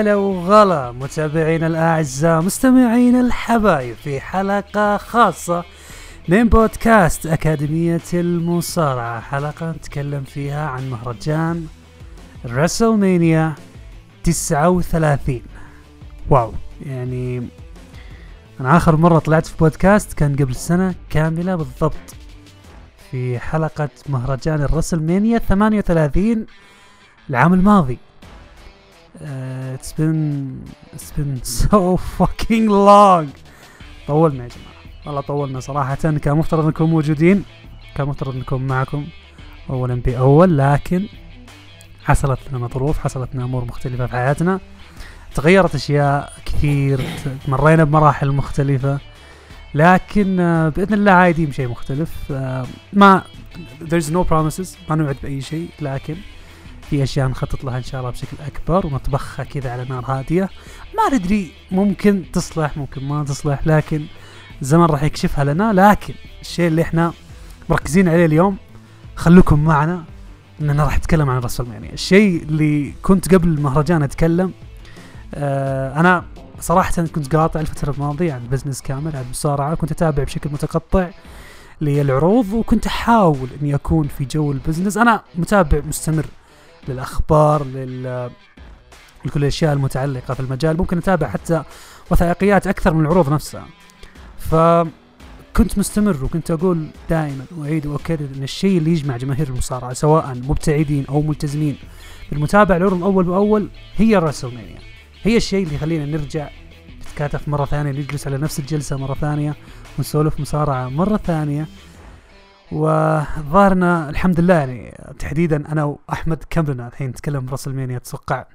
هلا وغلا متابعينا الأعزاء مستمعين الحبايب في حلقة خاصة من بودكاست أكاديمية المصارعة. حلقة نتكلم فيها عن مهرجان رسلمانيا 39 واو يعني أنا آخر مرة طلعت في بودكاست كان قبل سنة كاملة بالضبط في حلقة مهرجان الرسلمانيا 38 العام الماضي. Uh, it's been it's been so fucking long. طولنا يا جماعة. والله طولنا صراحة. كان مفترض نكون موجودين كان مفترض نكون معكم. أولا بأول لكن حصلت لنا ظروف حصلت لنا أمور مختلفة في حياتنا. تغيرت أشياء كثير مرينا بمراحل مختلفة. لكن آه، بإذن الله عايدين بشيء مختلف. آه، ما there's no promises ما نوعد بأي شيء. لكن في أشياء نخطط لها إن شاء الله بشكل أكبر ونطبخها كذا على نار هادية. ما ندري ممكن تصلح ممكن ما تصلح لكن الزمن راح يكشفها لنا. لكن الشيء اللي إحنا مركزين عليه اليوم خلوكم معنا إننا راح نتكلم عن رسلمانيا. الشيء اللي كنت قبل المهرجان أتكلم آه أنا صراحة كنت قاطع الفترة الماضية عن بزنس كامل عن المصارعة كنت أتابع بشكل متقطع للعروض وكنت أحاول إني أكون في جو البزنس أنا متابع مستمر للأخبار لل لكل الأشياء المتعلقة في المجال. ممكن أتابع حتى وثائقيات أكثر من العروض نفسها. فكنت مستمر وكنت أقول دائما واعيد وأكرر إن الشيء اللي يجمع جماهير المصارعة سواء مبتعدين أو ملتزمين بالمتابعه العروض أول بأول هي الرسلمانيا هي الشيء اللي يخلينا نرجع نتكاتف مرة ثانية نجلس على نفس الجلسة مرة ثانية ونسولف مصارعة مرة ثانية وظهرنا الحمد لله يعني تحديدا أنا وأحمد كملنا. الحين نتكلم بـ WrestleMania أتوقع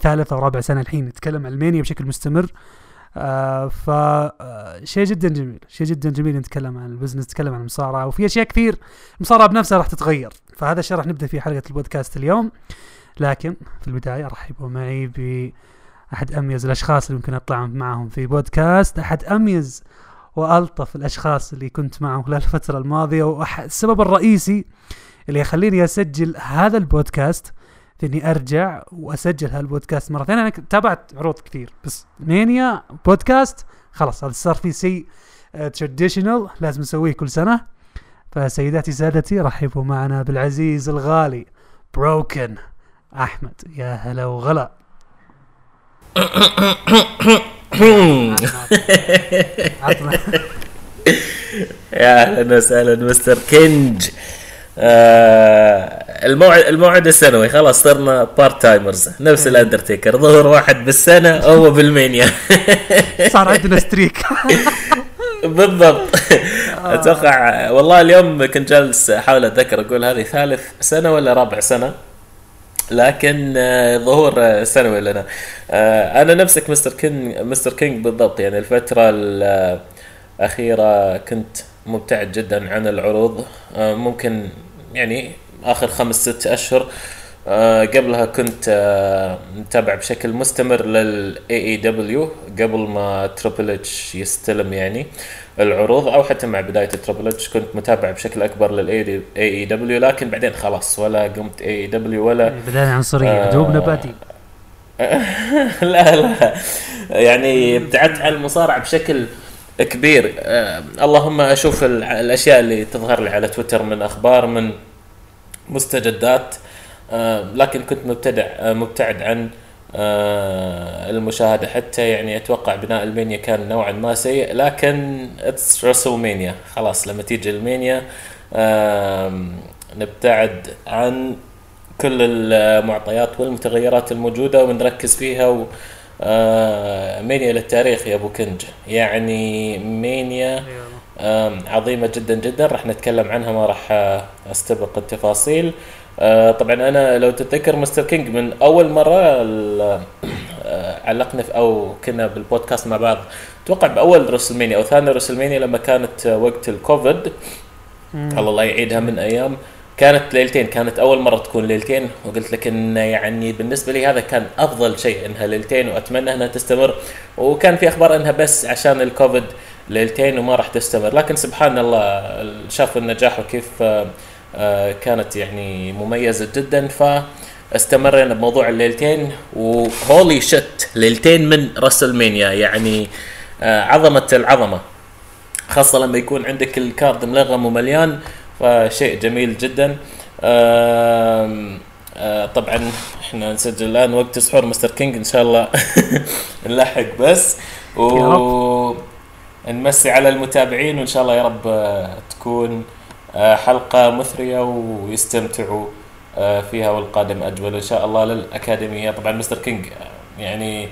ثالث أو رابع سنة الحين نتكلم عن المانيا بشكل مستمر. آه ف آه شيء جدا جميل شيء جدا جميل نتكلم عن ال business نتكلم عن المصارعة وفي أشياء كثير المصارعة بنفسها راح تتغير. فهذا الشيء راح نبدأ فيه حلقة البودكاست اليوم. لكن في البداية رحبوا معي ب احد أميز الأشخاص اللي ممكن أطلع معهم في بودكاست. أحد أميز وألطف الأشخاص اللي كنت معهم خلال الفترة الماضية والسبب الرئيسي اللي يخليني أسجل هذا البودكاست في إني أرجع وأسجل هالبودكاست مره ثانية أنا تابعت عروض كثير بس مانيا بودكاست خلاص هذا صار في شيء تراديشنال لازم نسويه كل سنة. فسيداتي سادتي رحبوا معنا بالعزيز الغالي Broken أحمد. يا هلا وغلا. يا أهلا وسهلا Mister King آه الموعد الموعد السنوي خلاص صرنا part-timers نفس إيه. الاندرتيكر ظهر واحد بالسنة هو بالمينيا صار عندنا streak بالضبط. آه. أتوقع والله اليوم كنت جالس أحاول أتذكر أقول هذه ثالث سنة ولا رابع سنة. لكن آه، ظهور آه، سنوي لنا. آه، أنا نفسك Mister King Mister King بالضبط. يعني الفترة الاخيره كنت مبتعد جدا عن العروض. ممكن يعني آخر خمس ست أشهر قبلها كنت متابع بشكل مستمر لل AEW قبل ما Triple H يستلم يعني العروض أو حتى مع بداية Triple H كنت متابع بشكل أكبر لل AEW لكن بعدين خلاص ولا قمت AEW ولا يعني بداية عنصرية آه دوبنا بادين لا لا يعني ابتعدت عن المصارعة بشكل كبير. آه اللهم أشوف الأشياء اللي تظهر لي على تويتر من أخبار من مستجدات آه لكن كنت مبتدع آه مبتعد عن آه المشاهدة. حتى يعني أتوقع بناء ألمانيا كان نوعا ما سيء لكن اتس رسلمانيا خلاص لما تيجي ألمانيا آه نبتعد عن كل المعطيات والمتغيرات الموجودة ونركز فيها و آه مانيا للتاريخ يا أبو كنج. يعني مانيا آه عظيمة جدا جدا. راح نتكلم عنها ما راح أستبق التفاصيل. آه طبعا أنا لو تتذكر Mister King من أول مرة آه علقنا في أو كنا بالبودكاست مع بعض. أتوقع بأول WrestleMania أو ثاني WrestleMania لما كانت وقت الكوفيد. الله يعيدها من أيام. كانت ليلتين كانت أول مرة تكون ليلتين. وقلت لك إن يعني بالنسبة لي هذا كان أفضل شيء إنها ليلتين وأتمنى إنها تستمر. وكان في أخبار إنها بس عشان الكوفيد ليلتين وما راح تستمر. لكن سبحان الله شافوا النجاح وكيف آه، كانت يعني مميزة جدا. فاستمرينا بموضوع الليلتين وهولي شت ليلتين من راسلمانيا يعني آه، عظمة العظمة. خاصة لما يكون عندك الكارد ملغم ومليان فشيء جميل جدا. آه، طبعا إحنا نسجل الآن وقت سحور مستر كينج إن شاء الله نلحق بس. و نمسي على المتابعين وإن شاء الله يا رب آه، تكون آه، حلقة مثرية ويستمتعوا آه، فيها والقادم أجمل إن شاء الله للأكاديمية طبعا مستر كينج آه، يعني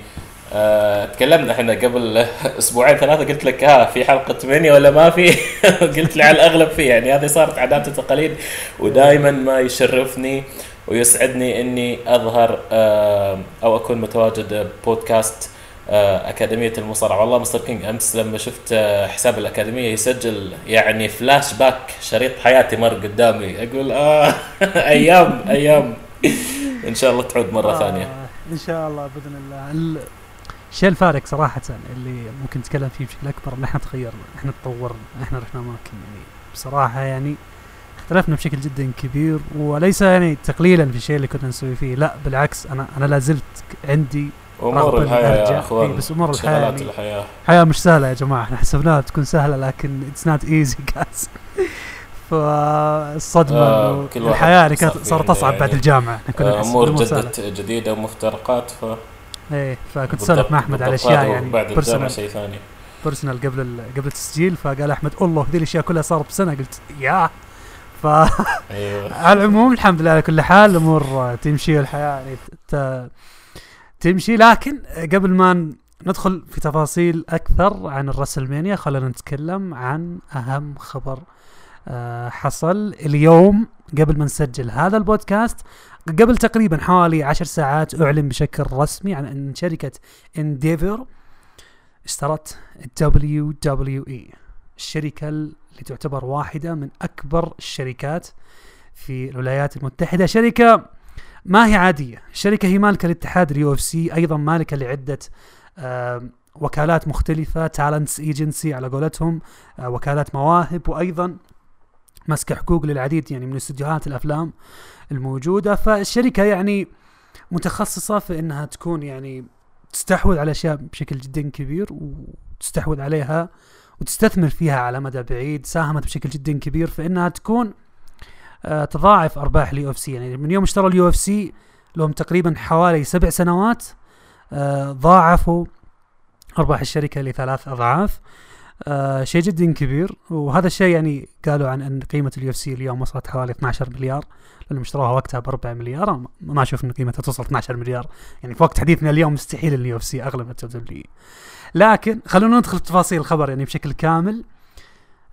تكلمنا إحنا قبل أسبوعين ثلاثة قلت لك ها في حلقة ثمانية ولا ما في؟ قلت لي على الأغلب في يعني هذه صارت عادات وتقاليد ودائما ما يشرفني ويسعدني إني أظهر أو أكون متواجد بودكاست آه، أكاديمية المصارعة. والله Mister King أمس لما شفت آه، حساب الأكاديمية يسجل يعني فلاش باك شريط حياتي مر قدامي. أقول آه أيام أيام. إن شاء الله تعود مرة آه، ثانية. إن شاء الله بإذن الله. ال- الشيء الفارق صراحة اللي ممكن نتكلم فيه بشكل أكبر إن إحنا تغيرنا إحنا تطورنا إحنا رحنا أماكن. يعني بصراحة يعني اختلفنا بشكل جدا كبير وليس يعني تقليلا في الشيء اللي كنا نسوي فيه. لا بالعكس أنا أنا لا زلت عندي الحياة أرجع. يا أخوان إيه، بس أمور الحياة شغلات يعني الحياة. حياة مش سهلة يا جماعة. إحنا حسبناها تكون سهلة لكن it's not easy guys فالصدمة آه، يعني صار كانت صارت أصعب يعني. بعد الجامعة. إحنا كنا آه، سهلة. جدت جديدة ومفترقات ف إيه فكنت اسولف مع احمد على أشياء يعني بعد personal شيء ثاني. personal قبل ال- قبل التسجيل فقال أحمد الله ذي الأشياء كلها صارت بسنة. قلت يا. ف أيوه. على العموم الحمد لله على كل حال الأمور تمشي والحياة يعني ت- تمشي. لكن قبل ما ندخل في تفاصيل أكثر عن الراسلمينيا خلينا نتكلم عن أهم خبر آه، حصل اليوم قبل ما نسجل هذا البودكاست. قبل تقريبا حوالي عشر ساعات أعلن بشكل رسمي عن أن شركة Endeavor اشترت ال WWE الشركة اللي تعتبر واحدة من أكبر الشركات في الولايات المتحدة. شركة ما هي عادية. الشركة هي مالكة لاتحاد ال UFC أيضا مالكة لعدة وكالات مختلفة talents agency على قولتهم آه، وكالات مواهب وأيضا ماسكه حقوق للعديد يعني من استديوهات الأفلام الموجودة. فالشركة يعني متخصصة في إنها تكون يعني تستحوذ على أشياء بشكل جدا كبير وتستحوذ عليها وتستثمر فيها على مدى بعيد ساهمت بشكل جدا كبير في إنها تكون تضاعف أرباح ال UFC. يعني من يوم اشتروا ال UFC لهم تقريبا حوالي سبع سنوات آه، ضاعفوا أرباح الشركة لثلاث أضعاف. آه شيء جدا كبير. وهذا الشيء يعني قالوا عن أن قيمة ال UFC اليوم وصلت حوالي 12 مليار. لأنهم اشتروها وقتها ب 4 مليار ما- أشوف إن قيمتها توصل 12 مليار. يعني في وقت حديثنا اليوم مستحيل ال UFC أغلى من ال W لكن خلونا ندخل في تفاصيل الخبر يعني بشكل كامل. آه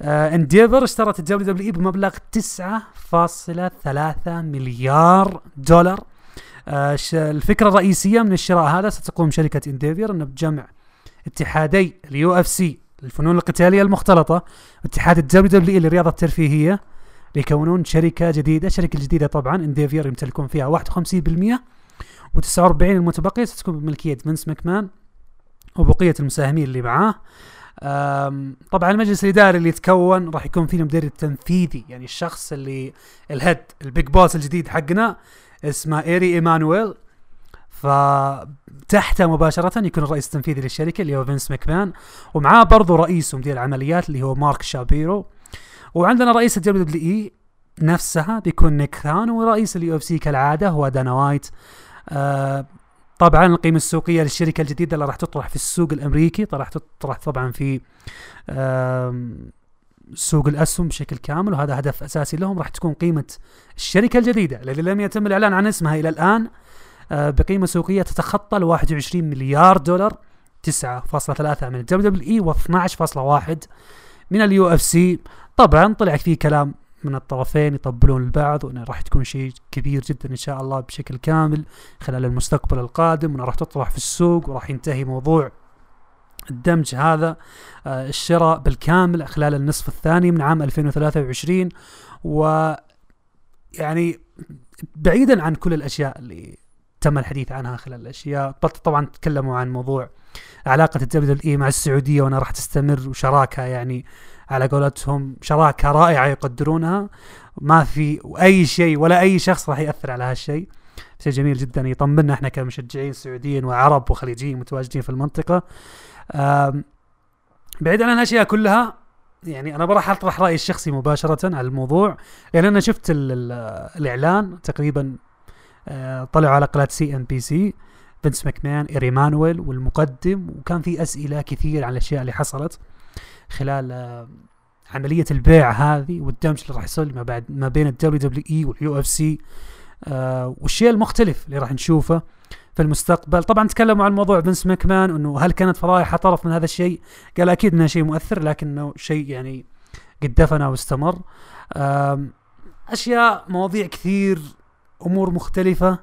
Endeavor اشترت ال WWE بمبلغ 9.3 مليار دولار. آه الفكرة الرئيسية من الشراء هذا ستقوم شركة Endeavor انه بجمع اتحادي ال UFC الفنون القتالية المختلطة واتحاد ال WWE للرياضة الترفيهية ليكونون شركة جديدة. الشركة الجديده طبعا Endeavor يمتلكون فيها 51% و49 المتبقية ستكون بملكية فينس ماكمان وبقية المساهمين اللي معاه. طبعا المجلس الإداري اللي يتكون راح يكون فيه المدير التنفيذي يعني الشخص اللي ال head ال big boss الجديد حقنا اسمه آري إيمانويل. فتحته مباشرة يكون الرئيس التنفيذي للشركة اللي هو فينس ماكمان ومعاه برضو رئيس ومدير العمليات اللي هو مارك شابيرو. وعندنا رئيس ال WWE نفسها بيكون نيك خان ورئيس ال UFC كالعادة هو دانا وايت. آه طبعا القيمة السوقية للشركة الجديدة اللي راح تطرح في السوق الأمريكي راح تطرح طبعا في سوق الأسهم بشكل كامل وهذا هدف أساسي لهم. راح تكون قيمة الشركة الجديدة التي لم يتم الإعلان عن اسمها إلى الآن آه، بقيمة سوقية تتخطى ال 21 مليار دولار 9.3 من ال WWE و12.1 من ال UFC طبعا طلع فيه كلام من الطرفين يطبلون البعض وإنه راح تكون شيء كبير جدا إن شاء الله بشكل كامل خلال المستقبل القادم وإنه راح تطرح في السوق وراح ينتهي موضوع الدمج هذا آه، الشراء بالكامل خلال النصف الثاني من عام 2023 و يعني بعيدا عن كل الأشياء اللي تم الحديث عنها خلال الأشياء طبعا تكلموا عن موضوع علاقة ال WWE مع السعودية وإنها راح تستمر وشراكة يعني على قولتهم شراكة رائعة يقدرونها. ما في أي شيء ولا أي شخص راح يأثر على هالشيء. شيء جميل جدا. يطمنا إحنا كمشجعين سعوديين وعرب وخليجيين متواجدين في المنطقة. بعيد عن الأشياء كلها يعني أنا راح أطرح رأيي الشخصي مباشرة على الموضوع. لأن أنا شفت ال ال الإعلان تقريبا آه، طلعوا على قناة CNBC فينس ماكمان آري إيمانويل والمقدم وكان في أسئلة كثير عن الأشياء اللي حصلت. خلال آه، عملية البيع هذه والدمج اللي راح يصير ما بعد ما بين الدبليو دبليو إي واليو إف سي والشيء المختلف اللي راح نشوفه في المستقبل. طبعا تكلموا عن موضوع فينس ماكمان انه هل كانت فضائح طرف من هذا الشيء؟ قال أكيد إنه شيء مؤثر لكنه شيء يعني قد دفن واستمر أشياء مواضيع كثير أمور مختلفة.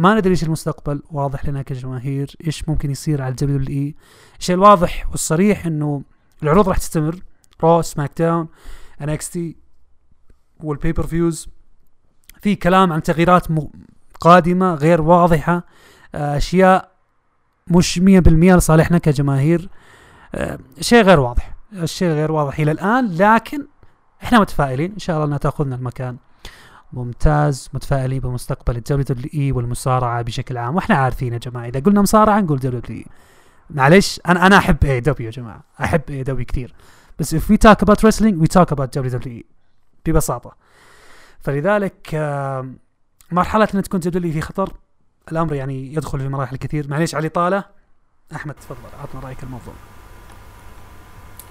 ما ندري إيش المستقبل واضح لنا كجماهير إيش ممكن يصير على ال WWE الشيء الواضح والصريح إنه العروض راح تستمر Raw SmackDown NXT وال pay-per-views في كلام عن تغييرات م- قادمة غير واضحة آه، أشياء مش 100% لصالحنا كجماهير. آه، شيء غير واضح الشيء غير واضح إلى الآن لكن إحنا متفائلين. إن شاء الله إنها تأخذنا المكان. ممتاز متفائلين بمستقبل ال WWE والمصارعة بشكل عام وإحنا عارفين يا جماعة. إذا قلنا مصارعة نقول WWE. معلش أنا أنا أحب AEW يا جماعة. أحب AEW كثير. بس if we talk about wrestling we talk about WWE ببساطة. فلذلك مرحلة ان تكون W في خطر الأمر يعني يدخل في مراحل كثير. معليش على الاطاله أحمد تفضل عطنا رأيك الموضوع.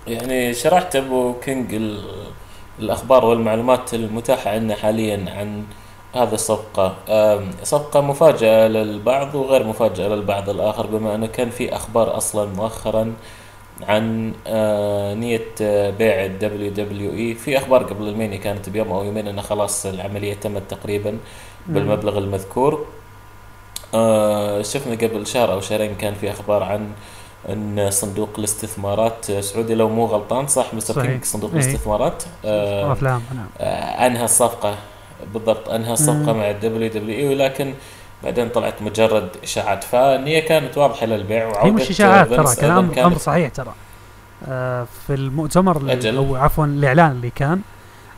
يعني شرحت أبو كينج ال- الأخبار والمعلومات المتاحة عندنا حاليا عن هذه الصفقة. أم، صفقة مفاجأة للبعض وغير مفاجأة للبعض. الآخر بما أنه كان في أخبار أصلا مؤخرا عن آه، نية بيع الدبليو دبليو إي. في أخبار قبل الميني كانت بيوم أو يومين انه خلاص العملية تمت تقريبا بالمبلغ المذكور. آه، شفنا قبل شهر أو شهرين كان في أخبار عن أن صندوق الاستثمارات سعودي لو مو غلطان صح مستر صحيح. كينج صندوق إيه. الاستثمارات آه، افلام نعم آه، أنهى الصفقة بالضبط أنهى الصفقة. مع الدبليو دبليو إي ولكن بعدين طلعت مجرد إشاعات فالنية كانت واضحة للبيع وعودة هي مش إشاعات ترى كلام أمر صحيح ترى آه في المؤتمر اللي- أجل. أو عفوا الإعلان اللي كان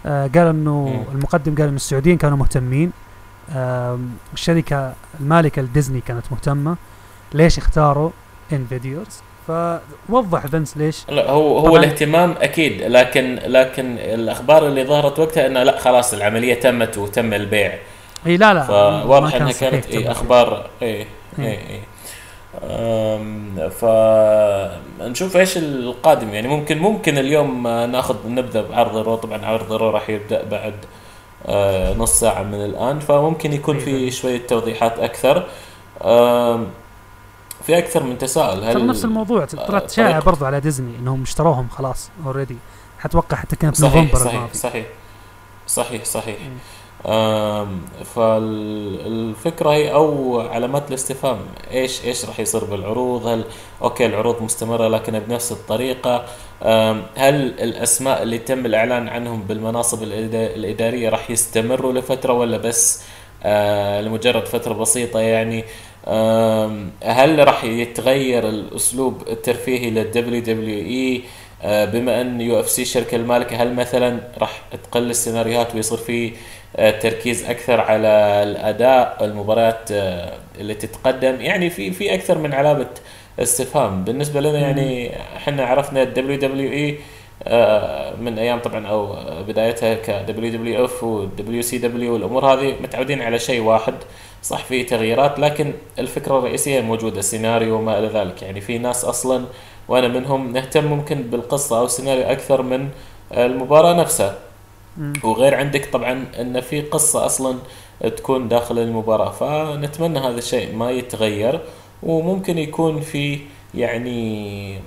آه قال إنه مم. المقدم قال انه السعوديين كانوا مهتمين آم، الشركة المالكة لديزني كانت مهتمة ليش اختاروا انديفر فوضح فينس ليش لا هو هو. الاهتمام أكيد لكن لكن الأخبار اللي ظهرت وقتها إنه لا خلاص العملية تمت وتم البيع إي لا لا فواضح إنها كانت. اي أخبار إي إيه. إي إي فنشوف إيش القادم يعني ممكن ممكن اليوم ناخذ نبدأ بعرض رو طبعا عرض رو راح يبدأ بعد آه، نص ساعة من الآن فممكن يكون في. شوية توضيحات أكثر في أكثر من تساؤل ترى نفس الموضوع طلعت شائعه برضو على ديزني إنهم اشتروهم خلاص already حتوقع حتى كانت صحيح نوفمبر صحيح صحيح. صحيح صحيح. مم. آم، فالفكرة هي أو علامات الاستفهام إيش إيش راح يصير بالعروض؟ هل أوكي العروض مستمرة لكن بنفس الطريقة. آم، هل الأسماء اللي تم الإعلان عنهم بالمناصب الإدارية راح يستمروا لفترة ولا بس آه، لمجرد فترة بسيطة يعني؟ هل راح يتغير الأسلوب الترفيهي للدبليو دبليو إي؟ آه، بما أن يو إف سي الشركة المالكة هل مثلا راح تقل السيناريوهات ويصير في آه، تركيز أكثر على الأداء المباريات آه، اللي تتقدم؟ يعني في في أكثر من علامة استفهام. بالنسبة لنا يعني إحنا عرفنا الدبليو دبليو إي من أيام طبعا أو بدايتها ك دبليو دبليو إف ودبليو سي دبليو والأمور هذه متعودين على شيء واحد. صح في تغييرات لكن الفكرة الرئيسية موجودة السيناريو وما إلى ذلك. يعني في ناس أصلا وأنا منهم نهتم ممكن بالقصة أو السيناريو أكثر من المباراة نفسها. وغير عندك طبعا إن في قصة أصلا تكون داخل المباراة فنتمنى هذا الشيء ما يتغير وممكن يكون في يعني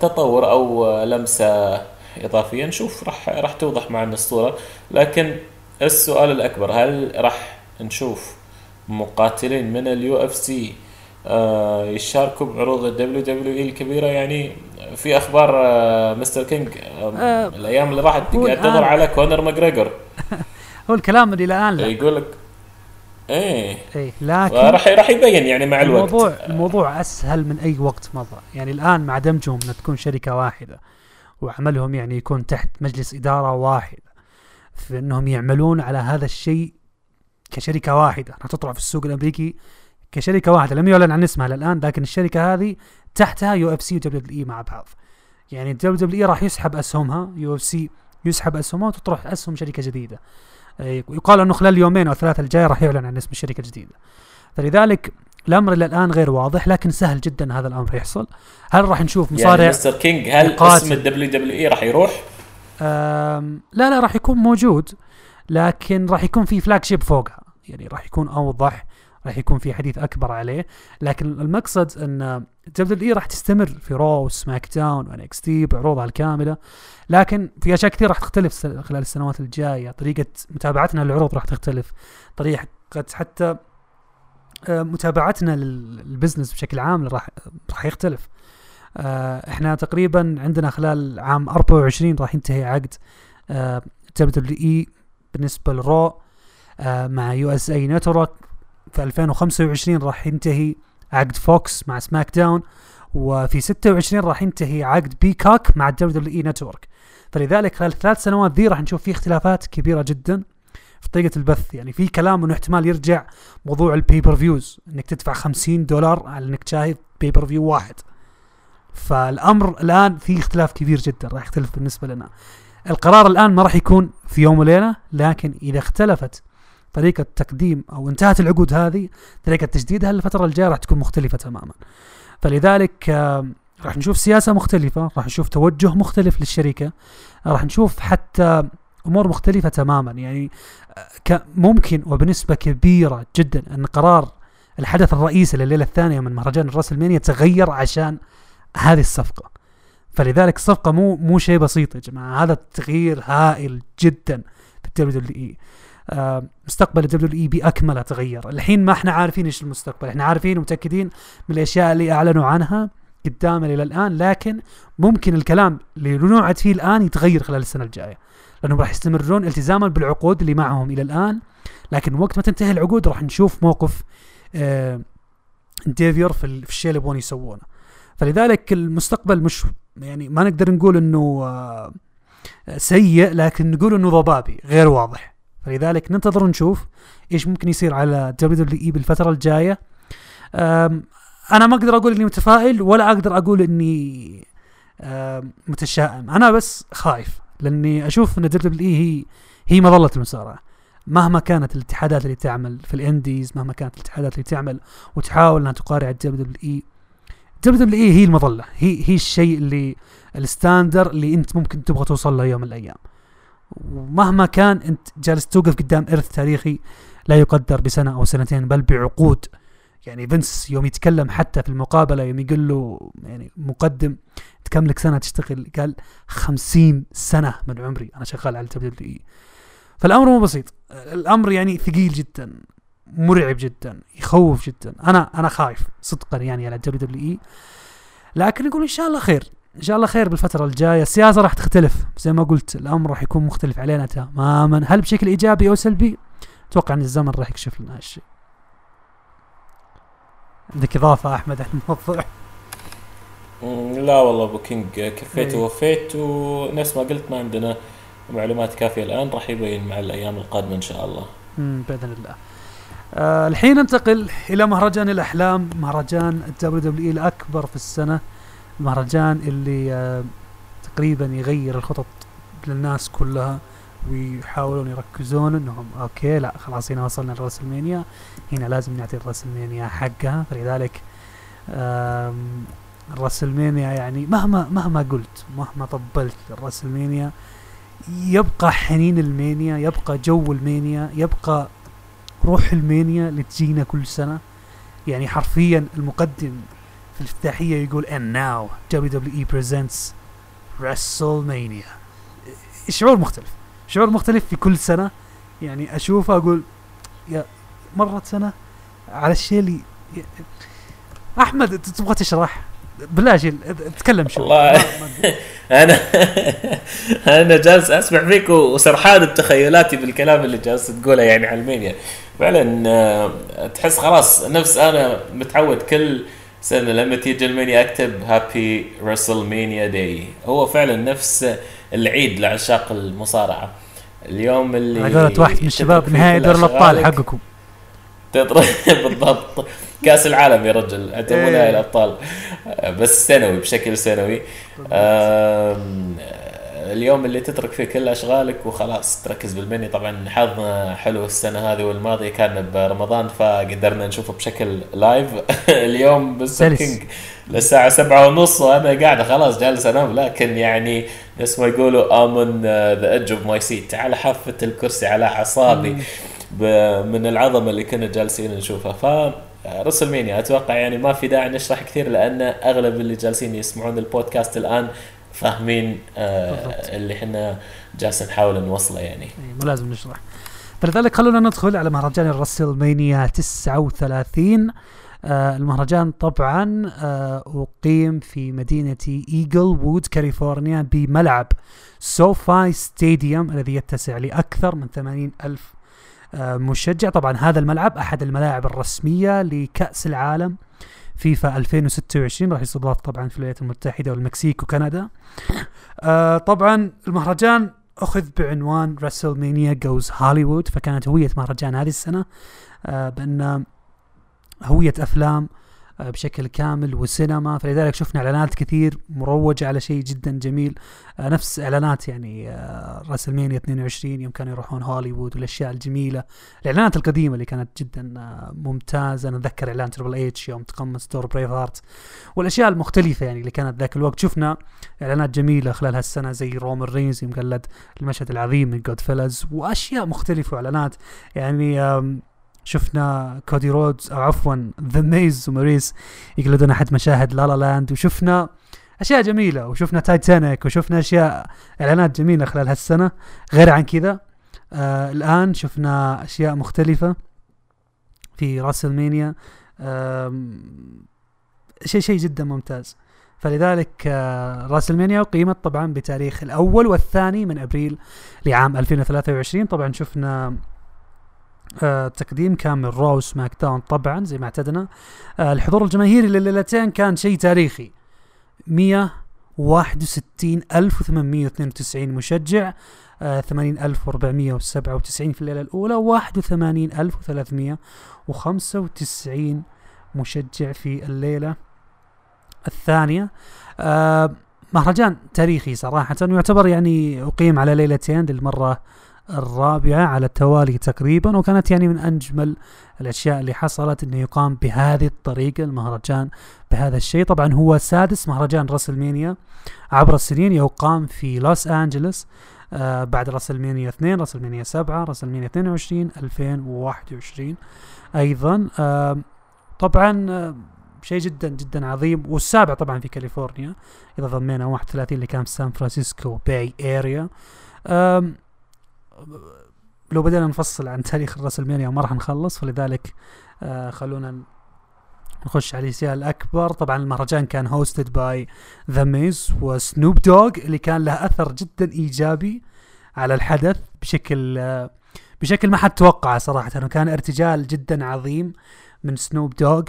تطور أو لمسة إضافية. نشوف راح راح توضح معنا الصورة. لكن السؤال الأكبر هل راح نشوف مقاتلين من اليو اف سي يشاركوا بعروض الدبليو دبليو اي الكبيرة. يعني في أخبار آه، مستر كينج آه، آه، الأيام اللي راحت قاعد على كونر ماجريجور هو الكلام اللي الآن لا. يقول لك إيه. اي لكن راح راح يبين يعني مع الوقت. الموضوع الموضوع أسهل من أي وقت مضى. يعني الآن مع دمجهم ان تكون شركة واحدة وعملهم يعني يكون تحت مجلس إدارة واحد في انهم يعملون على هذا الشيء كشركة واحدة. راح تطلع في السوق الأمريكي كشركة واحدة. لم يعلن عن اسمها للآن لكن الشركة هذه تحتها يو إف سي ودبليو إي مع بعض. يعني دبليو دبليو إي راح يسحب أسهمها يو إف سي يسحب أسهمها وتطرح أسهم شركة جديدة. يقال إنه خلال اليومين أو الثلاثه الجايه راح يعلن عن اسم الشركة الجديدة. فلذلك الأمر إلى الآن غير واضح لكن سهل جدا هذا الأمر يحصل. هل راح نشوف مصارع يعني مستر كينج هل يقاتل. اسم الدبليو دبليو إي راح يروح؟ لا لا راح يكون موجود لكن راح يكون في flagship فوقها. يعني راح يكون أوضح راح يكون في حديث أكبر عليه. لكن المقصد إن دبليو اي راح تستمر في رو وسماك داون وان إكس تي بعروضها الكاملة. لكن في أشياء كثير راح تختلف خلال السنوات الجاية. طريقة متابعتنا للعروض راح تختلف. طريقة حتى آه، متابعتنا لل- لل business بشكل عام راح راح يختلف. آه، إحنا تقريبا عندنا خلال عام 24 راح ينتهي عقد دبليو دبليو اي بالنسبة للرو. آه، مع يو اس اي نتورك في 2025 راح ينتهي عقد فوكس مع سماك داون وفي 26 راح ينتهي عقد بيكوك مع الدبليو دبليو إي نتورك فلذلك خلال الثلاث سنوات ذي راح نشوف فيه اختلافات كبيرة جدا في طريقة البث. يعني في كلام انه احتمال يرجع موضوع ال pay-per-views إنك تدفع 50 دولار على إنك تشاهد pay-per-view واحد. فالأمر الآن في اختلاف كبير جدا راح يختلف بالنسبة لنا. القرار الآن ما راح يكون في يوم وليلة لكن إذا اختلفت طريقة تقديم أو انتهت العقود هذه طريقة تجديدها الفترة الجاية راح تكون مختلفة تماما. فلذلك راح نشوف سياسة مختلفة راح نشوف توجه مختلف للشركة راح نشوف حتى أمور مختلفة تماما. يعني آه، ممكن وبنسبة كبيرة جدا أن قرار الحدث الرئيسي لليلة الثانية من مهرجان الراسلمانيا تغير عشان هذه الصفقة. فلذلك الصفقه مو مو شيء بسيط يا جماعة. هذا تغيير هائل جدا في الدبليو دبليو مستقبل الدبليو إي باكمله تغير الحين ما إحنا عارفين إيش المستقبل. إحنا عارفين ومتأكدين من الأشياء اللي أعلنوا عنها قدامنا إلى الآن لكن ممكن الكلام اللي نوعد فيه الآن يتغير خلال السنة الجاية لأنهم راح يستمرون التزاما بالعقود اللي معهم إلى الآن. لكن وقت ما تنتهي العقود راح نشوف موقف آه different, ال- في الشيء اللي يبغون يسوونه. فلذلك المستقبل مش يعني ما نقدر نقول إنه آه سيء لكن نقول إنه ضبابي غير واضح. فلذلك ننتظر نشوف إيش ممكن يصير على WWE بالفترة الجاية. أنا ما أقدر أقول إني متفائل ولا أقدر أقول إني متشائم. أنا بس خايف لأني أشوف إن WWE هي هي مظلة المصارعة. مهما كانت الاتحادات اللي تعمل في ال indies مهما كانت الاتحادات اللي تعمل وتحاول إنها تقارع الدبليو دبليو إي دبليو دبليو إي هي المظلة. هي هي الشيء اللي ال standard اللي أنت ممكن تبغى توصل له يوم من الأيام. ومهما كان انت جالس توقف قدام إرث تاريخي لا يقدر بسنة أو سنتين بل بعقود. يعني فينس يوم يتكلم حتى في المقابلة يوم يقول له يعني مقدم انت كم لك سنة تشتغل قال خمسين سنة من عمري أنا شغال على WWE فالأمر مو بسيط. الأمر يعني ثقيل جدا مرعب جدا يخوف جدا. أنا أنا خايف صدقا يعني على ال WWE لكن نقول إن شاء الله خير. إن شاء الله خير بالفترة الجاية. السياسة راح تختلف. زي ما قلت الأمر راح يكون مختلف علينا تماما. هل بشكل إيجابي أو سلبي؟ أتوقع إن الزمن راح يكشف لنا هالشيء. عندك إضافة أحمد عن الموضوع؟ لا والله أبو كينج. كفيت إيه. ووفيت ونفس ما قلت ما عندنا معلومات كافية الآن. راح يبين مع الأيام القادمة إن شاء الله. بإذن الله. آه الحين ننتقل إلى مهرجان الأحلام. مهرجان ال WWE الأكبر في السنة. المهرجان اللي آه تقريبا يغير الخطط للناس كلها ويحاولون يركزون إنهم okay لا خلاص هنا وصلنا لل WrestleMania هنا لازم نعطي ال WrestleMania حقها فلذلك آم، ال WrestleMania يعني مهما مهما قلت مهما طبلت ال WrestleMania يبقى حنين المانيا يبقى جو المانيا يبقى روح المانيا اللي تجينا كل سنة. يعني حرفيا المقدم الافتتاحية يقول and now WWE presents WrestleMania. شعور مختلف. شعور مختلف في كل سنة. يعني أشوفه أقول يا مرت سنة على الشيء اللي أحمد تبغى تشرح؟ شيل تكلم شوي. والله. أنا أنا جالس أسمع فيك وسرحان بتخيلاتي بالكلام اللي جالس تقوله يعني على الميديا. فعلا آه، تحس خلاص نفس أنا متعود كل سنة لما تيجي ألمانيا أكتب هابي رسل مانيا داي هو فعلا نفس العيد لعشاق المصارعة. اليوم اللي قولة واحد من الشباب نهائي دور الأبطال. حقكم. بالضبط. كأس العالم يا رجل. انت مو إيه. نهائي الأبطال. بس سنوي بشكل سنوي. اليوم اللي تترك فيه كل أشغالك وخلاص تركز بال Mania طبعا حظنا حلو السنة هذه والماضية كان برمضان فقدرنا نشوفه بشكل live اليوم بالسكينج للساعة سبعة ونص وأنا قاعد خلاص جالس أنام. لكن يعني نفس ما يقولوا I'm on the edge of my seat على حافة الكرسي على أعصابي ب- من العظمة اللي كنا جالسين نشوفها. ف WrestleMania أتوقع يعني ما في داعي نشرح كثير لأن أغلب اللي جالسين يسمعون البودكاست الآن فاهمين آه. اللي إحنا جالسين نحاول نوصله يعني. إيه، مو لازم نشرح. فلذلك خلونا ندخل على مهرجان ال WrestleMania 39 آه المهرجان طبعا آه أقيم في مدينة إنجلوود كاليفورنيا بملعب SoFi Stadium الذي يتسع لأكثر من 80 ألف آه مشجع. طبعا هذا الملعب أحد الملاعب الرسمية لكأس العالم. فيفا 2026 راح يستضاف طبعا في الولايات المتحدة والمكسيك وكندا. آه طبعا المهرجان أخذ بعنوان WrestleMania Goes Hollywood فكانت هوية مهرجان هذه السنة. آه بأن هوية أفلام آه بشكل كامل وسينما. فلذلك شفنا إعلانات كثير مروجة على شيء جدا جميل. آه نفس إعلانات يعني آه WrestleMania 22 يوم كانوا يروحون هوليوود والأشياء الجميلة. الإعلانات القديمة اللي كانت جدا آه ممتازة. أنا أتذكر إعلان Triple H يوم تقمص دور Braveheart والأشياء المختلفة يعني اللي كانت ذاك الوقت. شفنا إعلانات جميلة خلال هالسنة زي رومان رينز يوم قلد المشهد العظيم من Goodfellas وأشياء مختلفة وإعلانات. يعني شفنا كودي رودز أو عفوا ذا ميز وماريس يقلدون أحد مشاهد لالا لاند. وشفنا أشياء جميلة وشفنا تايتانيك وشفنا أشياء إعلانات جميلة خلال هالسنة. غير عن كذا آه الآن شفنا أشياء مختلفة في راسلمانيا. آم، شيء شيء جدا ممتاز. فلذلك آه، راسلمانيا أقيمت طبعا بتاريخ الأول والثاني من أبريل لعام 2023 طبعا شفنا آه تقديم كان من رو سماك داون طبعا زي ما اعتدنا. آه الحضور الجماهيري لليلتين كان شيء تاريخي. 161892 مشجع آه 80497 في الليلة الأولى 81395 مشجع في الليلة الثانية. آه مهرجان تاريخي صراحة ويعتبر يعني أقيم على ليلتين للمرة الرابعة على التوالي تقريبا وكانت يعني من أجمل الأشياء اللي حصلت أنه يقام بهذه الطريقة المهرجان بهذا الشيء. طبعا هو سادس مهرجان WrestleMania عبر السنين يقام في لوس أنجلوس آه بعد WrestleMania 2 WrestleMania 7 WrestleMania 22 2021 أيضا. آه طبعا آه شيء جدا جدا عظيم. والسابع طبعا في كاليفورنيا إذا ضمينا 31 اللي كان في سان فرانسيسكو Bay Area لو بدينا نفصل عن تاريخ ال WrestleMania ما راح نخلص فلذلك آه خلونا نخش على الأشياء الأكبر. طبعا المهرجان كان hosted by ذا ميز وسنوب دوغ اللي كان له أثر جدا إيجابي على الحدث بشكل آه بشكل ما حد توقعه صراحة انه كان ارتجال جدا عظيم من سنوب دوغ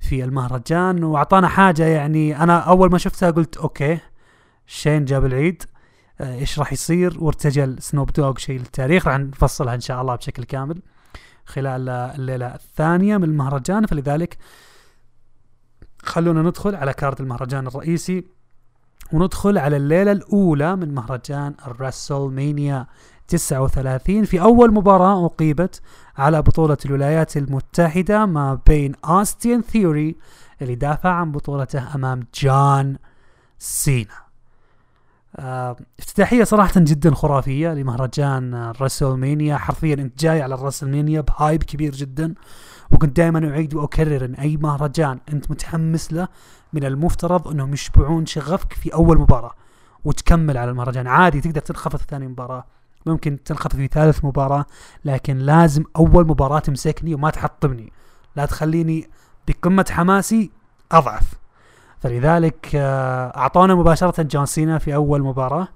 في المهرجان. وأعطانا حاجة يعني أنا أول ما شفتها قلت okay شين جاب العيد. إيش راح يصير. وارتجل سنوب دوغ شيء للتاريخ. راح نفصلها إن شاء الله بشكل كامل خلال آه، الليلة الثانية من المهرجان. فلذلك خلونا ندخل على card المهرجان الرئيسي وندخل على الليلة الأولى من مهرجان ال WrestleMania 39 في أول مباراة أقيمت على بطولة الولايات المتحدة ما بين أوستين ثيوري اللي دافع عن بطولته أمام جون سينا. آه افتتاحية صراحة جدا خرافية لمهرجان الرسلمانيا حرفيا أنت جاي على الرسلمانيا بهايب كبير جدا وكنت دائما أعيد وأكرر إن أي مهرجان أنت متحمس له من المفترض أنهم يشبعون شغفك في أول مباراة وتكمل على المهرجان. عادي تقدر تنخفض في ثاني مباراة ممكن تنخفض في ثالث مباراة لكن لازم أول مباراة تمسكني وما تحطمني. لا تخليني بقمة حماسي أضعف. فلذلك آه، أعطونا مباشرة جون سينا في أول مباراة.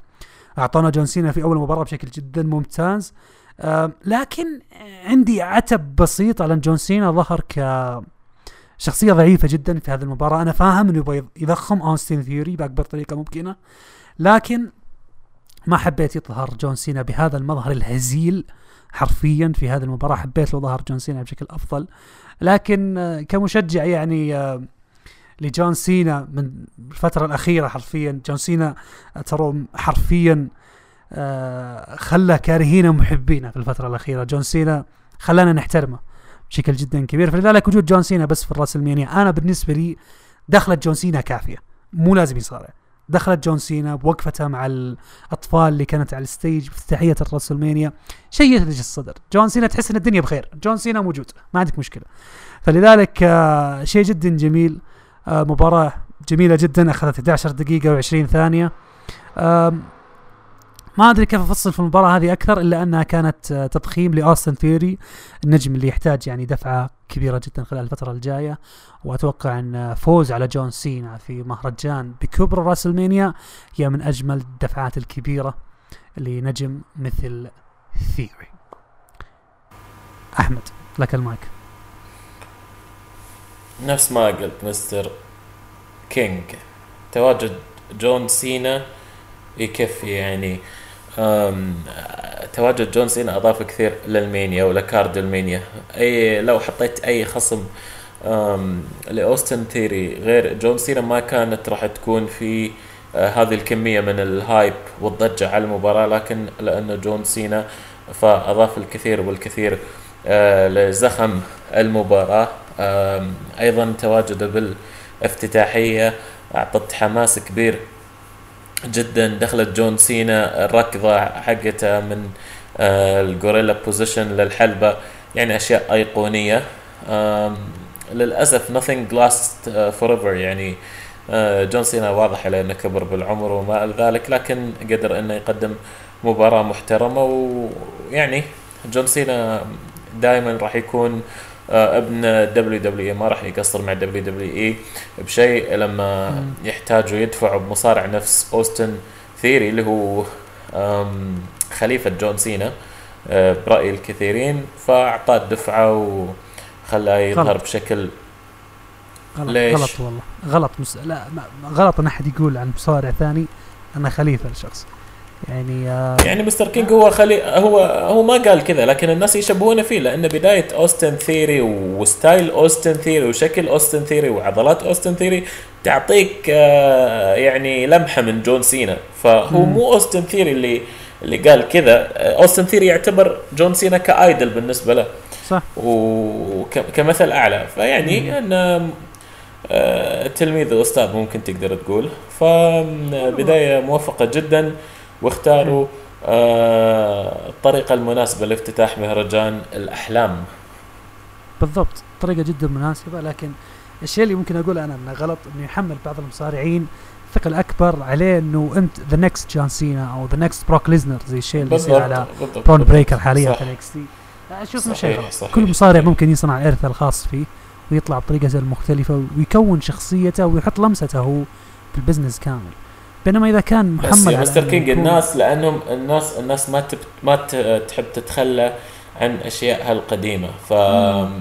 أعطونا جون سينا في أول مباراة بشكل جدا ممتاز. آه، لكن عندي عتب بسيط على جون سينا ظهر ك شخصية ضعيفة جدا في هذه المباراة. أنا فاهم أنه يبغى يضخم أوستين ثيوري بأكبر طريقة ممكنة لكن ما حبيت يظهر جون سينا بهذا المظهر الهزيل حرفيا في هذه المباراة. حبيت لو ظهر جون سينا بشكل أفضل لكن آه، كمشجع يعني لجون سينا من الفترة الأخيرة حرفيا. جون سينا آه، ترى حرفيا خلى كارهينا ومحبينا في الفترة الأخيرة. جون سينا خلانا نحترمه بشكل جدا كبير. فلذلك وجود جون سينا بس في الراسلمانيا أنا بالنسبة لي دخلة جون سينا كافية. مو لازم يصارع. دخلة جون سينا بوقفته مع الأطفال اللي كانت على ال stage بافتتاحيه الرسلمانيا شيء يثلج الصدر. جون سينا تحس إن الدنيا بخير. جون سينا موجود. ما عندك مشكلة. فلذلك آه شيء جدا جميل آه مباراة جميلة جدا أخذت 11 دقيقة و20 ثانية. آه ما أدري كيف أفصل في المباراة هذه أكثر إلا أنها كانت آه، تضخيم لاوستن ثيوري النجم اللي يحتاج يعني دفعة كبيرة جدا خلال الفترة الجاية. وأتوقع أن فوز على جون سينا في مهرجان بكبر راسلمانيا هي من أجمل الدفعات الكبيرة لنجم مثل ثيوري أحمد لك المايك. نفس ما قلت مستر كينج. تواجد جون سينا يكفي يعني تواجد جون سينا أضاف كثير لراسلمانيا ول card راسلمانيا. أي لو حطيت أي خصم لأوستن ثيري غير جون سينا ما كانت راح تكون في آه، هذه الكمية من ال hype والضجة على المباراة. لكن لأنه جون سينا فأضاف الكثير والكثير آه، لزخم المباراة. أيضا تواجده بالافتتاحية أعطت حماس كبير جدا دخلة جون سينا الركضة حقته من آه، ال gorilla position للحلبة يعني أشياء أيقونية. للأسف nothing lasts uh, forever يعني uh, جون سينا واضح عليه أنه كبر بالعمر وما إلى ذلك لكن قدر أنه يقدم مباراة محترمة ويعني جون سينا دائما راح يكون ابن دبليو دبليو اي ما راح يقصر مع دبليو دبليو اي بشيء لما يحتاجوا يدفعوا بمصارع نفس أوستن ثيري اللي هو خليفة جون سينا برأي الكثيرين فأعطاه دفعه و خلاه يظهر. بشكل غلط ليش؟ غلط والله غلط مس... لا غلط إن أحد يقول عن مصارع ثاني أنا خليفة لشخص يعني آه يعني مستر كينج هو خلي هو هو ما قال كذا لكن الناس يشبهونه فيه لأن بداية اوستن ثيري و style اوستن ثيري وشكل اوستن ثيري وعضلات اوستن ثيري تعطيك آه يعني لمحة من جون سينا. فهو مو اوستن ثيري اللي اللي قال كذا. اوستن ثيري يعتبر جون سينا ك idol بالنسبة له. صح. وكمثل أعلى. فيعني آه، تلميذ واستاذ ممكن تقدر تقول. فبدايه موفقة جدا. واختاروا آه، الطريقة المناسبة لافتتاح مهرجان الأحلام. بالضبط طريقة جدا مناسبة لكن الشيء اللي ممكن أقوله أنا إنه غلط إنه يحمل بعض المصارعين ثقل اكبر عليه إنه أنت the next جون سينا أو the next بروك ليزنر زي الشيء اللي يصير على برون بريكر حاليا في انكس تي أشوف صحيح صحيح. كل مصارع ممكن يصنع ارثه الخاص فيه ويطلع بطريقته المختلفة ويكون شخصيته ويحط لمسته هو في ال business كامل. بينما إذا كان محمد بس مستر كينج الناس لأنهم الناس الناس ما تب ما تحب تتخلى عن اشيائها القديمه ف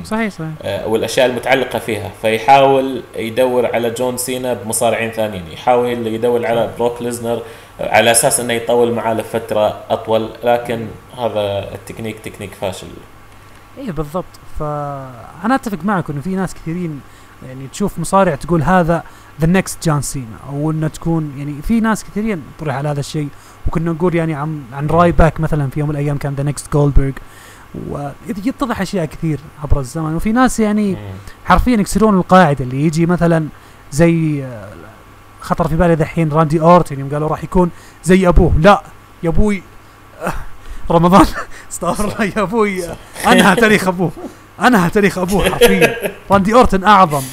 صحيح صحيح. آه، والأشياء المتعلقة فيها. فيحاول يدور على جون سينا بمصارعين ثانيين. يحاول يدور على بروك ليزنر على أساس إنه يطول معاه لفترة أطول. لكن هذا ال technique technique فاشل. اي بالضبط. فأنا أتفق معك إنه في ناس كثيرين يعني تشوف مصارع تقول هذا the next جون سينا أو إنه تكون يعني في ناس كثيرين طرح على هذا الشيء. وكنا نقول يعني عن عن راي باك مثلا في يوم من الأيام كان the next جولدبرغ ويتضح أشياء كثير عبر الزمن. وفي ناس يعني حرفيا يكسرون القاعدة. اللي يجي مثلا زي خطر في بالي ذحين راندي أورتن. يوم قالوا راح يكون زي أبوه. لا يا أبوي رمضان. استغفر الله يا أبوي. أنهى تاريخ أبوه. أنهى تاريخ أبوه حرفيا. راندي أورتن أعظم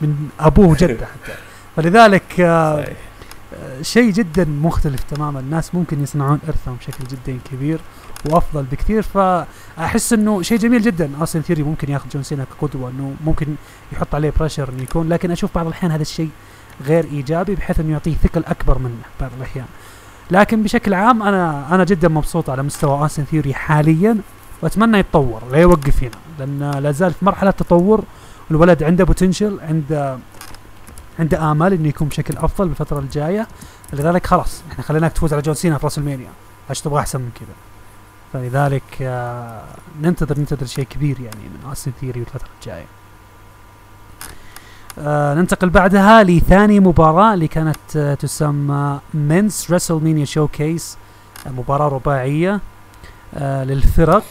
من أبوه وجده حتى. فلذلك آه شيء جدا مختلف تماما. الناس ممكن يصنعون إرثهم بشكل جدا كبير وأفضل بكثير. فأحس إنه شيء جميل جدا. اوستن ثيري ممكن ياخذ جون سينا كقدوة إنه ممكن يحط عليه pressure إنه يكون لكن أشوف بعض الأحيان هذا الشيء غير إيجابي بحيث إنه يعطيه ثقل أكبر منه بعض الأحيان. لكن بشكل عام أنا أنا جدا مبسوط على مستوى اوستن ثيوري حاليا وأتمنى يتطور لا يوقف هنا لأن لا زال في مرحلة تطور. الولد عنده potential عنده عنده آمال إنه يكون بشكل أفضل بالفترة الجاية. لذلك خلاص إحنا خليناك تفوز على جون سينا في راسلمانيا إيش تبغى أحسن من كذا؟ فلذلك آه ننتظر ننتظر شيء كبير يعني من اوستن ثيري الفترة الجاية. آه ننتقل بعدها لثاني مباراة اللي كانت آه تسمى men's ريسلمينيا showcase مباراة رباعية آه للفرق.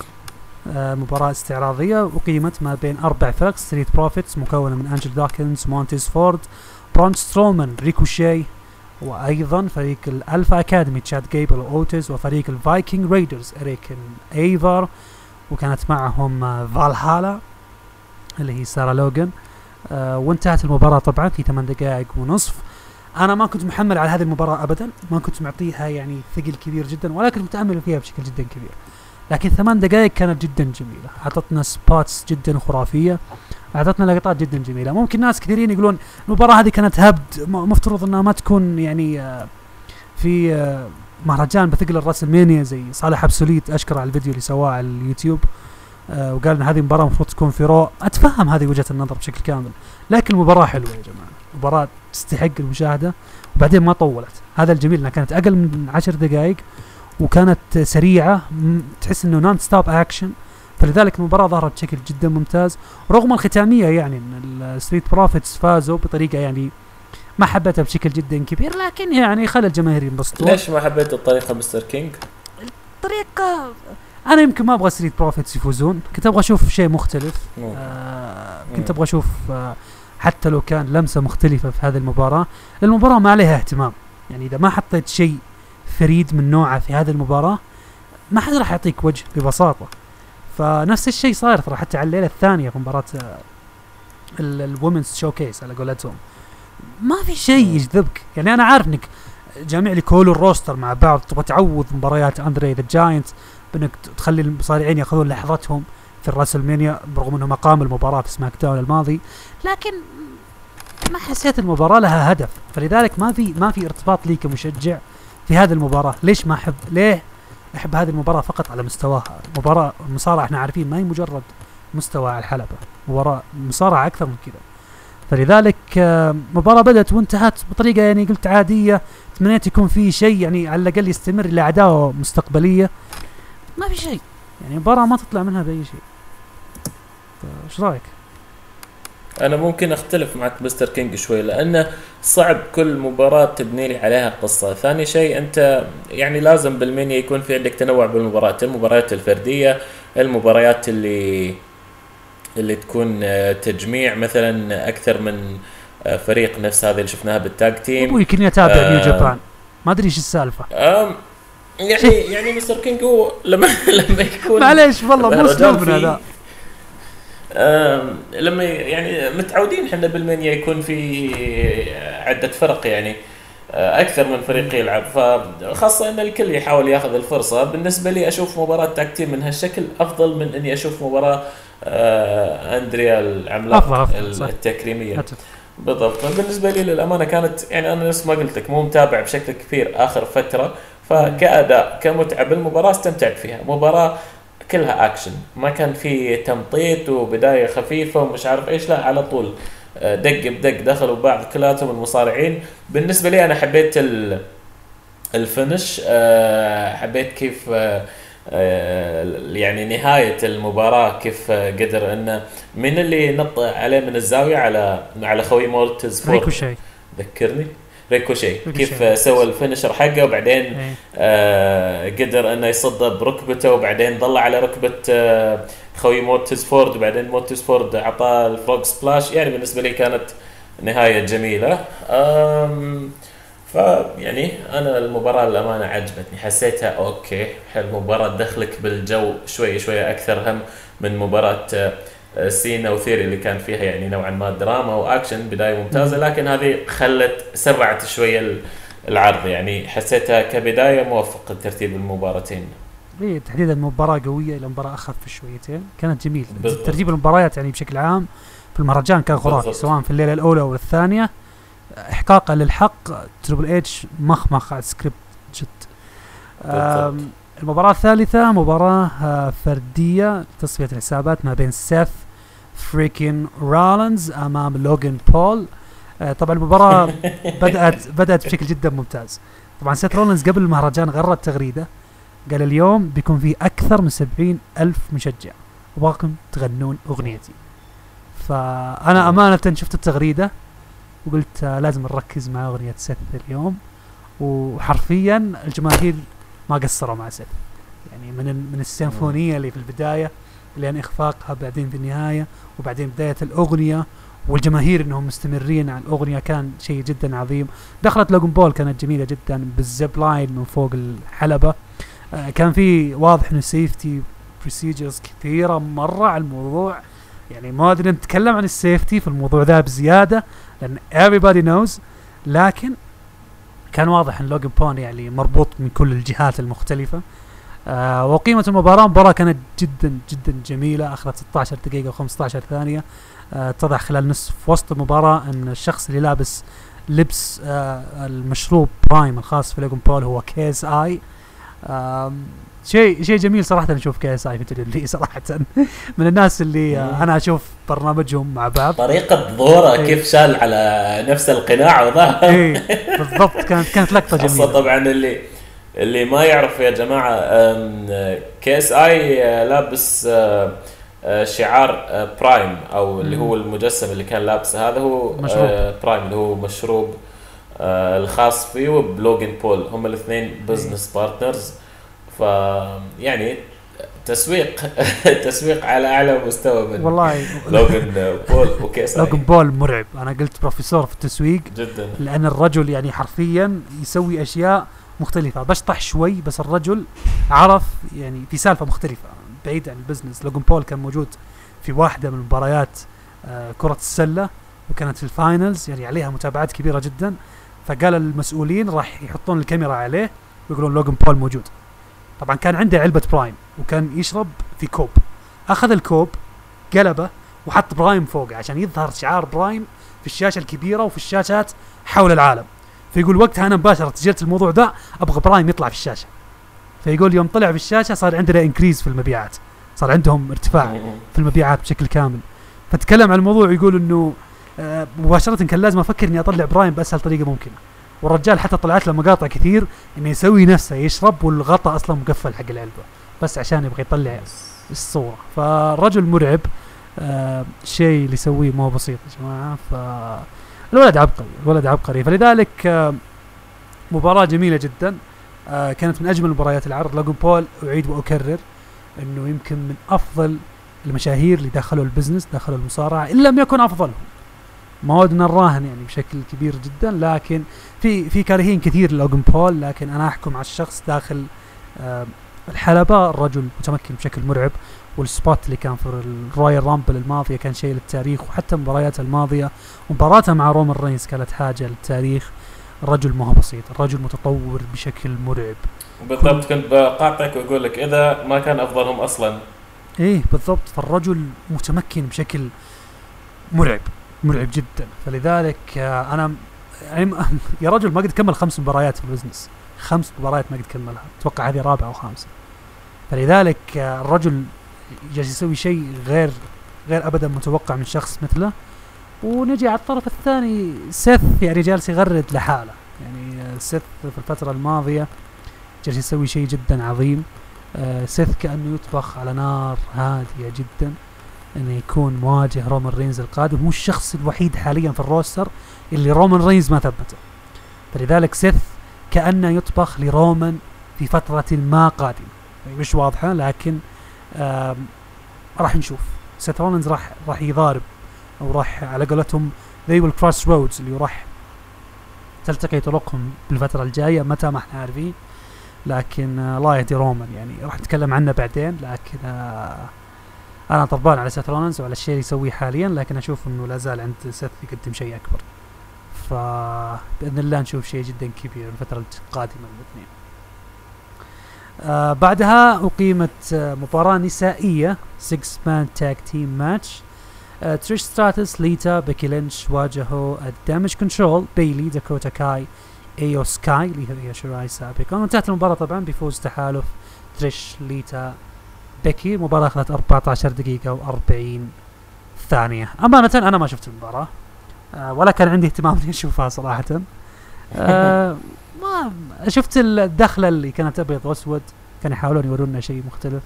آه مباراة استعراضية أقيمت ما بين أربع فرق ستريت بروفيتس مكونة من أنجل داكنز مونتيز فورد برون سترومان ريكوشي وأيضا فريق الألفا أكاديمي تشاد جيبل وأوتس وفريق الفايكنج ريدرز إريك ايفر وكانت معهم فالهالا اللي هي سارة لوغان آه وانتهت المباراة طبعا في ثمان دقائق ونصف. أنا ما كنت محمل على هذه المباراة ابدا ما كنت معطيها يعني ثقل كبير جدا ولكن متأمل فيها بشكل جدا كبير. لكن ثمان دقائق كانت جدا جميلة أعطتنا spots جدا خرافية. اعطتنا لقطات جدا جميلة. ممكن ناس كثيرين يقولون المباراة هذه كانت هبد مفترض إنها ما تكون يعني آه في آه مهرجان بثقل ال WrestleMania زي صالح أبسوليت اشكر على الفيديو اللي سواه على اليوتيوب آه وقال إن هذه المباراه المفروض تكون في Raw أتفهم هذه وجهة النظر بشكل كامل لكن المباراه حلوة يا جماعة. مباراة تستحق المشاهدة. وبعدين ما طولت. هذا الجميل إنها كانت أقل من عشر دقائق وكانت سريعة تحس إنه non-stop action فلذلك المباراة ظهرت بشكل جدا ممتاز رغم الختامية يعني إن ال Street Profits فازوا بطريقة يعني ما حبيتها بشكل جدا كبير لكن يعني خلى الجماهير ينبسطوا ليش ما حبيت الطريقة Mister King؟ الطريقة أنا يمكن ما أبغى Street Profits يفوزون كنت أبغى أشوف شيء مختلف آه كنت أبغى أشوف آه حتى لو كان لمسة مختلفة في هذه المباراة. المباراة ما عليها اهتمام يعني إذا ما حطيت شيء فريد من نوعه في هذه المباراة ما حد راح يعطيك وجه ببساطة. فنفس الشيء صاير ترى حتى على الليلة الثانية في مباراة ال women's showcase على قولتهم. ما في شيء يجذبك. يعني أنا عارف إنك جامع لي كل ال roster مع بعض تبغى تعوض مباريات Andre the Giant بإنك تخلي المصارعين يأخذون لحظتهم في ال WrestleMania برغم انهم اقاموا المباراة في SmackDown الماضي. لكن ما حسيت المباراة لها هدف. فلذلك ما في ما في ارتباط لي كمشجع في هذه المباراة. ليش ما أحب ليه احب هذه المباراة فقط على مستواها. مباراة المصارعه إحنا عارفين ما هي مجرد مستوى على الحلبة. مباراة مصارعة أكثر من كذا. فلذلك مباراة بدأت وانتهت بطريقة يعني قلت عادية. تمنيت يكون في شيء يعني على الأقل يستمر إلى عداوة مستقبلية. ما في شيء. يعني مباراة ما تطلع منها بأي شيء. إيش رأيك؟ أنا ممكن أختلف معك مستر كينج شوي لأنه صعب كل مباراة تبني لي عليها قصة، ثاني شيء أنت يعني لازم بالمنيا يكون في عندك تنوع بالمباريات، المباريات الفردية، المباريات اللي اللي تكون تجميع مثلا أكثر من فريق نفس هذه اللي شفناها بال tag team أبوي كني اتابع آه New Japan. ما أدري إيش السالفة. يعني يعني Mister King هو لما لما يكون معليش والله مو اسلوبنا ذا لما يعني متعودين إحنا بال Mania يكون في عدة فرق يعني أكثر من فريق يلعب. فخاصة إن الكل يحاول ياخذ الفرصة. بالنسبة لي أشوف مباراة tag team من هالشكل أفضل من إني أشوف مباراة أندريا العملاق أفضل أفضل التكريمية. بالضبط. بالنسبة لي للأمانة كانت يعني أنا نفس ما قلت لك مو متابع بشكل كثير آخر فترة. فكأداء كمتعة بالمباراة استمتعت فيها. مباراة كلها اكشن ما كان في تمطيط وبداية خفيفة ومش عارف إيش لا على طول. دق بدق دخلوا بعض كلاتهم المصارعين. بالنسبة لي أنا حبيت الفنش حبيت كيف يعني نهاية المباراة كيف قدر إنه من اللي نط عليه من الزاوية على على خوي مونتيز ريكوشي ذكرني؟ ريكوشي. كيف سوى ال finisher حقه وبعدين آه قدر إنه يصده بركبته وبعدين ظل على ركبة آه خوي مونتيز فورد وبعدين مونتيز فورد اعطاه ال frog splash. يعني بالنسبة لي كانت نهاية جميلة. فيعني أنا المباراة للأمانة عجبتني. حسيتها okay حلو. مباراة تدخلك بالجو شوي شوي أكثر هم من مباراة سينا وثيري اللي كان فيها يعني نوعا ما دراما وأكشن بداية ممتازة لكن هذه خلت سرعت شوية العرض. يعني حسيتها كبداية موفق ترتيب المباراتين اي تحديدا مباراة قوية إلى مباراة أخف شويتين. كانت جميل ترتيب المباريات يعني بشكل عام في المهرجان كان خرافي سواء في الليلة الأولى أو الثانية. احقاقا للحق Triple H مخمخ على السكريبت. جد. المباراة الثالثة مباراة فردية تصفية الحسابات ما بين سيث freakin' رولينز أمام لوجن بول. آه طبعا المباراة بدات بدأت بشكل جدا ممتاز. طبعا سيث رولينز قبل المهرجان غرد تغريدة. قال اليوم بيكون في أكثر من سبعين ألف مشجع. ابغاكم تغنون أغنيتي. فأنا أمانة شفت التغريدة وقلت آه لازم نركز مع أغنية سيث اليوم. وحرفيا الجماهير ما قصروا مع سيث. يعني من من السيمفونية اللي في البداية لين إخفاقها بعدين في النهاية وبعدين بداية الأغنية والجماهير إنهم مستمرين على الأغنية كان شيء جدا عظيم. دخلة لوجن بول كانت جميلة جدا بال zip line من فوق الحلبة. آه كان في واضح إنه safety procedures كثيرة مرة على الموضوع. يعني ما أدري نتكلم عن ال safety في الموضوع ذا بزيادة لأن everybody knows. لكن كان واضح إن لوجن بول يعني مربوط من كل الجهات المختلفة. آه وقيمة المباراة مباراة كانت جدا جدا جميلة. اخذت 16 دقيقة و15 ثانية. آه اتضح خلال نصف وسط المباراة أن الشخص اللي لابس لبس آه المشروب Prime الخاص في لوجن بول هو KSI شيء شيء جميل صراحة نشوف KSI في WWE صراحة. من الناس اللي آه أنا أشوف برنامجهم مع بعض. طريقة ظهوره إيه. كيف شال على نفس القناع وظهر. اي بالضبط. كانت كانت لقطة جميلة. طبعا اللي اللي ما يعرف يا جماعة KSI لابس آه، آه، شعار Prime أو اللي هو المجسم اللي كان لابسه هذا هو مشروب. Prime اللي هو مشروب الخاص فيه وبلوجن بول. هم الاثنين business partners ف يعني تسويق تسويق على أعلى مستوى من والله. لوجن بول و KSI لوجن بول مرعب. أنا قلت بروفيسور في التسويق جدا. لأن الرجل يعني حرفيا يسوي أشياء مختلفة. بشطح شوي بس الرجل عرف يعني في سالفة مختلفة. بعيد عن ال business. لوجن بول كان موجود في واحدة من مباريات آه كرة السلة وكانت في ال finals يعني عليها متابعات كبيرة جدا. فقال المسؤولين راح يحطون الكاميرا عليه ويقولون لوجن بول موجود. طبعا كان عنده علبة Prime وكان يشرب في كوب. أخذ الكوب قلبه وحط Prime فوقه عشان يظهر شعار Prime في الشاشة الكبيرة وفي الشاشات حول العالم. فيقول وقتها أنا مباشرة سجلت الموضوع ذا أبغى Prime يطلع في الشاشة. فيقول يوم طلع في الشاشة صار عندنا increase في المبيعات. صار عندهم ارتفاع في المبيعات بشكل كامل. فتكلم عن الموضوع يقول إنه آه مباشرة كان لازم أفكر إني أطلع Prime بأسهل طريقة ممكنة. والرجال حتى طلعت له مقاطع كثير إنه يسوي نفسه يشرب والغطاء أصلا مقفل حق العلبة. بس عشان يبغى يطلع الصورة. فالرجل مرعب آه شيء اللي يسويه مو بسيط يا جماعة. ف الولد عبقري الولد عبقري. فلذلك آه مباراة جميلة جدا. آه كانت من أجمل مباريات العرض. لوجن بول أعيد وأكرر إنه يمكن من أفضل المشاهير اللي دخلوا ال business دخلوا المصارعة إن لم يكن أفضلهم. ما ودنا نراهن يعني بشكل كبير جدا. لكن في في كارهين كثير لوجن بول لكن أنا أحكم على الشخص داخل آه الحلبة. الرجل متمكن بشكل مرعب. وال spot اللي كان في الرويال رامبل الماضية كان شيء للتاريخ وحتى مبارياته الماضية مباراته مع رومان رينز كانت حاجة للتاريخ. الرجل ما هو بسيط الرجل متطور بشكل مرعب. بالضبط كنت بقاطعك وأقول لك إذا ما كان أفضلهم أصلا. إيه بالضبط. فالرجل متمكن بشكل مرعب مرعب جدا. فلذلك آه أنا يعني يا رجل ما قد كمل خمس مباريات في البزنس. خمس مباريات ما قد كملها. أتوقع هذه رابعة أو خامسه فلذلك آه الرجل جالس يسوي شيء غير غير ابدا متوقع من شخص مثله. ونجي على الطرف الثاني سيث يعني جالس يغرد لحاله. يعني آه سيث في الفترة الماضية جالس يسوي شيء جدا عظيم. آه سيث كأنه يطبخ على نار هادية جدا إنه يكون مواجه رومان رينز القادم. هو الشخص الوحيد حاليا في ال roster اللي رومان رينز ما ثبته. فلذلك سيث كأنه يطبخ لرومان في فترة ما قادمة. مش واضحة لكن راح نشوف. سيث رولينز راح راح يضارب أو راح على قولتهم they will cross roads اللي راح تلتقي طرقهم بالفترة الجاية متى ما إحنا عارفين. لكن الله يهدي رومان يعني. راح نتكلم عنه بعدين لكن آه أنا طربان على سيث رولينز وعلى الشيء اللي يسويه حاليا لكن أشوف إنه لا زال عند سيث يقدم شيء أكبر. فبإذن الله نشوف شيء جدا كبير الفترة القادمة الاثنين. آه بعدها أقيمت آه مباراة نسائية 6 man tag team match تريش ستراتس ليتا بيكي لينش واجهوا ال Damage Control بيلي داكوتا كاي ايو سكاي اللي هي شراي سابقا وانتهت المباراة طبعا بفوز تحالف تريش ليتا بيكي مباراة أخذت 14 دقيقة و40 ثانية. أمانة أنا ما شفت المباراة آه ولا كان عندي اهتمام إني أشوفها صراحة. آه ما شفت الدخلة اللي كانت أبيض وأسود؟ كانوا يحاولون يورونا شيء مختلف.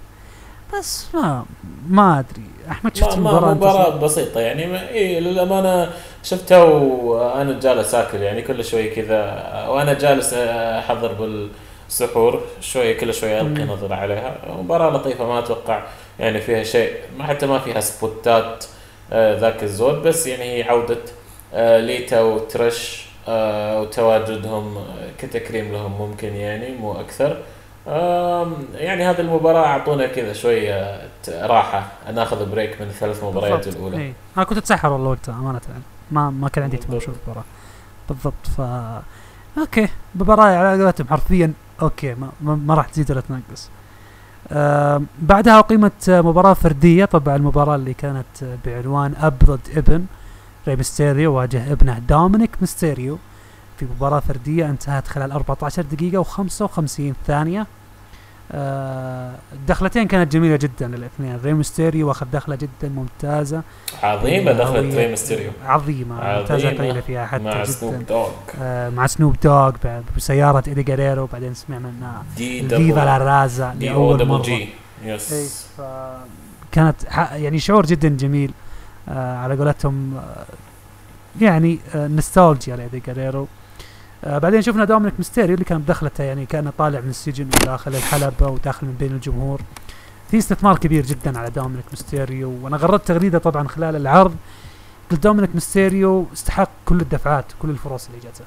بس ما ما أدري. أحمد شفت ما المباراه مباراة بسيطة يعني. ما إيه للأمانة شفتها وأنا جالس آكل يعني كل شوي كذا. وأنا جالس أحضر بالسحور شوي كل شوي ألقي مم. نظرة عليها. مباراة لطيفة ما أتوقع يعني فيها شيء. ما حتى ما فيها سبوتات آه، ذاك الزود. بس يعني هي عودة آه، ليتا وترش. آه، وتواجدهم آه، كتكريم لهم ممكن يعني مو أكثر آم، يعني هذه المباراة أعطونا كذا شوية ت- راحة ناخذ break من الثلاث مباريات. الأولى إيه. أنا كنت أتسحر والله وقتها أمانة يعني. ما ما كان عندي بالضبط. أشوف المباراه بالضبط ف okay مباراة على قولتهم حرفيا okay ما, ما, راح تزيد ولا تنقص آه بعدها أقيمت آه، مباراة فردية طبعا المباراة اللي كانت آه، بعنوان أب ضد ابن ري ميستيريو واجه ابنه دومينيك ميستيريو في مباراة فردية انتهت خلال 14 دقيقة و55 ثانية. آه الدخلتين كانت جميلة جدا للاثنين ري ميستيريو واخذ دخلة جدا ممتازة. عظيمة دخلت هوية ري ميستيريو عظيمة ممتازة. قليلة فيها حتى مع جدا. سنوب دوغ. آه مع سنوب دوغ بعد بسيارة إيدي جاريرو بعدين سمعنا إنها دي viva la raza دي أو لأول دبل مرة. yes كانت ح- يعني شعور جدا جميل. آه على قولتهم آه يعني آه نستالجيا لإيدي جاريرو آه بعدين شفنا دومينيك ميستيريو اللي كان بدخلته يعني كان طالع من السجن وداخل الحلبة وداخل من بين الجمهور. في استثمار كبير جدا على دومينيك ميستيريو وأنا غردت تغريدة طبعا خلال العرض. قلت دومينيك ميستيريو استحق كل الدفعات كل الفرص اللي جاته.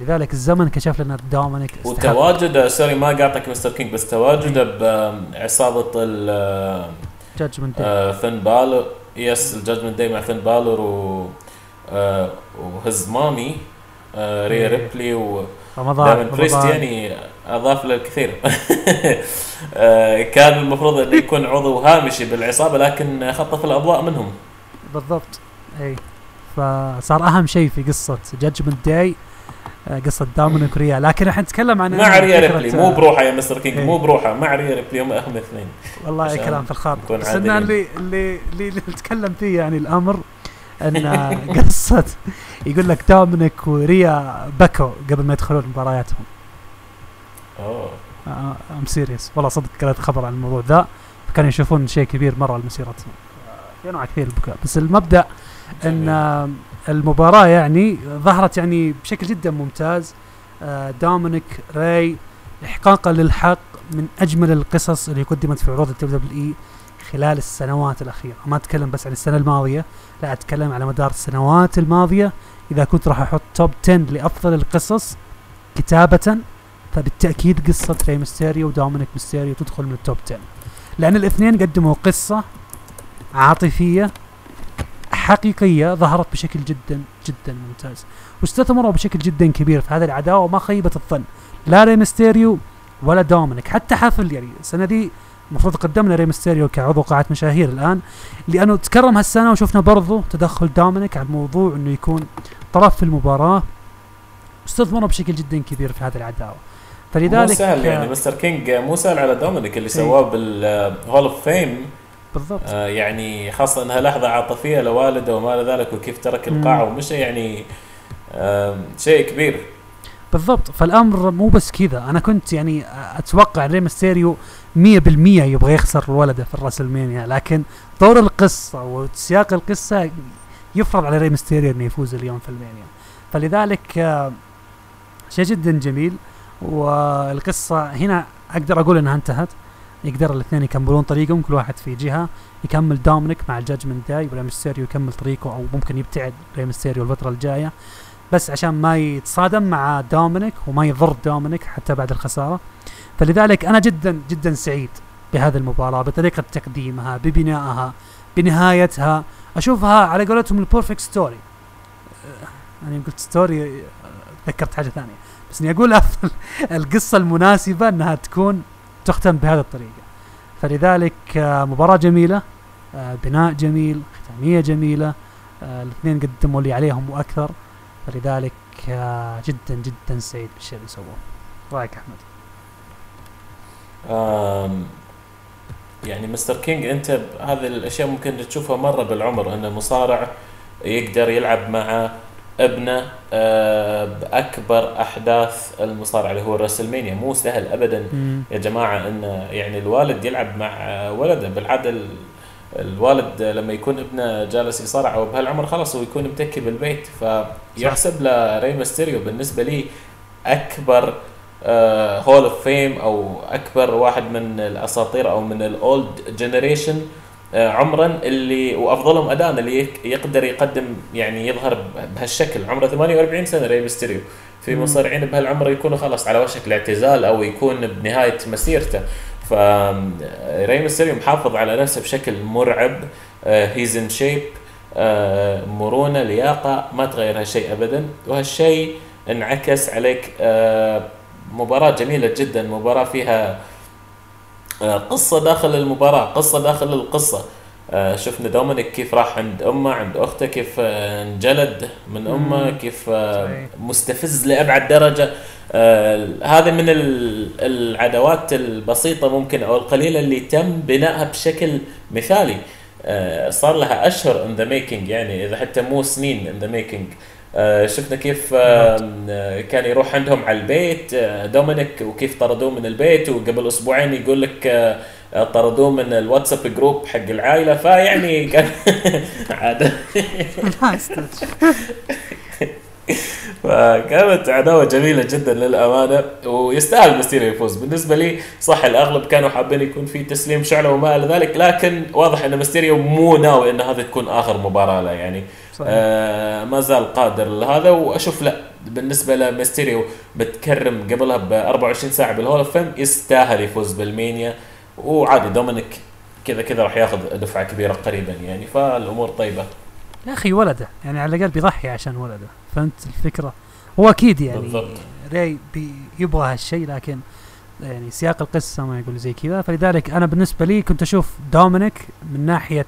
لذلك الزمن كشف لنا دومينيك استحق وتواجد sorry ما قاطعك مستر كينج بس تواجده بعصابة ال Judgment آه، فين بالور. yes ال Judgment Day مع فين بالور و آه، و his mommy آه، ريا. ريبلي و داميان بريست داميان. يعني أضاف له الكثير آه، كان المفروض إنه يكون عضو هامشي بالعصابة لكن خطف الأضواء منهم بالضبط اي فصار أهم شيء في قصة Judgment Day قصة دومينيك ريا لكن راح نتكلم عن مع ريا ريبلي. مو بروحه يا مستر كينج إيه. مو بروحه مع ريا ريبلي هم أهم اثنين. والله كلام في الخاطر. بس إن. اللي اللي اللي نتكلم فيه يعني الأمر إن قصة يقول لك دومينيك وريا بكوا قبل ما يدخلون مبارياتهم. أوه. I'm serious والله صدق قرأت خبر عن الموضوع ذا. فكانوا يشوفون شيء كبير مرة لمسيرتهم في انواع كثير البكاء بس المبدأ إن المباراة يعني ظهرت يعني بشكل جدا ممتاز. آه، دومينيك ري احقاقا للحق من أجمل القصص اللي قدمت في عروض الدبليو دبليو خلال السنوات الأخيرة. ما أتكلم بس عن السنة الماضية لا أتكلم على مدار السنوات الماضية. إذا كنت راح أحط top 10 لأفضل القصص كتابة فبالتأكيد قصة ري ميستيريو ودومينيك ميستيريو تدخل من ال top 10 لأن الاثنين قدموا قصة عاطفية حقيقية ظهرت بشكل جدا جدا ممتاز. واستثمروا بشكل جدا كبير في هذه العداوه وما خيبت الظن. لا ري ميستيريو ولا دومينيك حتى حفل يعني السنة دي المفروض قدمنا ري ميستيريو كعضو قاعة مشاهير الآن. لأنه تكرم هالسنة وشفنا برضو تدخل دومينيك على الموضوع إنه يكون طرف في المباراة. استثمروا بشكل جدا كبير في هذه العداوه فلذلك مو سهل يعني مستر كينج مو سهل على دومينيك اللي. سواه بال Hall of Fame بالضبط. آه، يعني خاصة إنها لحظة عاطفية لوالده وما إلى ذلك وكيف ترك مم. القاعة ومشى يعني آم، شيء كبير. بالضبط. فالأمر مو بس كذا. أنا كنت يعني أتوقع ري ميستيريو 100% يبغى يخسر ولده في الراسلمانيا لكن طور القصة وسياق القصة يفرض على ري ميستيريو إنه يفوز اليوم في ألمانيا. فلذلك آه، شيء جدا جميل. والقصة هنا أقدر أقول إنها انتهت. يقدر الاثنين يكملون طريقهم كل واحد في جهة يكمل دومينيك مع ال Judgment Day ميستيريو يكمل طريقه أو ممكن يبتعد ري ميستيريو الفترة الجاية. بس عشان ما يتصادم مع دومينيك وما يضر دومينيك حتى بعد الخسارة. فلذلك أنا جدا جدا سعيد بهذه المباراة بطريقة تقديمها ببنائها بنهايتها. أشوفها على قولتهم ال perfect story أنا قلت story تذكرت حاجة ثانية. بس إني أقول القصة المناسبة إنها تكون تختم بهذه الطريقة. فلذلك آه، مباراة جميلة آه، بناء جميل ختامية جميلة آه، الاثنين قدموا اللي عليهم وأكثر. فلذلك جدا جدا سعيد بالشيء اللي سووه. رأيك أحمد؟ آم، يعني مستر كينج أنت هذه الأشياء ممكن تشوفها مرة بالعمر إن مصارع يقدر يلعب مع ابنه آه، بأكبر أحداث المصارعة اللي هو راسلمانيا مو سهل ابدا. يا جماعة ان يعني الوالد يلعب مع ولده. بالعاده ال- الوالد لما يكون ابنه جالس يصارع أو بهالعمر خلاص هو يكون متكي بالبيت. فيحسب لري ميستيريو. بالنسبة لي أكبر Hall of Fame أو أكبر واحد من الأساطير أو من ال old generation عمرا اللي وأفضلهم اداء اللي يقدر يقدم يعني يظهر بهالشكل. عمره 48 سنة ري ميستيريو في. مصارعين بهالعمر يكونوا خلاص على وشك الاعتزال أو يكون بنهاية مسيرته. ف ري ميستيريو محافظ على نفسه بشكل مرعب. he's in shape مرونة لياقة ما تغير هالشيء ابدا. وهالشيء انعكس عليك آه، مباراة جميلة جدا. مباراة فيها آه، قصة داخل المباراة قصة داخل القصة آه، شفنا دومينيك كيف راح عند أمه عند أخته كيف آه، انجلد من أمه. كيف آه،. مستفز لأبعد درجة آه، هذه من ال- العداوات البسيطة ممكن أو القليلة اللي تم بنائها بشكل مثالي آه، صار لها أشهر in the making يعني إذا حتى مو سنين in the making شفنا كيف آه، آه، كان يروح عندهم على البيت آه، دومينيك وكيف طردوه من البيت وقبل أسبوعين يقول لك آه، آه، طردوه من الواتساب group حق العائلة. فيعني كان عاد. فكانت عداوة جميلة جدا للأمانة ويستاهل ميستيريو يفوز. بالنسبة لي صح الأغلب كانوا حابين يكون في تسليم شعله وما إلى ذلك لكن واضح إن ميستيريو مو ناوي إن هذه تكون آخر مباراة له. يعني صحيح. آه ما زال قادر لهذا وأشوف لا. بالنسبة لميستيريو متكرم قبلها ب 24 ساعة بال Hall of Fame يستاهل يفوز بالمينيا وعادي دومينيك كذا كذا راح ياخذ دفعة كبيرة قريبا يعني فالأمور طيبة. يا أخي ولده يعني على الأقل بيضحي عشان ولده. فهمت الفكرة؟ هو أكيد يعني بالضبط. ري يبغى هالشيء لكن يعني سياق القصة ما يقول زي كذا. فلذلك أنا بالنسبة لي كنت أشوف دومينيك من ناحية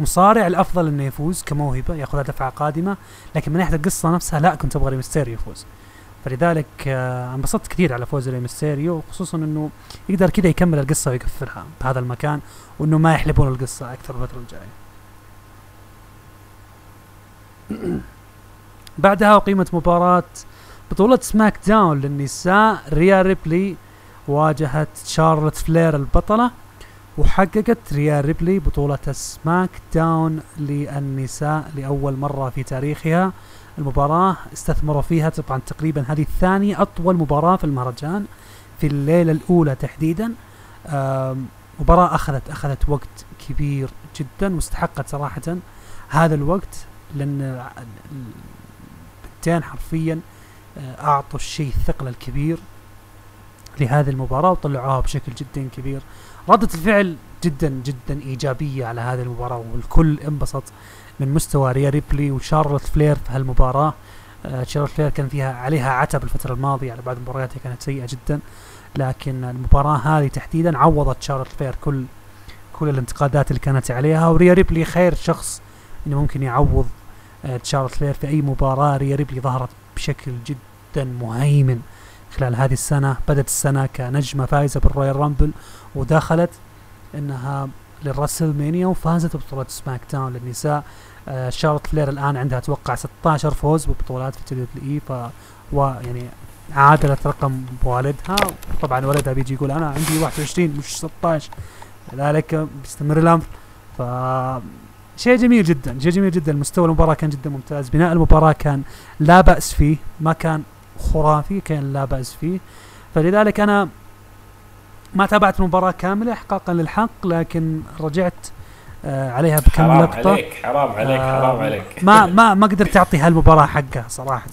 مصارع الأفضل إنه يفوز كموهبة ياخذها دفعه قادمة لكن من ناحية القصة نفسها لا كنت أبغى ريمستيريو يفوز. فلذلك آه، انبسطت كثير على فوز ريمستيريو خصوصا إنه يقدر كذا يكمل القصة ويقفلها بهذا المكان وإنه ما يحلبون القصة أكثر الفترة الجاية. بعدها أقيمت مباراة بطولة SmackDown للنساء ريا ريبلي واجهت شارلوت فلير البطلة. وحققت ريا ريبلي بطولة SmackDown للنساء لأول مرة في تاريخها. المباراة استثمروا فيها طبعا تقريبا هذه ثاني أطول مباراة في المهرجان في الليلة الأولى تحديدا. مباراة أخذت أخذت وقت كبير جدا واستحقت صراحة هذا الوقت لأن ال- البنتين حرفيا آه، أعطوا الشيء الثقل الكبير لهذه المباراة وطلعوها بشكل جدا كبير. ردة الفعل جدا جدا إيجابية على هذه المباراة والكل انبسط من مستوى ريا ريبلي وشارلوت فلير في هالمباراة. آه، شارلوت فلير كان فيها عليها عتب الفترة الماضية على بعض مبارياتها كانت سيئة جدا لكن المباراة هذه تحديدا عوضت شارلوت فلير كل كل الانتقادات اللي كانت عليها. وريا ريبلي خير شخص إنه ممكن يعوض آه، شارلوت فلير في أي مباراة. ريا ريبلي ظهرت بشكل جدا مهيمن خلال هذه السنة. بدأت السنة كنجمة فائزة بال Royal Rumble ودخلت إنها للرسلمانيا وفازت ببطولة SmackDown للنساء. آه شارلوت فلير الآن عندها أتوقع 16 فوز ببطولات في WWE ف ويعني عادلت رقم والدها. طبعا والدها بيجي يقول أنا عندي 21 مش 16 لذلك بيستمر الأمر. ف شيء جميل جدا شيء جميل جدا. مستوى المباراة كان جدا ممتاز. بناء المباراة كان لا بأس فيه. ما كان خرافي كان لا بأس فيه. فلذلك أنا ما تابعت المباراة كاملة إحقاقا للحق لكن رجعت آه عليها بكم حرام لقطة. عليك حرام عليك آه، حرام عليك. ما ما ما قدرت أعطي هالمباراة حقها صراحة.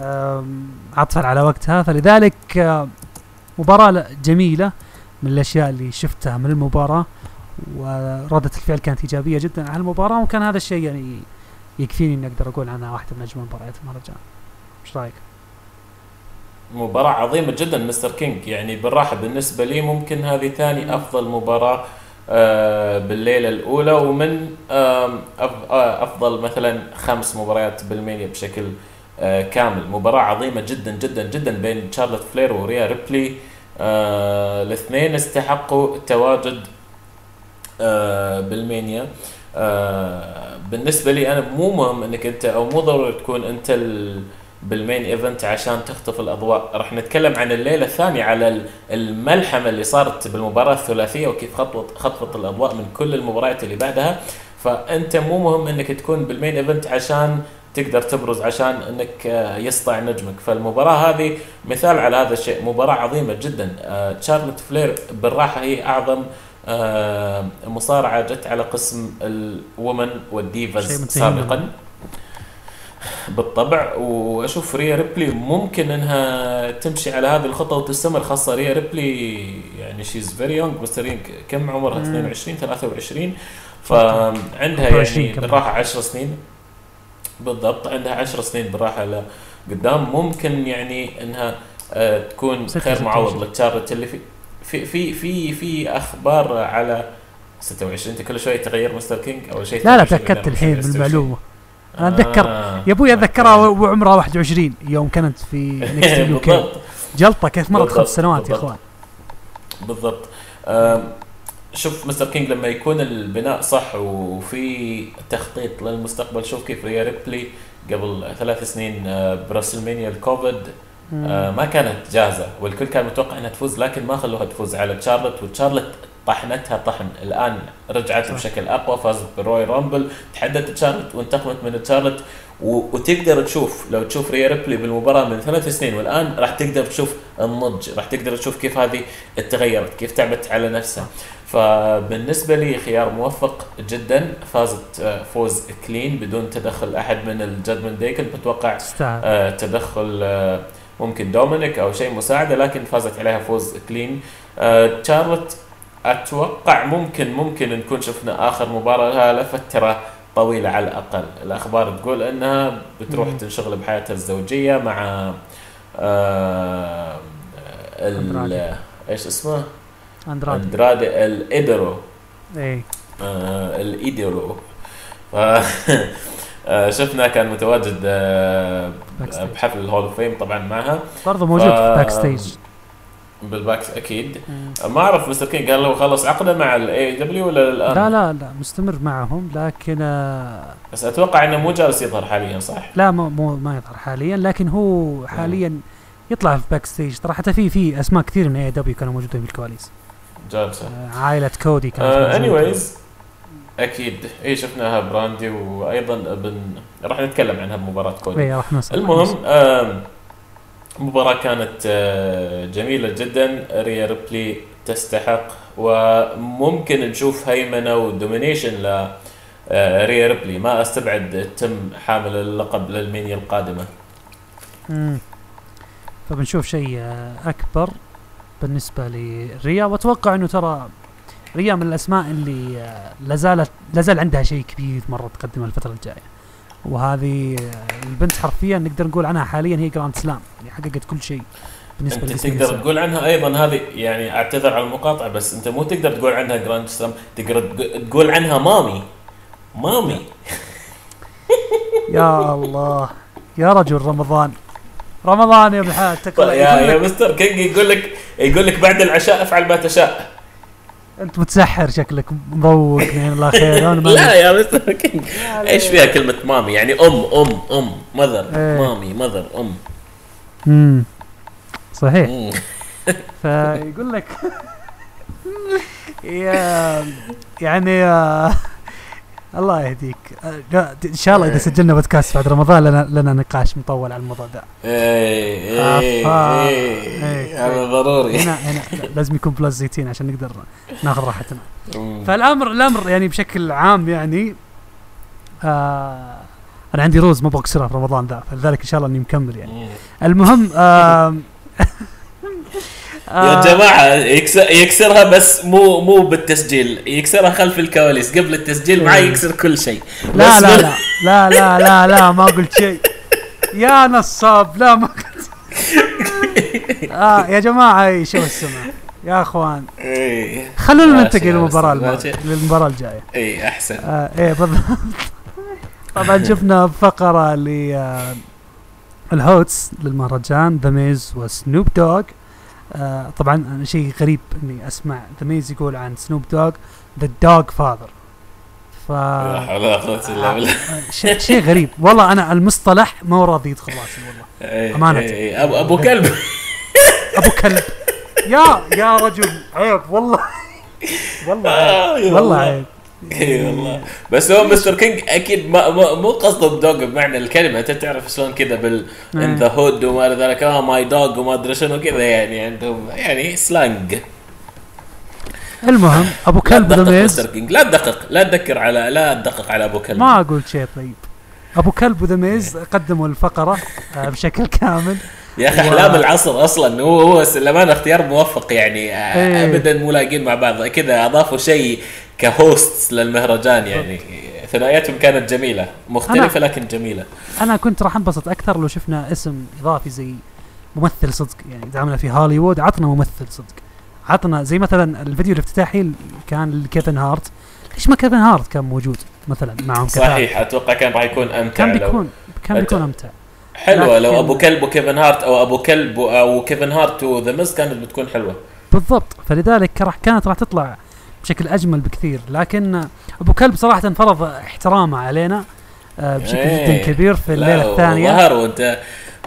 آم، عطفا على وقتها. فلذلك آه، مباراة لا- جميلة من الأشياء اللي شفتها من المباراة وردة الفعل كانت إيجابية جدا على المباراة وكان هذا الشيء يعني يكفيني إني أقدر أقول عنها واحدة من أجمل مباريات المهرجان إيش رأيك؟ مباراة عظيمة جدا مستر كينج. يعني بالراحة بالنسبة لي ممكن هذه ثاني أفضل مباراة آه، بالليلة الأولى ومن آه، أفضل مثلا خمس مباريات بالمانيا بشكل آه، كامل. مباراة عظيمة جدا جدا جدا بين شارلوت فلير وريا ريبلي. الاثنين استحقوا التواجد بالمانيا بالنسبة لي أنا مو مهم إنك أنت أو مو ضروري تكون أنت ال بال main event عشان تخطف الأضواء. راح نتكلم عن الليلة الثانية على ال- الملحمة اللي صارت بالمباراة الثلاثية وكيف خطفت خطفت الأضواء من كل المباريات اللي بعدها. فأنت مو مهم إنك تكون بال main event عشان تقدر تبرز عشان إنك آه، يسطع نجمك. فالمباراة هذه مثال على هذا الشيء. مباراة عظيمة جدا. آه، تشارلوت فلير بالراحة هي أعظم آه، مصارعة جت على قسم ال women منتهي سابقا. بالطبع وأشوف ريا ريبلي ممكن إنها تمشي على هذه الخطة وتستمر خاصة ريا ريبلي يعني she's very young مستر كم عمرها مم. 22 23 فعندها 23 يعني. بالراحة 10 سنين بالضبط عندها 10 سنين بالراحة لقدام ممكن يعني إنها آه، تكون خير معوض. لتشارلت اللي في في في في في أخبار على 26 أنت كل شوي تغير مستر كينج اول شيء لا لا 26 تأكدت الحين 26. بالمعلومة أنا أتذكر آه. يا أبوي أتذكرها وعمرها 21 يوم كانت في NXT UK جلطة كيف مرت خمس سنوات يا. أخوان. بالضبط. شوف مستر كينج لما يكون البناء صح وفي تخطيط للمستقبل شوف كيف ريا ريبلي قبل ثلاث سنين آه، براسلمانيا الكوفيد آه، ما كانت جاهزة والكل كان متوقع إنها تفوز لكن ما خلوها تفوز على تشارلت وتشارلت طحنتها طحن الآن رجعت صح. بشكل أقوى فازت بال Royal Rumble. تحدت تشارلت وانتقمت من تشارلت. و... وتقدر تشوف لو تشوف ريا ريبلي بالمباراة من ثلاث سنين والآن راح تقدر تشوف النضج راح تقدر تشوف كيف هذه اتغيرت كيف تعبت على نفسها. فبالنسبة لي خيار موفق جدا. فازت آه، فوز clean بدون تدخل أحد من ال Judgment Day كل. بتوقع تستاهل آه، تدخل آه، ممكن دومينيك أو شيء مساعدة لكن فازت عليها فوز clean. تشارلت أتوقع ممكن ممكن نكون شفنا آخر مباراة. لها لفتره طويلة على الأقل. الأخبار تقول إنها بتروح. تنشغل بحياتها الزوجية مع آه ال-. إيش اسمه؟ أندرادي. أندرادي الايدرو اي آه الايدولو ف آه، شفنا كان متواجد آه، بحفل ال Hall of Fame طبعا معها. برضه موجود ف- في backstage بال backs أكيد. ما أعرف مستر كينج هل هو خلص عقده مع ال AEW ولا الآن؟ لا لا لا مستمر معهم لكن آه، بس أتوقع إنه مو جالس يظهر حاليا صح؟ لا مو مو ما يظهر حاليا لكن هو حاليا يطلع في backstage ترى حتى في في أسماء كثير من AEW كانوا موجودين بالكواليس. جالسة. آه، عائلة كودي كانت اني موجودة. وايز أكيد. اي شفناها براندي وأيضا بن راح نتكلم عنها بمباراة كودي. اي راح المهم آم، مباراة كانت آه، جميلة جدا. ريا ريبلي تستحق وممكن نشوف هيمنة و domination ل آه، ريا ريبلي. ما أستبعد تم حامل اللقب لل Mania القادمة. مم. فبنشوف شيء آه، أكبر بالنسبة لريا. وأتوقع إنه ترى ريا من الأسماء اللي لازالت لازال عندها شيء كبير مرة تقدمه الفترة الجاية. وهذه البنت حرفيا نقدر نقول عنها حاليا هي grand slam يعني حققت كل شيء بالنسبة أنت تقدر. تقول عنها؟ أيضا هذه يعني أعتذر على المقاطعة بس أنت مو تقدر تقول عنها grand slam تقدر تق- تقول عنها mami. mami. يا الله. يا رجل رمضان. رمضان يا ابن يا يا مستر كينج يقول لك يقول لك بعد العشاء افعل ما تشاء. انت متسحر شكلك مروق من الله خير أنا لا يا مستر كينج إيش فيها كلمة mami؟ يعني أم أم أم mother إيه. mami mother أم. امم صحيح. فيقول لك يا يعني يا الله يهديك لا، إن شاء الله إذا سجلنا بودكاست بعد رمضان لنا لنا نقاش مطول على الموضوع ده إيه إيه. إيه إيه. هذا ضروري هنا هنا لازم يكون بلس زيتين عشان نقدر ناخذ راحتنا. فالامر الأمر يعني بشكل عام يعني آه أنا عندي روز ما اكسرها في رمضان ذا فلذلك إن شاء الله إني مكمل يعني. المهم آه يا جماعة يكسر يكسرها بس مو مو بالتسجيل. يكسرها خلف الكواليس. قبل التسجيل معي. يكسر كل شيء. لا لا لا لا لا لا لا ما قلت شيء. يا نصاب لا ما قلت آه يا جماعة إي شو السمع يا أخوان. خلونا ننتقل يا للمباراة أستاذ، الم- ماشي. للمباراة الجاية. إيه أحسن. آه إيه بالضبط. طبعا شفنا فقرة ل آه، ال hosts للمهرجان ذا ميز وسنوب دوغ آه طبعا شيء غريب إني أسمع ذا ميز يقول عن سنوب دوغ the Doggfather ف بالله. شيء شيء غريب. والله أنا المصطلح ما راضي يدخل راسي والله. إيه، أمانة. إيه، ابو كلب. أبو كلب. يا يا رجل عيب والله. والله آه، عيب يا والله الله. عيب. اي والله. بس هو مستر كينج أكيد ما مو قصده ب dog بمعنى الكلمة. أنت تعرف شلون كذا بال إيه. in the hood وما إلى ذلك. آه my dog وما أدري شنو كذا يعني عندهم يعني slang المهم أبو كلب ذا لا تدقق. لا تذكر على لا تدقق على أبو كلب. ما أقول شيء طيب. أبو كلب وذا ميز قدموا الفقرة آه، بشكل كامل. يا أخي أحلام العصر أصلا. هو هو للأمانة اختيار موفق يعني آه، إيه. ابدا مو لاقين مع بعض. كذا أضافوا شيء ك host للمهرجان يعني. ثنائياتهم كانت جميلة مختلفة لكن جميلة. أنا كنت راح انبسط أكثر لو شفنا اسم إضافي زي ممثل صدق. يعني دعمنا في هوليوود عطنا ممثل صدق. عطنا زي مثلا الفيديو الافتتاحي كان لكيفن هارت. ليش ما كيفن هارت كان موجود مثلا معهم؟ صحيح أتوقع كان راح يكون أمتع كان لو- بيكون كان بيكون أمتع. حلوة لو أبو كلب وكيفن هارت أو أبو كلب أو كيفن هارت وذا ميز كانت بتكون حلوة بالضبط فلذلك راح كانت راح تطلع بشكل أجمل بكثير لكن أبو كلب صراحة فرض احترامه علينا آه، بشكل إيه. جدا كبير في الليلة الثانية ظهر وانت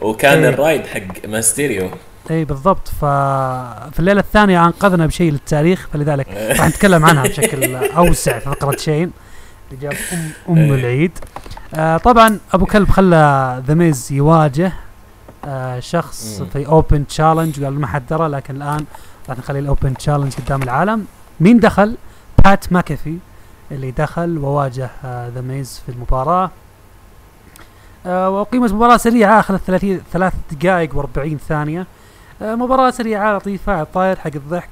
وكان إيه. ال ride حق ماستيريو اي بالضبط ففي الليلة الثانية أنقذنا بشيء للتاريخ فلذلك راح نتكلم عنها بشكل أوسع في فقرة شين اللي جاب ام أم إيه. العيد آه طبعا أبو كلب خلى ذا ميز يواجه آه شخص مم. في open challenge وقال ما حد درى لكن الآن راح نخلي ال open challenge قدام العالم. مين دخل؟ بات ماكافي اللي دخل وواجه آه The Miz في المباراة. آه وقيمة مباراة سريعة أخذت 30 ثلاث دقائق و40 ثانية. آه مباراة سريعة لطيفة على الطاير حق الضحك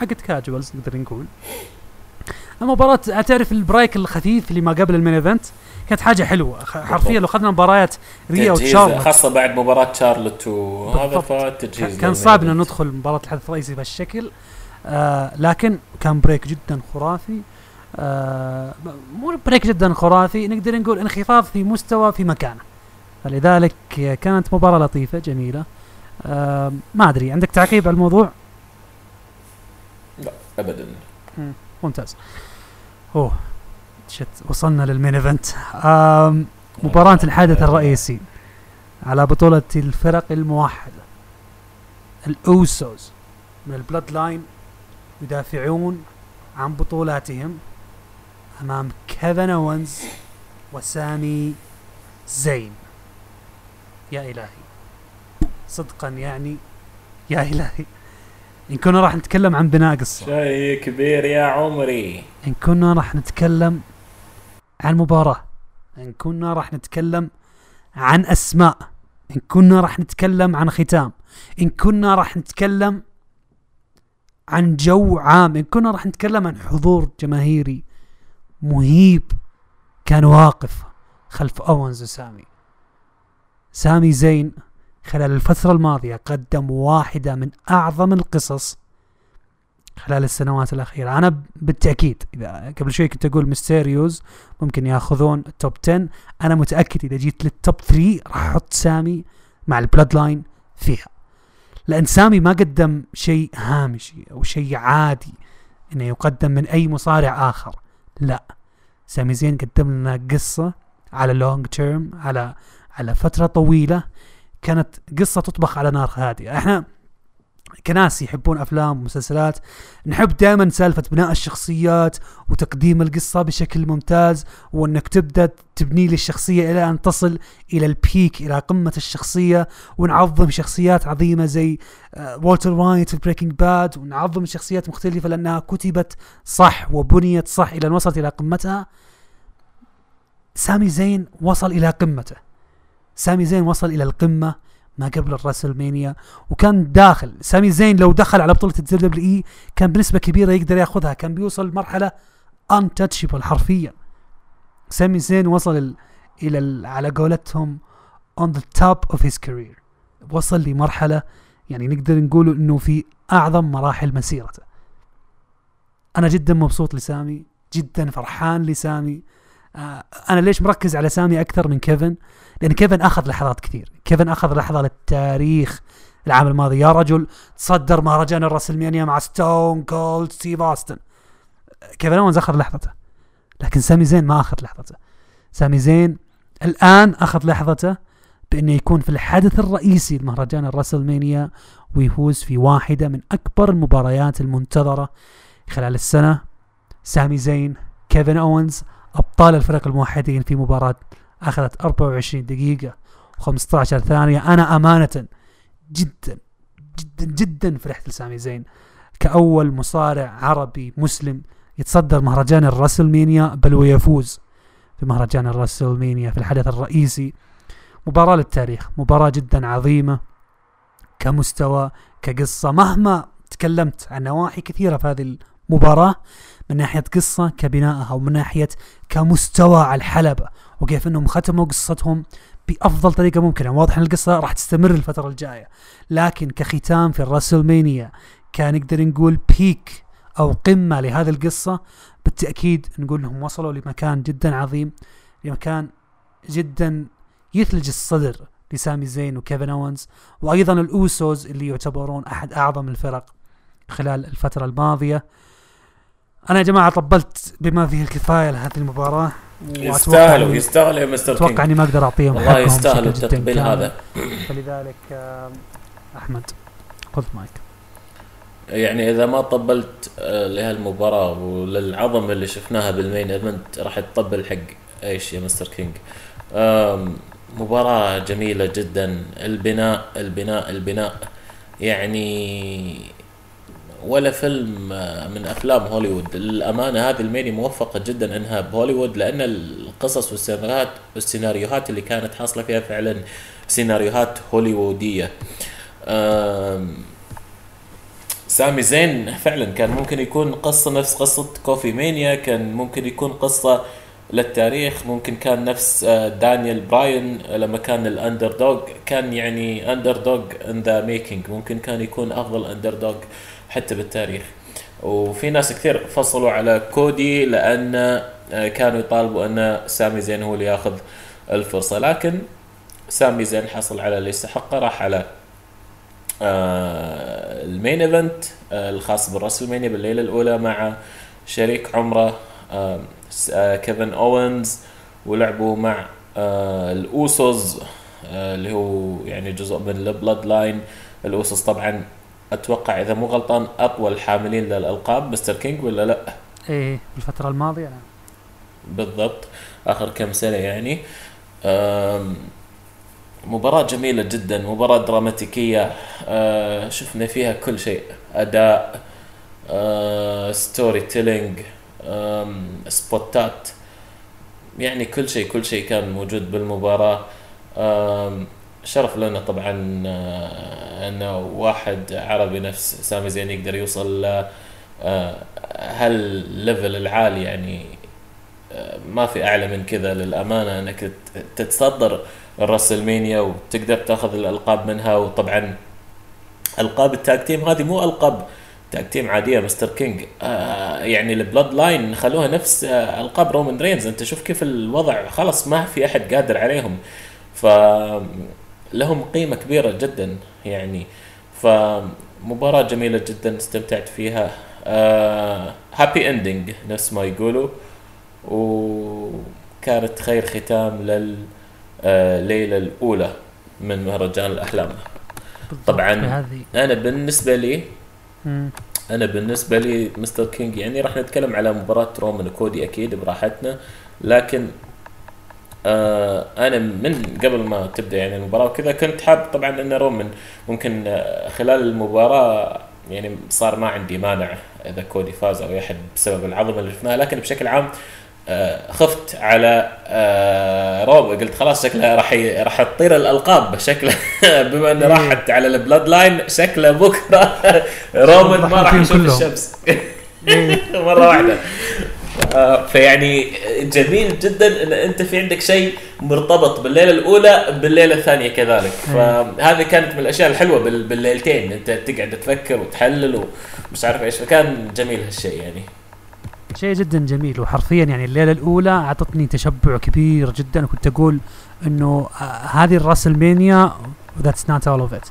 حقت casuals نقدر نقول. المباراة تعرف ال break الخفيف اللي ما قبل ال main event؟ كانت حاجة حلوة. خ- حرفيا لو اخذنا مباريات ريا وتشارلوت. خاصة بعد مباراة شارلوت وهذا. فالتجهيز كان صعب ان ندخل مباراة الحدث الرئيسي بهالشكل. آه لكن كان break جدا خرافي. آه مو break جدا خرافي نقدر نقول انخفاض في مستوى في مكانة. فلذلك كانت مباراة لطيفة جميلة. آه ما أدري عندك تعقيب على الموضوع؟ ابدا. ممتاز. أوه. shit وصلنا لل main event. مباراة الحدث الرئيسي على بطولة الفرق الموحدة الأوسوس من البلود لاين يدافعون عن بطولاتهم أمام كيفن أوينز وسامي زين. يا إلهي. صدقا يعني يا إلهي. إن كنا راح نتكلم عن بناء قصة. شيء كبير يا عمري. إن كنا راح نتكلم عن مباراة. إن كنا راح نتكلم عن أسماء. إن كنا راح نتكلم عن ختام. إن كنا راح نتكلم عن جو عام. إن كنا راح نتكلم عن حضور جماهيري مهيب. كان واقف خلف أوينز وسامي. سامي زين خلال الفترة الماضية قدم واحدة من أعظم القصص خلال السنوات الأخيرة. أنا بالتأكيد إذا قبل شوي كنت أقول ميستيريوز ممكن ياخذون ال top 10 أنا متأكد إذا جيت لل top 3 راح أحط سامي مع البلود لاين فيها. لأن سامي ما قدم شيء هامشي أو شيء عادي إنه يقدم من أي مصارع آخر. لا. سامي زين قدم لنا قصة على long term على على فترة طويلة كانت قصة تطبخ على نار هادئة. إحنا كناس يحبون أفلام ومسلسلات. نحب دائما سالفة بناء الشخصيات وتقديم القصة بشكل ممتاز وأنك تبدأ تبني لي الشخصية إلى أن تصل إلى ال peak إلى قمة الشخصية. ونعظم شخصيات عظيمة زي آه، والتر وايت في بريكنج باد. ونعظم شخصيات مختلفة لأنها كتبت صح وبنيت صح إلى أن وصلت إلى قمتها. سامي زين وصل إلى قمته. سامي زين وصل إلى القمة. ما قبل الراسلمانيا وكان داخل. سامي زين لو دخل على بطولة الدبليو دبليو اي كان بنسبة كبيرة يقدر ياخذها. كان بيوصل لمرحلة untouchable حرفيا. سامي زين وصل ال إلى ال على قولتهم on the top of his career. وصل لمرحلة يعني نقدر نقول إنه في أعظم مراحل مسيرته. أنا جدا مبسوط لسامي جدا فرحان لسامي. أنا ليش مركز على سامي أكثر من كيفن؟ لأن كيفن أخذ لحظات كثير. كيفن أخذ لحظه للتاريخ العام الماضي. يا رجل تصدر مهرجان الراسلمانيا مع ستون كولد ستيف أوستن. كيفن اونز أخذ لحظته. لكن سامي زين ما أخذ لحظته. سامي زين الآن أخذ لحظته بأنه يكون في الحدث الرئيسي لمهرجان الرسلمانيا ويفوز في واحدة من أكبر المباريات المنتظرة خلال السنة. سامي زين كيفن اونز أبطال الفرق الموحدين في مباراة اخذت 24 دقيقة و15 ثانية. أنا أمانة جدا جدا جدا فرحت لسامي زين. كأول مصارع عربي مسلم يتصدر مهرجان الرسلمانيا بل ويفوز في مهرجان الرسلمانيا في الحدث الرئيسي. مباراة للتاريخ مباراة جدا عظيمة كمستوى كقصة. مهما تكلمت عن نواحي كثيرة في هذه المباراة من ناحية قصة كبنائها ومن ناحية كمستوى على الحلبة وكيف إنهم ختموا قصتهم بأفضل طريقة ممكنة. واضح إن القصة راح تستمر الفترة الجاية لكن كختام في الرسلمانيا كان نقدر نقول بيك أو قمة لهذه القصة. بالتأكيد نقول إنهم وصلوا لمكان جدا عظيم لمكان جدا يثلج الصدر لسامي زين وكيفن اونز وأيضا الأوسوز اللي يعتبرون أحد أعظم الفرق خلال الفترة الماضية. أنا يا جماعة طبلت بما فيه الكفاية لهذه المباراة. يستاهلوا يستاهلوا يا مستر أتوقع إني ما أقدر أعطيهم والله يستاهلوا التطبيل هذا. فلذلك أحمد خذ مايك. يعني إذا ما طبلت آه، لهالمباراة وللعظمة اللي شفناها بال main event راح تطبل حق إيش يا مستر كينج؟ مباراة جميلة جدا. البناء البناء البناء. يعني ولا فيلم آه، من أفلام هوليوود. للأمانة هذه المانيا موفقة جدا إنها بهوليوود لأن القصص والسيناريوهات والسيناريوهات اللي كانت حاصلة فيها فعلا سيناريوهات هوليوودية. سامي زين فعلا كان ممكن يكون قصة نفس قصة كوفي مانيا كان ممكن يكون قصة للتاريخ ممكن كان نفس آه، دانيال براين لما كان ال underdog كان يعني underdog in the making ممكن كان يكون أفضل underdog حتى بالتاريخ. وفي ناس كثير فصلوا على كودي لأن آه، كانوا يطالبوا أن سامي زين هو اللي ياخذ الفرصة. لكن سامي زين حصل على اللي يستحقه راح على آه، ال main event آه، الخاص بالرسلمانيا بالليله الأولى مع شريك عمره كيفن أوينز. ولعبوا مع الاوسوس اللي هو يعني جزء من البلود لاين. الاوسوس طبعا أتوقع إذا مو غلطان اطول الحاملين للألقاب مستر كينج ولا لا؟ إيه الفترة الماضية. نعم بالضبط. آخر كم سنة يعني. مباراة جميلة جدا مباراة دراماتيكية. آه شفنا فيها كل شيء. أداء storytelling سبوتات يعني كل شيء كل شيء كان موجود بالمباراة. شرف لنا طبعا آه، انه واحد عربي نفس سامي زين يقدر يوصل ل آه، هال level العالي يعني آه، ما في أعلى من كذا للأمانة أنك تتصدر الرسلمانيا وتقدر تأخذ الألقاب منها. وطبعا ألقاب ال tag team هذه مو ألقاب tag team عادية مستر كينج آه يعني البلود لاين خلوها نفس آه ألقاب رومان رينز. أنت شوف كيف الوضع خلاص ما في أحد قادر عليهم. ف لهم قيمة كبيرة جدا يعني. فمباراة جميلة جدا استمتعت فيها. happy ending نفس ما يقولوا. وكانت خير ختام للليلة الأولى من مهرجان الأحلام. طبعا أنا بالنسبة لي أنا بالنسبة لي مستر كينج يعني راح نتكلم على مباراة رومان وكودي أكيد براحتنا. لكن آه أنا من قبل ما تبدأ يعني المباراة وكذا كنت حاب طبعا أن رومان ممكن آه، خلال المباراة يعني صار ما عندي مانع إذا كودي فاز أو احد بسبب العظمة اللي شفناها لكن بشكل عام آه خفت على آه روب. قلت خلاص شكله راح راح تطير الألقاب شكله بما انه راحت على ال Bloodline شكله بكرة رومان ما راح يشوف الشمس. مرة واحدة. فيعني جميل جدا إن أنت في عندك شيء مرتبط بالليلة الأولى بالليلة الثانية كذلك. فهذه كانت من الأشياء الحلوة بالليلتين. أنت تقعد تفكر وتحلل ومش عارف إيش. فكان جميل هالشيء يعني. شيء جدا جميل. وحرفيا يعني الليلة الأولى أعطتني تشبع كبير جدا. وكنت أقول إنه آه، هذه الراسلمانيا that's not all of it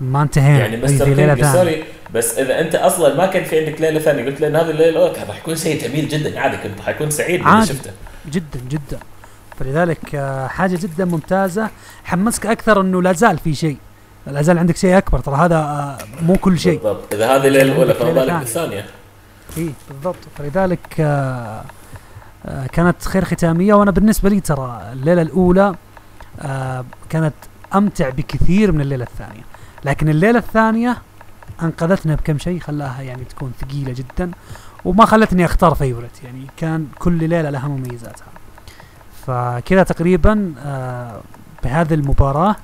ما انتهينا. يعني مستر كينج سوري بس إذا أنت أصلا ما كان في عندك ليلة ثانية قلت لي ان هذه الليلة راح يكون شيء جميل جدا. عادي كنت راح اكون سعيد لما. شفته. جدا جدا. فلذلك آه، حاجة جدا ممتازة. حمسك أكثر إنه لا زال في شيء. لا زال عندك شيء أكبر. ترى هذا آه، مو كل شيء. بالضبط. إذا هذه الليلة الأولى فما بالك. بالثانية. إي بالضبط. فلذلك آه، كانت خير ختامية. وأنا بالنسبة لي ترى الليلة الأولى كانت أمتع بكثير من الليلة الثانية. لكن الليلة الثانية أنقذتنا بكم شيء خلاها يعني تكون ثقيلة جدا وما خلتني أختار فيورت يعني كان كل ليلة لها مميزاتها. فكذا تقريبا آه، بهذه المباراة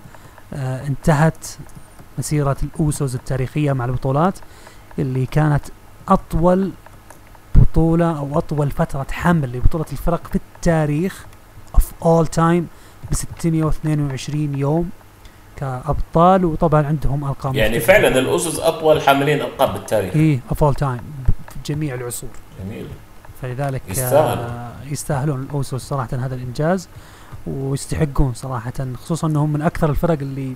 آه، انتهت مسيرة الاوسوس التاريخية مع البطولات اللي كانت أطول بطولة أو أطول فترة حمل لبطولة الفرق في التاريخ of all time ب 622 يوم. كأبطال وطبعا عندهم أرقام يعني مختلفة. فعلا الأسس أطول حاملين القاب بالتاريخ. of all time في جميع العصور. جميل. فلذلك يستاهل. آه يستاهلون ال Usos صراحة هذا الإنجاز ويستحقون صراحة خصوصا إنهم من أكثر الفرق اللي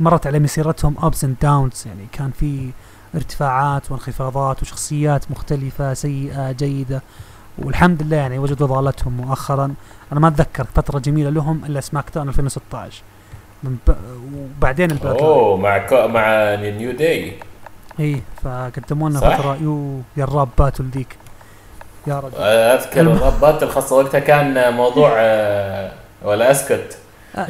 مرت على مسيرتهم ups and downs يعني كان في ارتفاعات وانخفاضات وشخصيات مختلفة سيئة جيدة. والحمد لله يعني وجدوا ضالتهم مؤخرا. أنا ما أتذكر فترة جميلة لهم إلا سماك داون 2016 من ب... وبعدين الباك أوه مع كو مع نيو داي إي فقدموا لنا. فترة. يو يا الراب باتل ذيك يا رجل. أذكر الم- الربات الخاصه وقتها كان موضوع آه، ولا أسكت.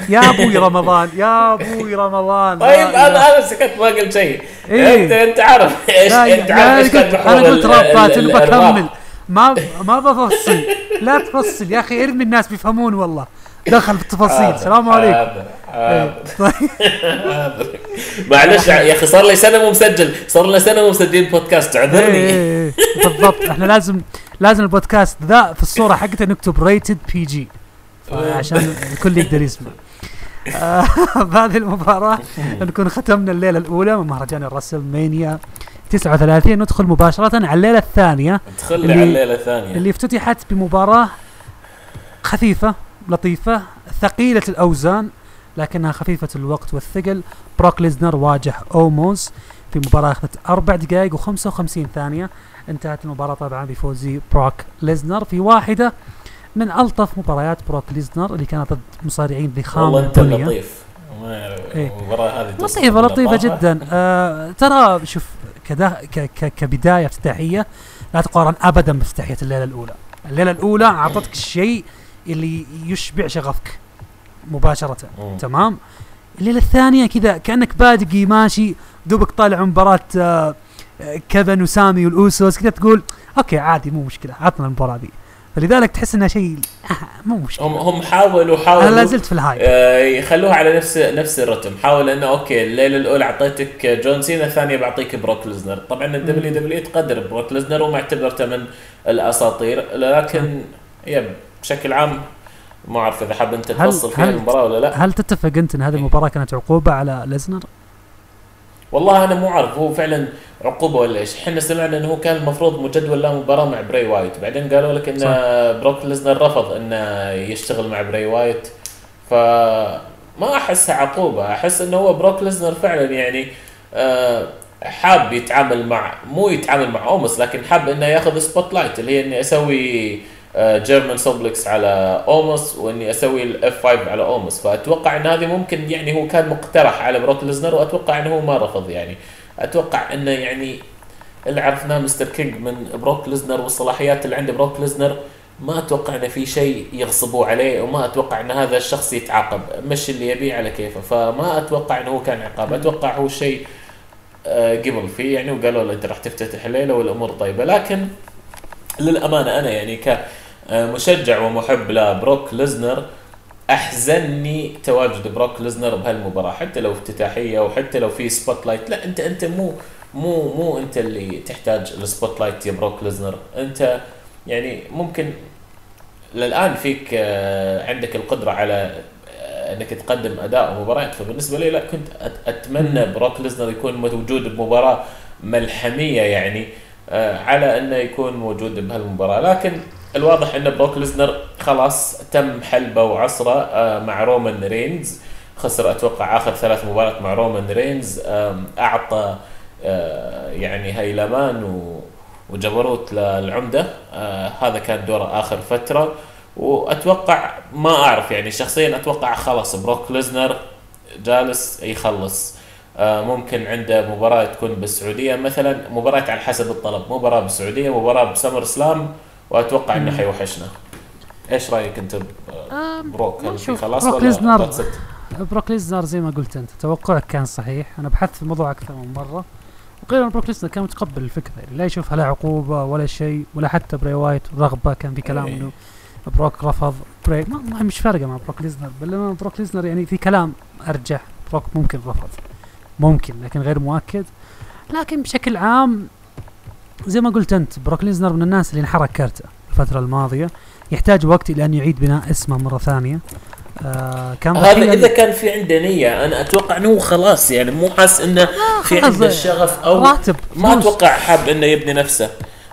يا أبوي رمضان يا أبوي رمضان. طيب أنا. أنا سكت ما قلت شيء. إيه. انت أنت عارف إيش أنت عارف إيش كان أنا قلت اللي الأرواح. بكمل. ما ما بفصل. لا تفصل. يا أخي ارمي الناس بيفهمون والله. دخل في التفاصيل السلام عليكم. إيه، حاضر. معلش يا أخي صار لي سنة مو مسجل. صار لنا سنة مو مسجلين بودكاست إيه، اعذرني. إيه، إيه، بالضبط. إحنا لازم لازم البودكاست ذا في الصورة حقته نكتب rated PG عشان الكل يقدر يسمع. آه، بهذه المباراة نكون ختمنا الليلة الأولى من مهرجان الراسلمانيا 39 ندخل مباشرة على الليلة الثانية. اللي- على الليلة الثانية. اللي افتتحت بمباراة خفيفة لطيفة ثقيلة الأوزان. لكنها خفيفة الوقت والثقل بروك ليزنر واجه أوموس في مباراة أخذت أربع دقائق و55 ثانية انتهت المباراة طبعا بفوز بروك ليزنر في واحدة من ألطف مباريات بروك ليزنر اللي كانت ضد مصارعين ضخام البنية. لطيف إيه. المباراة هذه لطيفة لطيفة. جدا آه ترى شوف كدا ك ك كبداية افتتاحية لا تقارن أبدا بافتتاحية الليلة الأولى الليلة الأولى أعطتك الشيء اللي يشبع شغفك مباشرة. مم. تمام؟ الليلة الثانية كذا كأنك بادقي ماشي دوبك طالع مباراة آه كيفن وسامي والأوسوس كذا تقول أوكي عادي مو مشكلة عطنا المباراة دي فلذلك تحس إنها شيء آه مو مشكلة. هم هم حاولوا حاولوا أنا لا زلت في ال hype. آه، يخلوها على نفس نفس الرتم. حاول إنه okay الليلة الأولى أعطيتك جون سينا الثانية بعطيك بروك ليزنر. طبعا ال WW تقدر بروك ليزنر وما اعتبرته من الأساطير لكن yep بشكل عام ما أعرف إذا حاب أنت تفصل فيها المباراة ولا لا هل تتفق أنت إن هذه المباراة كانت عقوبة على ليزنر؟ والله أنا مو عارف هو فعلا عقوبة ولا إيش إحنا سمعنا إنه هو كان المفروض مجدول له مباراة مع بري وايت بعدين قالوا لك إن. بروك ليزنر رفض إنه يشتغل مع بري وايت فما احسها عقوبة أحس إنه هو بروك ليزنر فعلا يعني آه، حاب يتعامل مع مو يتعامل مع أومس لكن حاب إنه ياخذ spotlight اللي هي اني أسوي German suplex على اومس وإني أسوي ال F5 على اومس فأتوقع إن هذه ممكن يعني هو كان مقترح على بروك ليزنر وأتوقع إنه هو ما رفض يعني. أتوقع إنه يعني اللي عرفناه مستر كينج من بروك ليزنر والصلاحيات اللي عند بروك ليزنر ما أتوقع إنه في شيء يغصبوه عليه وما أتوقع إن هذا الشخص يتعاقب. مش اللي يبيه على كيفه. فما أتوقع إنه هو كان عقاب. أتوقع هو شيء آه، قبل فيه يعني وقالوا له أنت راح تفتتح الليلة والأمور طيبة. لكن للأمانة أنا يعني كمشجع ومحب لبروك ليزنر أحزنني تواجد بروك ليزنر بهالمباراة حتى لو افتتاحية وحتى لو في spotlight لا انت أنت مو مو مو أنت اللي تحتاج ال spotlight يا بروك ليزنر. أنت يعني ممكن للآن فيك آه، عندك القدرة على آه، أنك تقدم أداء ومباريات. فبالنسبة لي لا كنت أتمنى بروك ليزنر يكون موجود بمباراة ملحمية يعني. آه، على إنه يكون موجود بهالمباراة. لكن الواضح إن بروك ليزنر خلاص تم حلبه وعصره آه، مع رومان رينز. خسر أتوقع آخر ثلاث مباريات مع رومان رينز. آم، أعطى آه، يعني هيلمان وجبروت للعمدة. آه هذا كان دوره آخر فترة. وأتوقع ما أعرف يعني شخصيا أتوقع خلاص بروك ليزنر جالس يخلص. آه ممكن عنده مباراة تكون بالسعودية. مثلا مباراة على حسب الطلب. مباراة بالسعودية مباراة بسمر سلام وأتوقع إنه حيوحشنا. إيش رأيك أنت؟ بروك هل في خلاص بروك ليزنر بروك ليزنر زي ما قلت أنت توقعك كان صحيح. أنا بحثت في الموضوع أكثر من مرة. وغير بروك ليزنر كان متقبل الفكرة. يعني لا يشوفها لا عقوبة ولا شيء ولا حتى بري وايت رغبة كان في كلام إيه. إنه بروك رفض. بري ما, ما مش فارقة مع بروك ليزنر بل بروك ليزنر يعني في كلام أرجح بروك ممكن رفض. ممكن لكن غير مؤكد. لكن بشكل عام زي ما قلت أنت بروك ليزنر من الناس اللي انحرق كارته الفترة الماضية. يحتاج وقت إلى أن يعيد بناء اسمه مرة ثانية. آه كان هذا إذا كان في عنده نية أنا أتوقع إنه خلاص يعني مو حاس إنه في عنده الشغف أو راتب ما أتوقع حاب إنه يبني نفسه.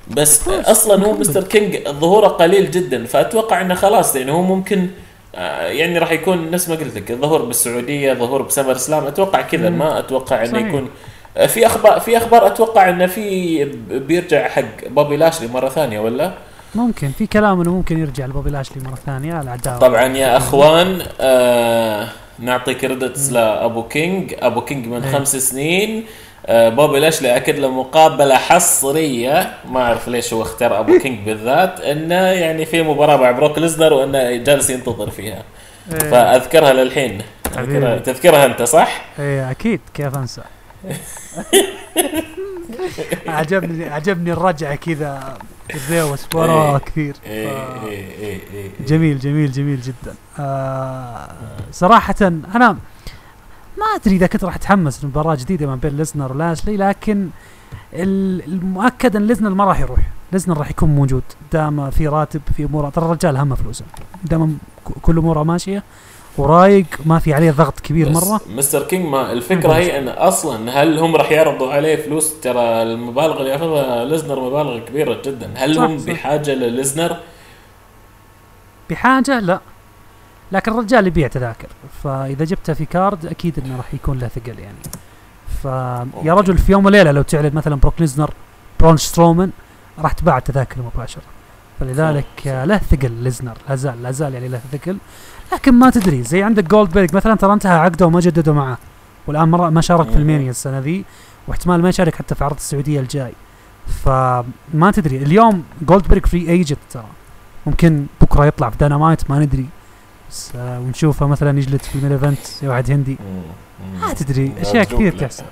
بس أصلا هو مستر كينج ظهوره قليل جدا فأتوقع إنه خلاص يعني هو ممكن يعني راح يكون نفس ما قلت لك ظهور بالسعودية ظهور ب SummerSlam أتوقع كذا ما أتوقع إنه يكون آه، في أخبار في أخبار أتوقع إنه في بيرجع حق بوبي لاشلي مرة ثانية ولا؟ ممكن في كلام إنه ممكن يرجع لبوبي لاشلي مرة ثانية على العداوة. طبعا يا أخوان آه نعطي credits لأبو كينج أبو كينج من إيه. خمس سنين. آه بوبي لاشلي أكد له مقابلة حصرية. ما أعرف ليش هو اختار أبو كينج بالذات إنه يعني في مباراة مع بروك ليزنر وإنه جالس ينتظر فيها. إيه. فأذكرها للحين. تذكرها أنت صح؟ إيه أكيد كيف أنسى. عجبني عجبني الرجعة كذا الريوس وراه إيه. كثير. إيه، إيه، جميل جميل جميل جدا. آه صراحة أنا ما أدري إذا كنت راح أتحمس لمباراة جديدة ما بين ليزنر ولاسلي لكن المؤكد أن ليزنر ما راح يروح. ليزنر راح يكون موجود. دام في راتب في أمور. ترى الرجال همه فلوسه. دام كل أموره ماشية ورايق ما في عليه ضغط كبير مرة. مستر كينج ما الفكرة هي إن أصلا هل هم راح يعرضوا عليه فلوس؟ ترى المبالغ اللي ياخذها ليزنر مبالغ كبيرة جدا. هل صح هم صح. بحاجة لليزنر؟ بحاجة؟ لا. لكن الرجال يبيع تذاكر. فإذا جبته في card أكيد إنه راح يكون له ثقل يعني. فيا رجل في يوم وليلة لو تعلن مثلا بروك ليزنر برون سترومان راح تباع التذاكر مباشرة. فلذلك له ثقل ليزنر. لا زال لا زال يعني له ثقل. لكن ما تدري زي عندك جولد بيرج مثلا ترى انتهى عقده وما جددوا معه. والآن مرة ما شارك في المانيا السنة ذي واحتمال ما يشارك حتى في عرض السعودية الجاي. فما تدري. اليوم جولد بيرج free agent ترى. ممكن بكرة يطلع في دينامايت ما ندري. ونشوفه مثلا يجلد في ال main event واحد هندي. ما تدري أشياء كثير تحصل.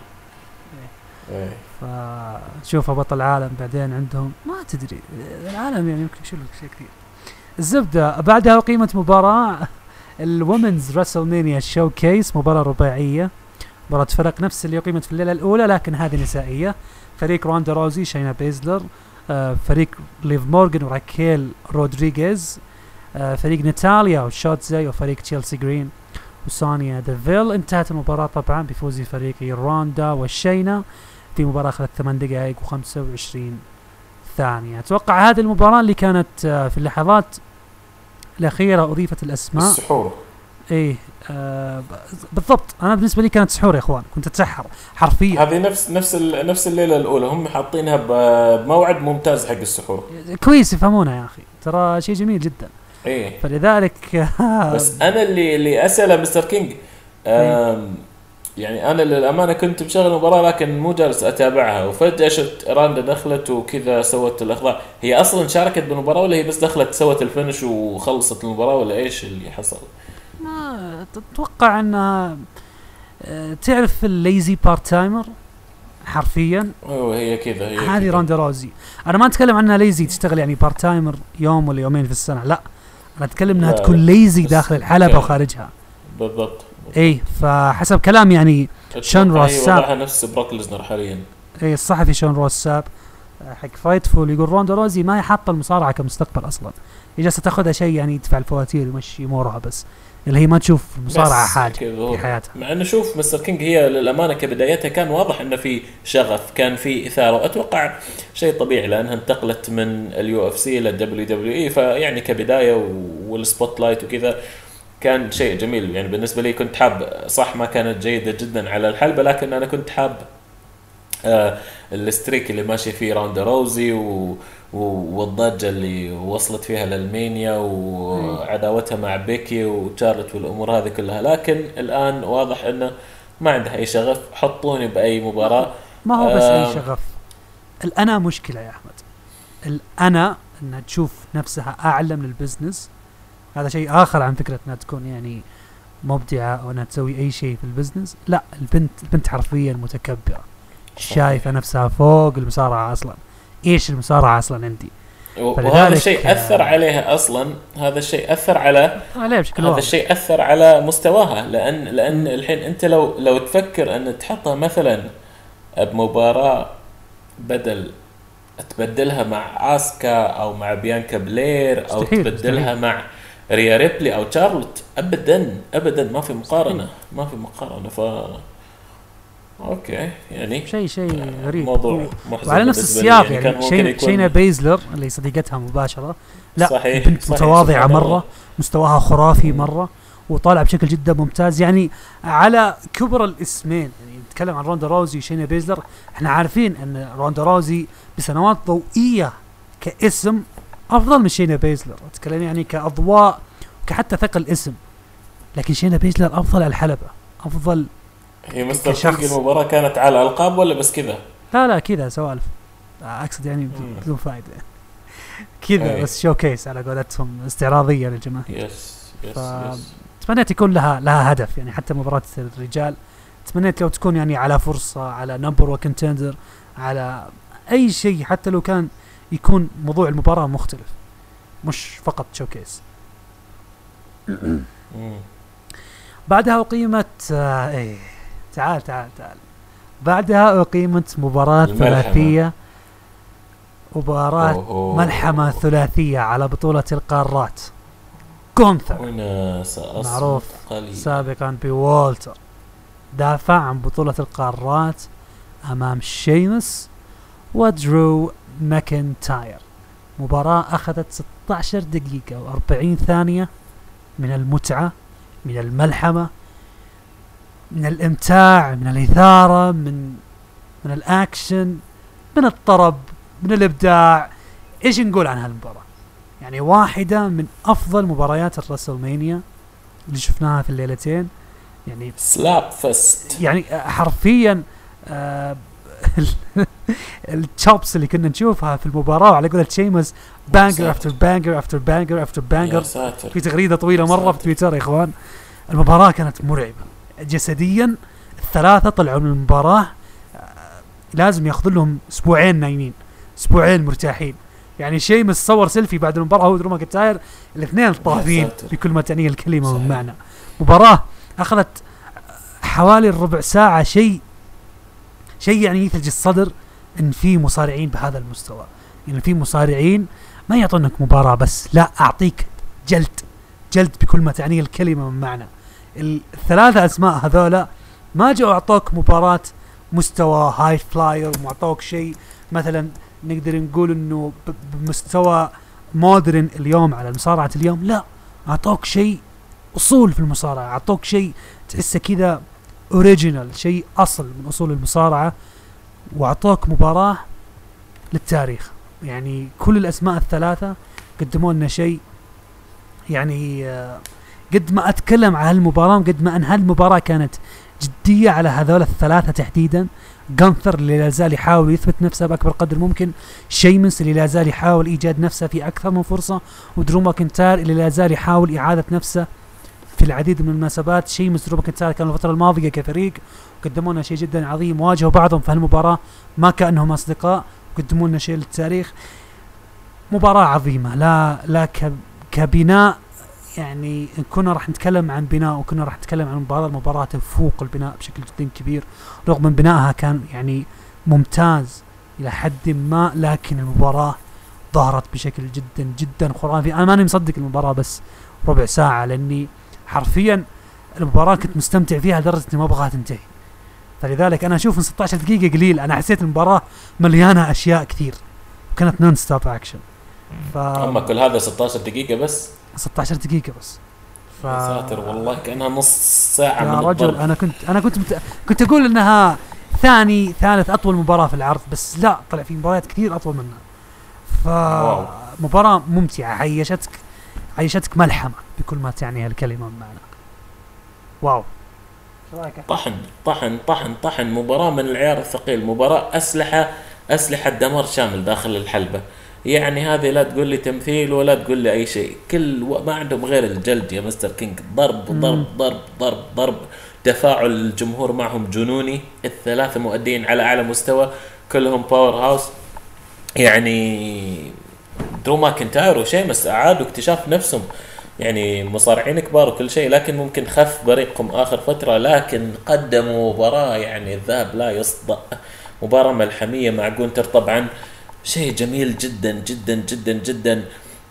إيه. فتشوفه بطل عالم بعدين عندهم. ما تدري العالم يعني يمكن يشوف لك شيء كثير. الزبدة بعدها أقيمت مباراة ال women's WrestleMania showcase مباراة رباعية. مباراة فرق نفس اللي أقيمت في الليلة الأولى لكن هذه نسائية. فريق روندا روزي شينا بيزلر. آه فريق ليف مورغان وراكيل رودريغيز. فريق ناتاليا وشوتزي وفريق تشيلسي جرين وسونيا ديفيل انتهت المباراة طبعا بفوز فريق روندا وشينا في مباراة اخذت 8 دقائق و25 ثانية. أتوقع هذه المباراة اللي كانت آه في اللحظات الأخيرة أضيفت الأسماء. السحور. إيه آه بالضبط. أنا بالنسبة لي كانت سحور يا إخوان. كنت أتسحر حرفيا. هذه نفس نفس نفس الليلة الأولى. هم حاطينها بموعد ممتاز حق السحور. كويس يفهمونها يا أخي. ترى شيء جميل جدا. إيه. فلذلك بس أنا اللي اللي أسأله مستر كينج إيه؟ يعني أنا للأمانة كنت مشغل المباراه لكن مو جالس أتابعها وفجأة شفت روندا دخلت وكذا سوت الاخضاع هي أصلا شاركت بالمباراة ولا هي بس دخلت سوت ال finish وخلصت المباراة ولا إيش اللي حصل؟ ما تتوقع انها آه، تعرف ال lazy part-timer حرفيا؟ أيوه هي كذا هي هذه روندا روزي. أنا ما أتكلم عنها lazy تشتغل يعني part-timer يوم ولا يومين في السنة لا. أنا اتكلم إنها تكون lazy داخل الحلبة وخارجها. بالضبط. اي فحسب كلام يعني شون روس ساب. أيوة نفس بروك ليزنر حاليا. اي الصحفي شون روس ساب آه، حق فايتفول يقول روندا روزي ما حاطه المصارعة كمستقبل أصلا. هي جالسه تاخذها شيء يعني يدفع الفواتير ويمشي أمورها بس. اللي هي ما تشوف مصارعة حاجة في حياتها. مع إنه شوف مستر كينج هي للأمانة كبدايتها كان واضح إنه في شغف كان في إثارة وأتوقع شيء طبيعي لأنها انتقلت من ال UFC لل WWE فيعني كبداية وال spotlight وكذا كان شيء جميل. يعني بالنسبة لي كنت حاب صح ما كانت جيدة جدا على الحلبة لكن أنا كنت حاب آه ال streak اللي ماشي فيه روندا روزي و والضجة اللي وصلت فيها للمانيا وعداوتها مع بيكي وشارلت والأمور هذه كلها. لكن الآن واضح إنه ما عنده أي شغف. حطوني بأي مباراة. ما هو بس أي شغف. الأنا مشكلة يا أحمد. الأنا انها تشوف نفسها أعلى من ال business. هذا شيء آخر عن فكرة إنها تكون يعني مبدعة أو إنها تسوي أي شيء في ال business. لا البنت البنت حرفيا متكبرة. شايفة نفسها فوق المصارعة أصلا. إيش المصارعة أصلا عندي وهذا الشيء أثر عليها أصلا. هذا الشيء أثر على عليه بشكل هذا الشيء أثر على مستواها. لأن لأن الحين أنت لو لو تفكر أن تحطها مثلا بمباراة بدل تبدلها مع آسكا أو مع بيانكا بلير أو تبدلها مستحيل. مع ريا ريبلي أو تشارلوت ابدا ابدا ما في مقارنة. ما في مقارنة. ف أوكي يعني شيء شيء غريب. موضوع محزن وعلى نفس السياق يعني, يعني شينا, شينا بيزلر اللي صديقتها مباشرة. لا صحيح بنت صحيح متواضعة صحيح مرة مستواها خرافي مرة وطالعه بشكل جدا ممتاز. يعني على كبر الاسمين يعني نتكلم عن روندا روزي وشينا بيزلر إحنا عارفين إن روندا روزي بسنوات ضوئية كاسم أفضل من شينا بيزلر. أتكلم يعني كأضواء كحتى ثقل اسم لكن شينا بيزلر أفضل على الحلبة أفضل هي مستر شخص المباراه كانت على القاب ولا بس كذا؟ لا لا كذا سوالف. أقصد يعني بدون فائده كذا بس showcase على قولتهم استعراضية للجماهير. yes yes, yes. تمنيت يكون لها لها هدف يعني حتى مباراة الرجال. تمنيت لو تكون يعني على فرصة على number one contender على أي شيء حتى لو كان يكون موضوع المباراة مختلف. مش فقط showcase بعدها أقيمت آه إيه. تعال تعال تعال. بعدها أقيمت مباراة ثلاثية. مباراة ملحمة ثلاثية على بطولة القارات. جونثر. معروف. سابقا بوالتر. دافع عن بطولة القارات أمام شيمس ودرو ماكنتاير. مباراة أخذت 16 دقيقة و40 ثانية من المتعة من الملحمة من الإمتاع من الإثارة من من الأكشن من الطرب من الإبداع. إيش نقول عن هالمباراة؟ يعني واحدة من أفضل مباريات الرسلمانيا اللي شفناها في الليلتين. يعني سلاب فست يعني حرفيا آه ال chops اللي كنا نشوفها في المباراة وعلى قولة شيمس banger after banger after banger after banger في تغريدة طويلة مرة في تويتر يا إخوان. المباراة كانت مرعبة. جسديا الثلاثة طلعوا من المباراة لازم ياخذ لهم أسبوعين نايمين أسبوعين مرتاحين. يعني شيء من صور سيلفي بعد المباراة هو درو ماكنتاير الاثنين طافين بكل ما تعنيه الكلمة من معنى. مباراة أخذت حوالي ربع ساعة شيء شيء يعني يثلج الصدر إن في مصارعين بهذا المستوى. يعني في مصارعين ما يعطونك مباراة بس لا أعطيك جلد جلد بكل ما تعنيه الكلمة من معنى. الثلاثة أسماء هذولا ما جاوا أعطوك مباراة مستوى high flyer وما أعطوك شيء. مثلا نقدر نقول إنه بمستوى modern اليوم على مصارعة اليوم لا أعطوك شيء أصول في المصارعة أعطوك شيء تحسه كذا original شيء أصل من أصول المصارعة وأعطوك مباراة للتاريخ. يعني كل الأسماء الثلاثة قدموا لنا شيء يعني آه قد ما أتكلم على هالمباراة قد ما أن هالمباراة كانت جدية على هذول الثلاثة تحديدا. جونثر اللي لا زال يحاول يثبت نفسه بأكبر قدر ممكن. شيمس اللي لا زال يحاول إيجاد نفسه في أكثر من فرصة. ودرو ماكنتاير اللي لا زال يحاول إعادة نفسه في العديد من المناسبات. شيمس ودرو ماكنتاير كانوا الفترة الماضية كفريق وقدموا لنا شيء جدا عظيم واجهوا بعضهم في هالمباراة. ما كأنهم أصدقاء قدموا لنا شيء للتاريخ مباراة عظيمة لا لا كبناء يعني كنا راح نتكلم عن بناء وكنا راح نتكلم عن مباراة المباراة تفوق البناء بشكل جدا كبير رغم من بنائها كان يعني ممتاز إلى حد ما لكن المباراة ظهرت بشكل جدا جدا خرافي. أنا ماني مصدق المباراة بس ربع ساعة لأني حرفيا المباراة كنت مستمتع فيها لدرجة إني ما أبغاها تنتهي. فلذلك أنا أشوف إن 16 دقيقة قليل. أنا حسيت المباراة مليانة أشياء كثير كانت non-stop action ف... أما كل هذا 16 دقيقة بس؟ 16 دقيقة بس ف... يا ساتر والله كأنها نص ساعة يا من رجل الضرب. أنا كنت أنا كنت مت... كنت أقول إنها ثاني ثالث أطول مباراة في العرض بس لا طلع في مباريات كثير أطول منها wow. فمباراة ممتعة عيشتك عيشتك ملحمة بكل ما تعنيها الكلمة بمعنى wow؟ طحن طحن طحن طحن مباراة من العيار الثقيل مباراة أسلحة أسلحة دمار شامل داخل الحلبة يعني هذه لا تقول لي تمثيل ولا تقول لي أي شيء. كل. ما عندهم غير الجلد يا مستر كينج. ضرب ضرب ضرب ضرب ضرب. تفاعل الجمهور معهم جنوني. الثلاثة مؤدين على أعلى مستوى كلهم powerhouse يعني درو ماكنتاير وشيمس أعادوا اكتشاف نفسهم. يعني مصارعين كبار وكل شيء لكن ممكن خف بريقهم آخر فترة لكن قدموا مباراه يعني الذهب لا يصدأ. مباراة ملحمية مع جونتر طبعا. شيء جميل جدا جدا جدا جدا.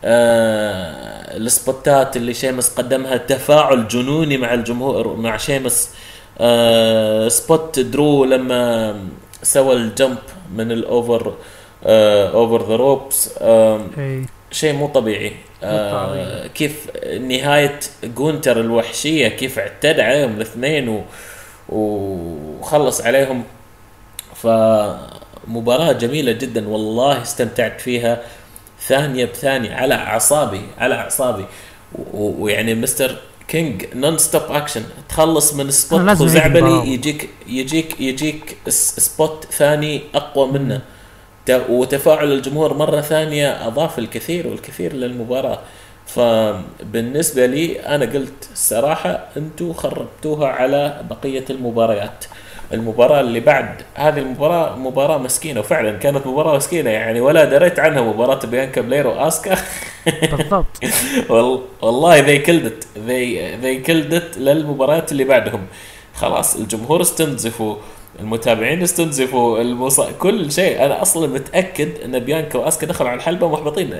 آه السبوتات اللي شيمس قدمها تفاعل جنوني مع الجمهور مع شيمس. آه spot درو لما سوى ال jump من ال over آه over the ropes اي شيء مو طبيعي. آه. كيف نهاية جونتر الوحشية كيف اعتدى عليهم الاثنين. وخلص عليهم. فمباراة جميلة جدا والله استمتعت فيها ثانية بثانية على أعصابي على أعصابي. ويعني مستر كينج non-stop action تخلص من spot. خزعبلي يجيك يجيك يجيك spot ثاني أقوى منه. وتفاعل الجمهور مرة ثانية أضاف الكثير والكثير للمباراة. فبالنسبة لي أنا قلت الصراحة أنتوا خربتوها على بقية المباريات. المباراة اللي بعد. هذه المباراة مباراة مسكينة وفعلا كانت مباراة مسكينة يعني ولا دريت عنها مباراة بيانكا بلير واسكا بالضبط. وال- والله they killed it. They they killed it للمباريات اللي بعدهم. خلاص الجمهور استنزفوا المتابعين استنزفوا المص... كل شيء. أنا أصلا متأكد إن بيانكا واسكا دخلوا على الحلبة محبطين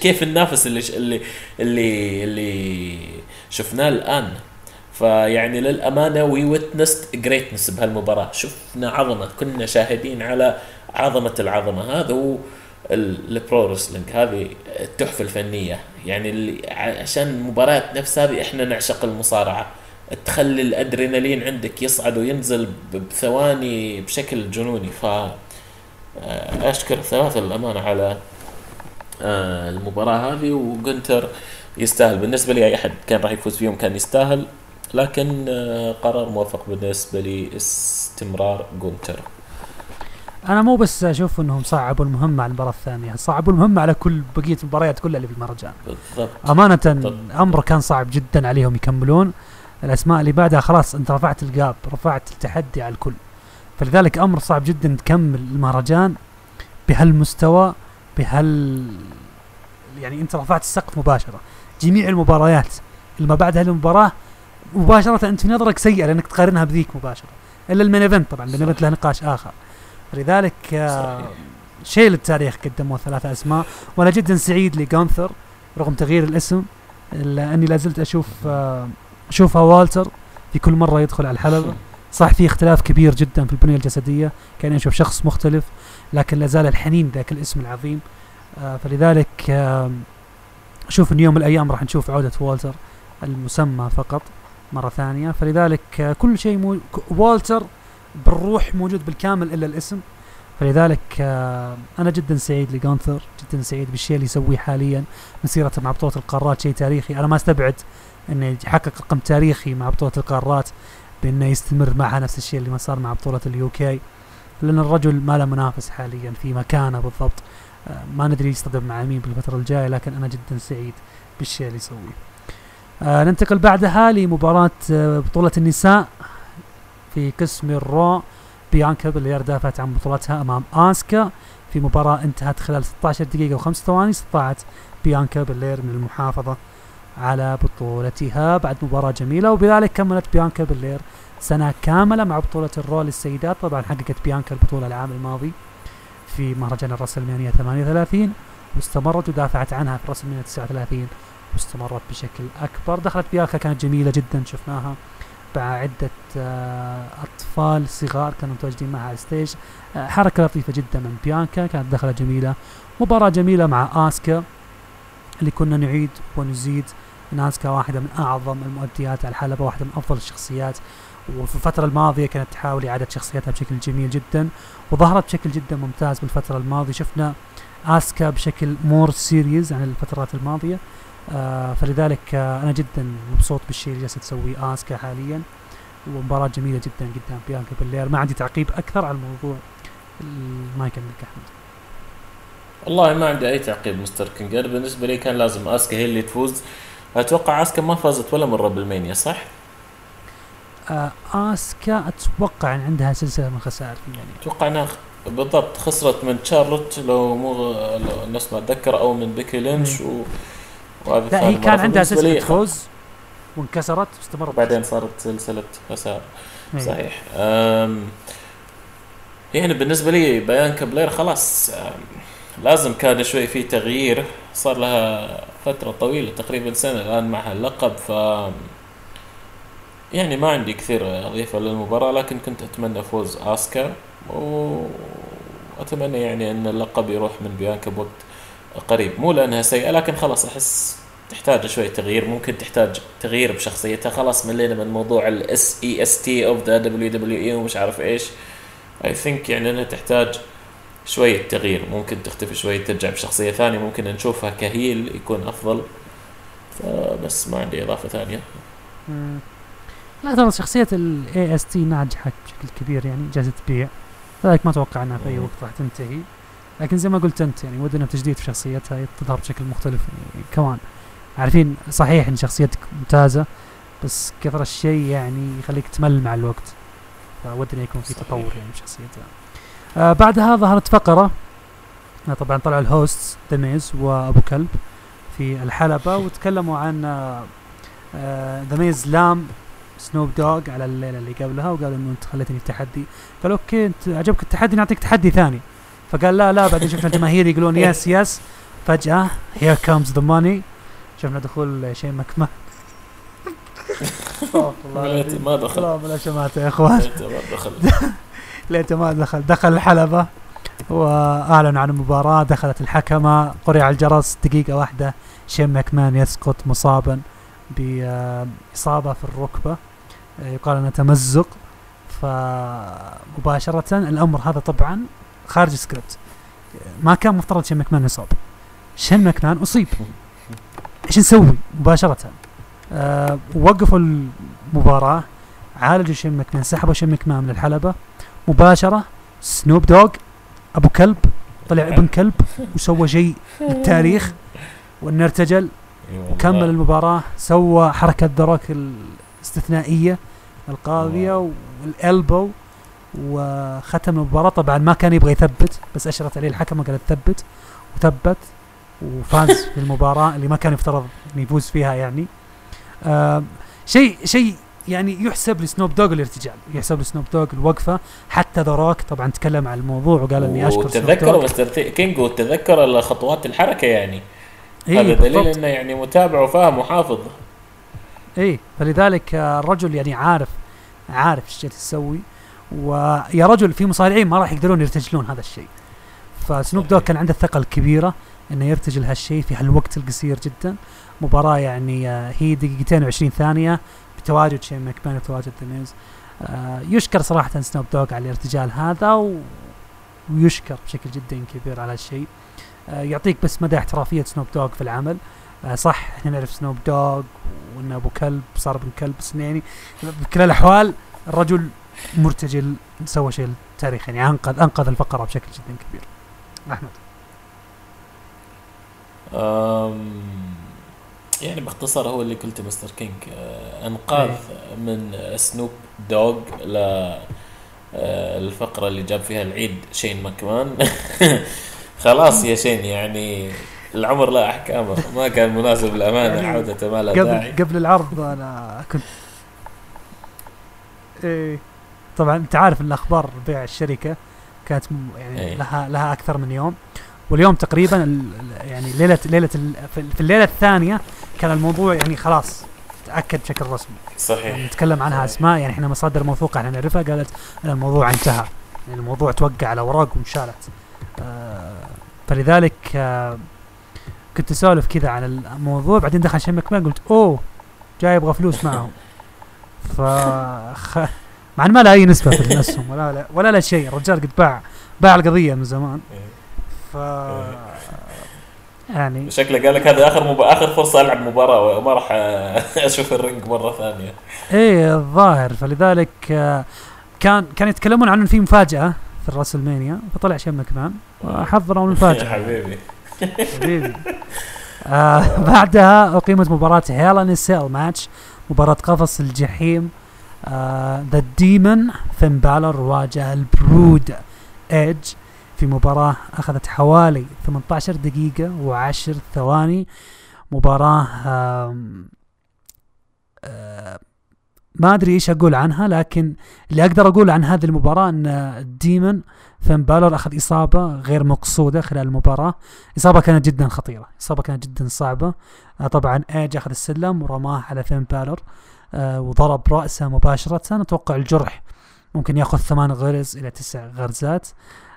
كيف النافس اللي. اللي اللي اللي شفناه الآن؟ فيعني للأمانة we witnessed greatness بهالمباراة. شفنا عظمة كنا شاهدين على عظمة العظمة. هذا هو ال- ال pro wrestling هذه التحفة الفنية. يعني اللي عشان المباريات نفس هذه إحنا نعشق المصارعة. تخلي الأدرينالين عندك يصعد وينزل بثواني بشكل جنوني. ف آه، أشكر الثلاثه للامانه على آه، المباراة هذه وجونتر يستاهل. بالنسبة لي أي أحد كان راح يفوز فيهم كان يستاهل. لكن آه، قرار موفق بالنسبة لي استمرار جونتر أنا مو بس أشوف إنهم صعبوا المهمة على المباراة الثانية صعبوا المهمة على كل بقية المباريات كلها اللي في المهرجان. بالضبط. أمانة طب. أمر كان صعب جدا عليهم يكملون. الأسماء اللي بعدها خلاص أنت رفعت ال gap رفعت التحدي على الكل. فلذلك أمر صعب جدا تكمل المهرجان بهالمستوى بهال يعني أنت رفعت السقف مباشرة. جميع المباريات اللي ما بعد هذه مباشرة أنت في نظرك سيئة لأنك تقارنها بذيك مباشرة. إلا ال main event طبعا ال main event له نقاش آخر. لذلك آه،. شيء للتاريخ قدموه ثلاثة أسماء. وأنا جدا سعيد لجونثر رغم تغيير الاسم إلا أني لازلت أشوف آه، أشوفها والتر في كل مرة يدخل على الحلبه صح في اختلاف كبير جدا في البنية الجسدية. كان نشوف شخص مختلف لكن لا زال الحنين ذاك الاسم العظيم. آه، فلذلك أشوف إن يوم من الأيام راح نشوف عودة والتر المسمى فقط. مرة ثانية. فلذلك آه، كل شيء مو والتر بالروح موجود بالكامل إلا الاسم. فلذلك آه، أنا جدا سعيد لجونثر جدا سعيد بالشيء اللي يسويه حاليا. مسيرته مع بطولة القارات شيء تاريخي. أنا ما أستبعد إنه يحقق رقم تاريخي مع بطولة القارات بإنه يستمر معها نفس الشيء اللي ما صار مع بطولة ال UK لأن الرجل ما له منافس حاليا في مكانه بالضبط. آه، ما ندري يصطدم مع مين بالفترة الجاية لكن أنا جدا سعيد بالشيء اللي يسويه. آه ننتقل بعدها لمباراة آه بطولة النساء في قسم الرو. بيانكا بلير دافعت عن بطولتها أمام آسكا في مباراة انتهت خلال 16 دقيقة وخمس ثواني. استطاعت بيانكا بلير من المحافظة على بطولتها. بعد مباراة جميلة وبذلك كملت بيانكا بلير سنة كاملة مع بطولة الرو للسيدات. طبعا حققت بيانكا البطولة العام الماضي في مهرجان الرسلمانيا 38 واستمرت ودافعت عنها في رسلمانيا 39 واستمرت بشكل أكبر. دخلت بيانكا كانت جميلة جدا شفناها مع عدة آه، أطفال صغار كانوا متواجدين معها على ال stage. آه، حركة لطيفة جدا من بيانكا كانت دخلة جميلة. مباراة جميلة مع آسكا اللي كنا نعيد ونزيد. إن آسكا واحدة من أعظم المؤديات على الحلبة واحدة من أفضل الشخصيات. وفي الفترة الماضية كانت تحاول إعادة شخصيتها بشكل جميل جدا وظهرت بشكل جدا ممتاز بالفترة الماضية. شفنا آسكا بشكل more serious عن الفترات الماضية. فلذلك آه أنا جدا مبسوط بالشيء اللي جالسة تسويه آسكا حاليا ومباراة جميلة جدا قدام بيانكا بلير ما عندي تعقيب أكثر على الموضوع المايك عندك أحمد. والله ما عندي أي تعقيب مستر كينج أنا بالنسبة لي كان لازم آسكا هي اللي تفوز. أتوقع آسكا ما فازت ولا مرة بالمانيا صح؟ آه آسكا أتوقع إن عندها سلسلة من خسائر في المانيا. أتوقع إنها بالضبط خسرت من تشارلوت لو مو ناسي ما أتذكر أو من بيكي لينش و... لا هي كان عندها سلسله فوز وانكسرت واستمرت بعدين صارت سلسلة خسائر صحيح. أم يعني بالنسبة لي بيانكا بلير خلاص لازم كان شوي في تغيير. صار لها فترة طويلة تقريبا سنة الآن مع اللقب ف يعني ما عندي كثير اضيفه للمباراه لكن كنت أتمنى فوز اسكا واتمنى يعني إن اللقب يروح من بيانكا بوقت قريب. مو لأنها سيئة لكن خلاص أحس تحتاج شوي تغيير. ممكن تحتاج تغيير بشخصيتها. خلاص ملينا من موضوع الاس اي اس تي اوف ذا دبليو دبليو اي ومش عارف إيش. I think يعني إنها تحتاج شوية تغيير. ممكن تختفي شوي ترجع بشخصية ثانية. ممكن نشوفها ك heel يكون أفضل. فبس ما عندي إضافة ثانية. لا ترى شخصية EST ناجحة بشكل كبير. يعني جالسة تبيع. لذلك ما أتوقع انها في أي وقت راح تنتهي. لكن زي ما قلت أنت يعني ودنا تجديد في شخصيتها تظهر بشكل مختلف يعني كمان. عارفين صحيح إن شخصيتك ممتازة بس كثر الشيء يعني يخليك تمل مع الوقت. فودنا يكون في تطور يعني بشخصيتها آه بعدها ظهرت فقرة. آه طبعا طلع الهوست دميز وأبو كلب في الحلبة وتكلموا عن آه دميز لام سنوب دوغ على الليلة اللي قبلها وقال إنه أنت خليتني في تحدي. قال أوكي أنت عجبك التحدي نعطيك تحدي ثاني. فقال لا لا بعدين شفنا الجماهير يقولون yes yes فجأة here comes the money شفنا دخول شين مكمان. ما دخل. لا بلا شماتة يا إخوان. ما دخل. ليته ما دخل. دخل الحلبة وأعلن عن المباراة. دخلت الحكمة. قرع الجرس. دقيقة واحدة. شين ماكمان يسقط مصابا بإصابة في الركبة. يقال أنه تمزق. فمباشرة الأمر هذا طبعا خارج السكريبت ما كان مفترض شين ماكمان يصاب. شين ماكمان أصيب. إيش نسوي مباشرة؟ أه وقفوا المباراة عالجوا شين ماكمان سحبوا شين ماكمان من الحلبة. مباشرة سنوب دوغ أبو كلب طلع ابن كلب وسوى شيء بالتاريخ. وانه ارتجل وكمل المباراة سوى حركة ذروك الاستثنائية القاضية والإلبو. وختم المباراة. طبعا ما كان يبغى يثبت بس أشرت عليه الحكم وقال ثبت وثبت وفاز في المباراة اللي ما كان يفترض إنه يفوز فيها يعني. آه شيء شيء يعني يحسب لسنوب دوغ الارتجال يحسب لسنوب دوغ الوقفة. حتى ذا روك طبعا تكلم عن الموضوع وقال إني أشكر وتذكر مستر كينج وتذكر خطوات الحركة يعني. إيه هذا دليل إنه يعني متابع وفاهم وحافظ. إيه فلذلك الرجل يعني عارف عارف إيش تسوي ويا رجل في مصارعين ما راح يقدرون يرتجلون هذا الشيء. فسنوب دوغ كان عنده الثقة الكبيرة إنه يرتجل هالشيء في هالوقت القصير جدا. مباراة يعني هي دقيقتين و20 ثانية بتواجد شين ماكمان وتواجد ذا آه يشكر صراحة سنوب دوغ على الارتجال هذا و... ويشكر بشكل جدا كبير على هالشيء. آه يعطيك بس مدى احترافية سنوب دوغ في العمل. آه صح إحنا نعرف سنوب دوغ وانه أبو كلب صار ابن كلب بس يعني بكل الأحوال الرجل مرتجل سوى شيء تاريخي. يعني أنقذ أنقذ الفقرة بشكل جدا كبير. أحمد. يعني باختصار هو اللي قلته مستر كينج. آه أنقاذ من سنوب دوغ ل آه الفقرة اللي جاب فيها العيد شين مكمان خلاص يا شين يعني العمر له أحكامه. ما كان مناسب الامانه يعني عودته ما داعي. قبل العرض أنا كنت إيه. طبعا أنت عارف إن أخبار بيع الشركة كانت يعني إيه. لها لها أكثر من يوم واليوم تقريبا يعني ليله ليلة في الليلة الثانية كان الموضوع يعني خلاص تأكد بشكل رسمي صحيح يعني نتكلم عنها صحيح. أسماء يعني إحنا مصادر موثوقة إحنا نعرفها قالت إن الموضوع انتهى يعني الموضوع توقع على أوراق وانشالت آه فلذلك آه كنت أسولف كذا عن الموضوع بعدين دخل شيء مكمان قلت أوه جاي يبغى فلوس معهم ف. مع إن ما له أي نسبة في الأسهم ولا لا ولا لا شيء. الرجال قد باع باع القضية من زمان. ف يعني شكله قال لك هذا آخر مب... آخر فرصة ألعب مباراة وما راح أشوف ال ring مرة ثانية. إيه الظاهر. فلذلك آه، كان كان يتكلمون عن في مفاجأة في الراسلمانيا فطلع شين مكمان وحضروا يا المفاجأة. حبيبي. حبيبي. آه بعدها أقيمت مباراة Hell in a Cell match مباراة قفص الجحيم. the demon فين بالور واجه ال brood ايدج في مباراة أخذت حوالي 18 دقيقة و10 ثواني. مباراة آه ما أدري إيش أقول عنها لكن اللي أقدر أقول عن هذه المباراة أن ال demon فين بالور أخذ إصابة غير مقصودة خلال المباراة. إصابة كانت جدا خطيرة إصابة كانت جدا صعبة. آه طبعا ايدج أخذ السلم ورماه على فين بالور آه وضرب رأسه مباشرة أتوقع الجرح ممكن يأخذ ثمان غرز إلى تسع غرزات.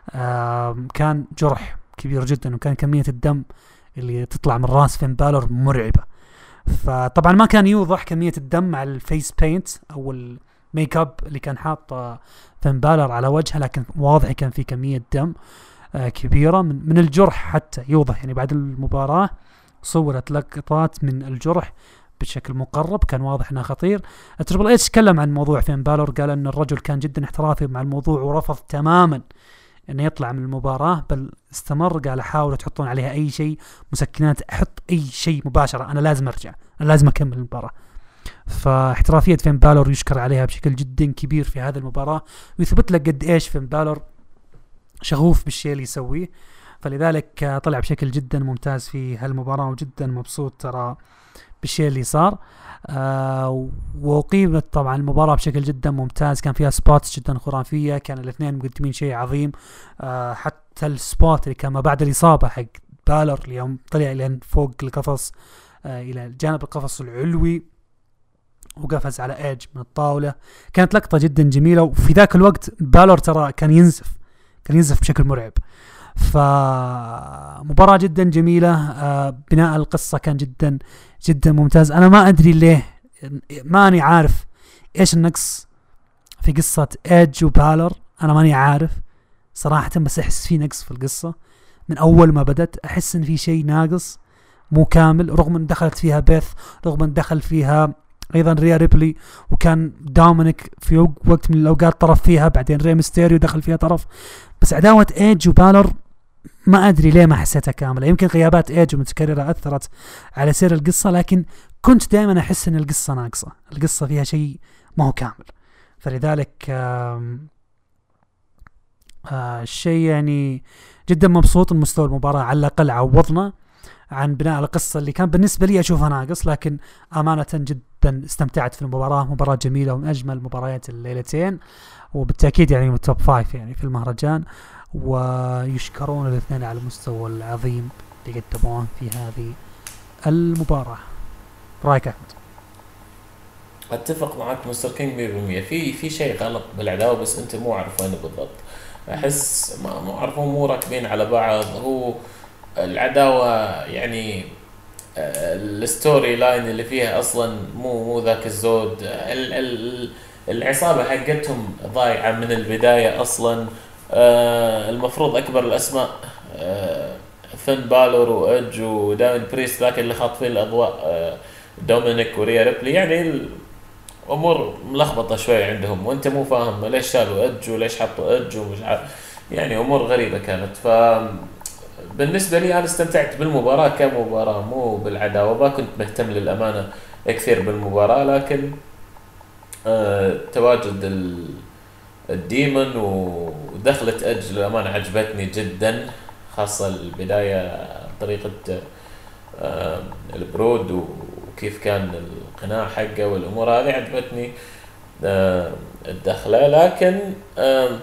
آه كان جرح كبير جدا وكان كمية الدم اللي تطلع من راس فين بالور مرعبة. فطبعا ما كان يوضح كمية الدم مع ال face paint أو الميك اب اللي كان حاط فين بالور على وجهه لكن واضح كان في كمية دم آه، كبيرة من, من الجرح حتى يوضح يعني بعد المباراة صورت لقطات من الجرح بشكل مقرب كان واضح إنه خطير. تريبل إتش تكلم عن موضوع فين بالور قال إن الرجل كان جدا احترافي مع الموضوع ورفض تماما إنه يطلع من المباراة بل استمر قال حاولوا تحطون عليها أي شيء مسكنات أحط أي شيء مباشرة أنا لازم أرجع أنا لازم أكمل المباراة. فاحترافية فين بالور يشكر عليها بشكل جدا كبير في هذه المباراة ويثبت لك قد إيش فين بالور شغوف بالشيء اللي يسويه. فلذلك طلع بشكل جدا ممتاز في هالمباراة وجدا مبسوط ترى بالشيء اللي صار. آه وقيمت طبعا المباراة بشكل جدا ممتاز. كان فيها spots جدا خرافية. كان الاثنين مقدمين شيء عظيم. آه حتى ال spot اللي كان ما بعد الإصابة حق بالر اليوم طلع لين فوق القفص آه إلى جانب القفص العلوي وقفز على ايدج من الطاولة. كانت لقطة جدا جميلة. وفي ذاك الوقت بالور ترى كان ينزف كان ينزف بشكل مرعب. فمباراة جدا جميلة. آه بناء القصة كان جدا جدا ممتاز. أنا ما أدري ليه ماني عارف إيش النقص في قصة ايدج وبالر أنا ماني عارف صراحة بس أحس في نقص في القصة. من أول ما بدت أحس إن في شيء ناقص مو كامل رغم إن دخلت فيها بيث رغم إن دخل فيها أيضا ريا ريبلي وكان دومينيك في وقت من الأوقات طرف فيها بعدين ري ميستيريو دخل فيها طرف. بس عداوة ايدج وبالر ما أدري ليه ما حسيتها كاملة. يمكن غيابات ايدج متكرره أثرت على سير القصة لكن كنت دائما أحس إن القصة ناقصة. القصة فيها شيء ما هو كامل. فلذلك آم آه الشيء يعني جدا مبسوط من مستوى المباراة. على الأقل عوضنا عن بناء القصة اللي كان بالنسبة لي أشوفها ناقص لكن أمانة جدا استمتعت في المباراة. مباراة جميلة ومن أجمل مباريات الليلتين وبالتأكيد يعني من ال top five يعني في المهرجان. ويشكرون الاثنين على المستوى العظيم اللي قدموه في هذه المباراة. رأيك أحمد؟ أتفق معك مستر كينج 100% في في شيء غلط بالعداوة بس أنت مو عارف وين بالضبط. أحس ما مو عارفون مو راكبين على بعض. هو العداوة يعني آه، ال storyline اللي فيها أصلا مو مو ذاك الزود. ال- ال- العصابة حقتهم ضايعة من البداية أصلا. المفروض أكبر الأسماء آه، فين بالور وايدج وداميان بريست ذاك اللي خاطفين الأضواء آه، دومينيك وريا ريبلي يعني الأمور ملخبطة شوي عندهم وأنت مو فاهم ليش شالوا ايدج وليش حطوا ايدج ومش عارف يعني أمور غريبة كانت. ف بالنسبة لي أنا استمتعت بالمباراة كمباراة مو بالعداوة ما كنت مهتم للأمانة كثير بالمباراة لكن آه تواجد ال- ال demon ودخلة ايدج للامانه عجبتني جدا خاصة البداية طريقة ال brood وكيف كان القناع حقه والأمور هذه عجبتني الدخلة. لكن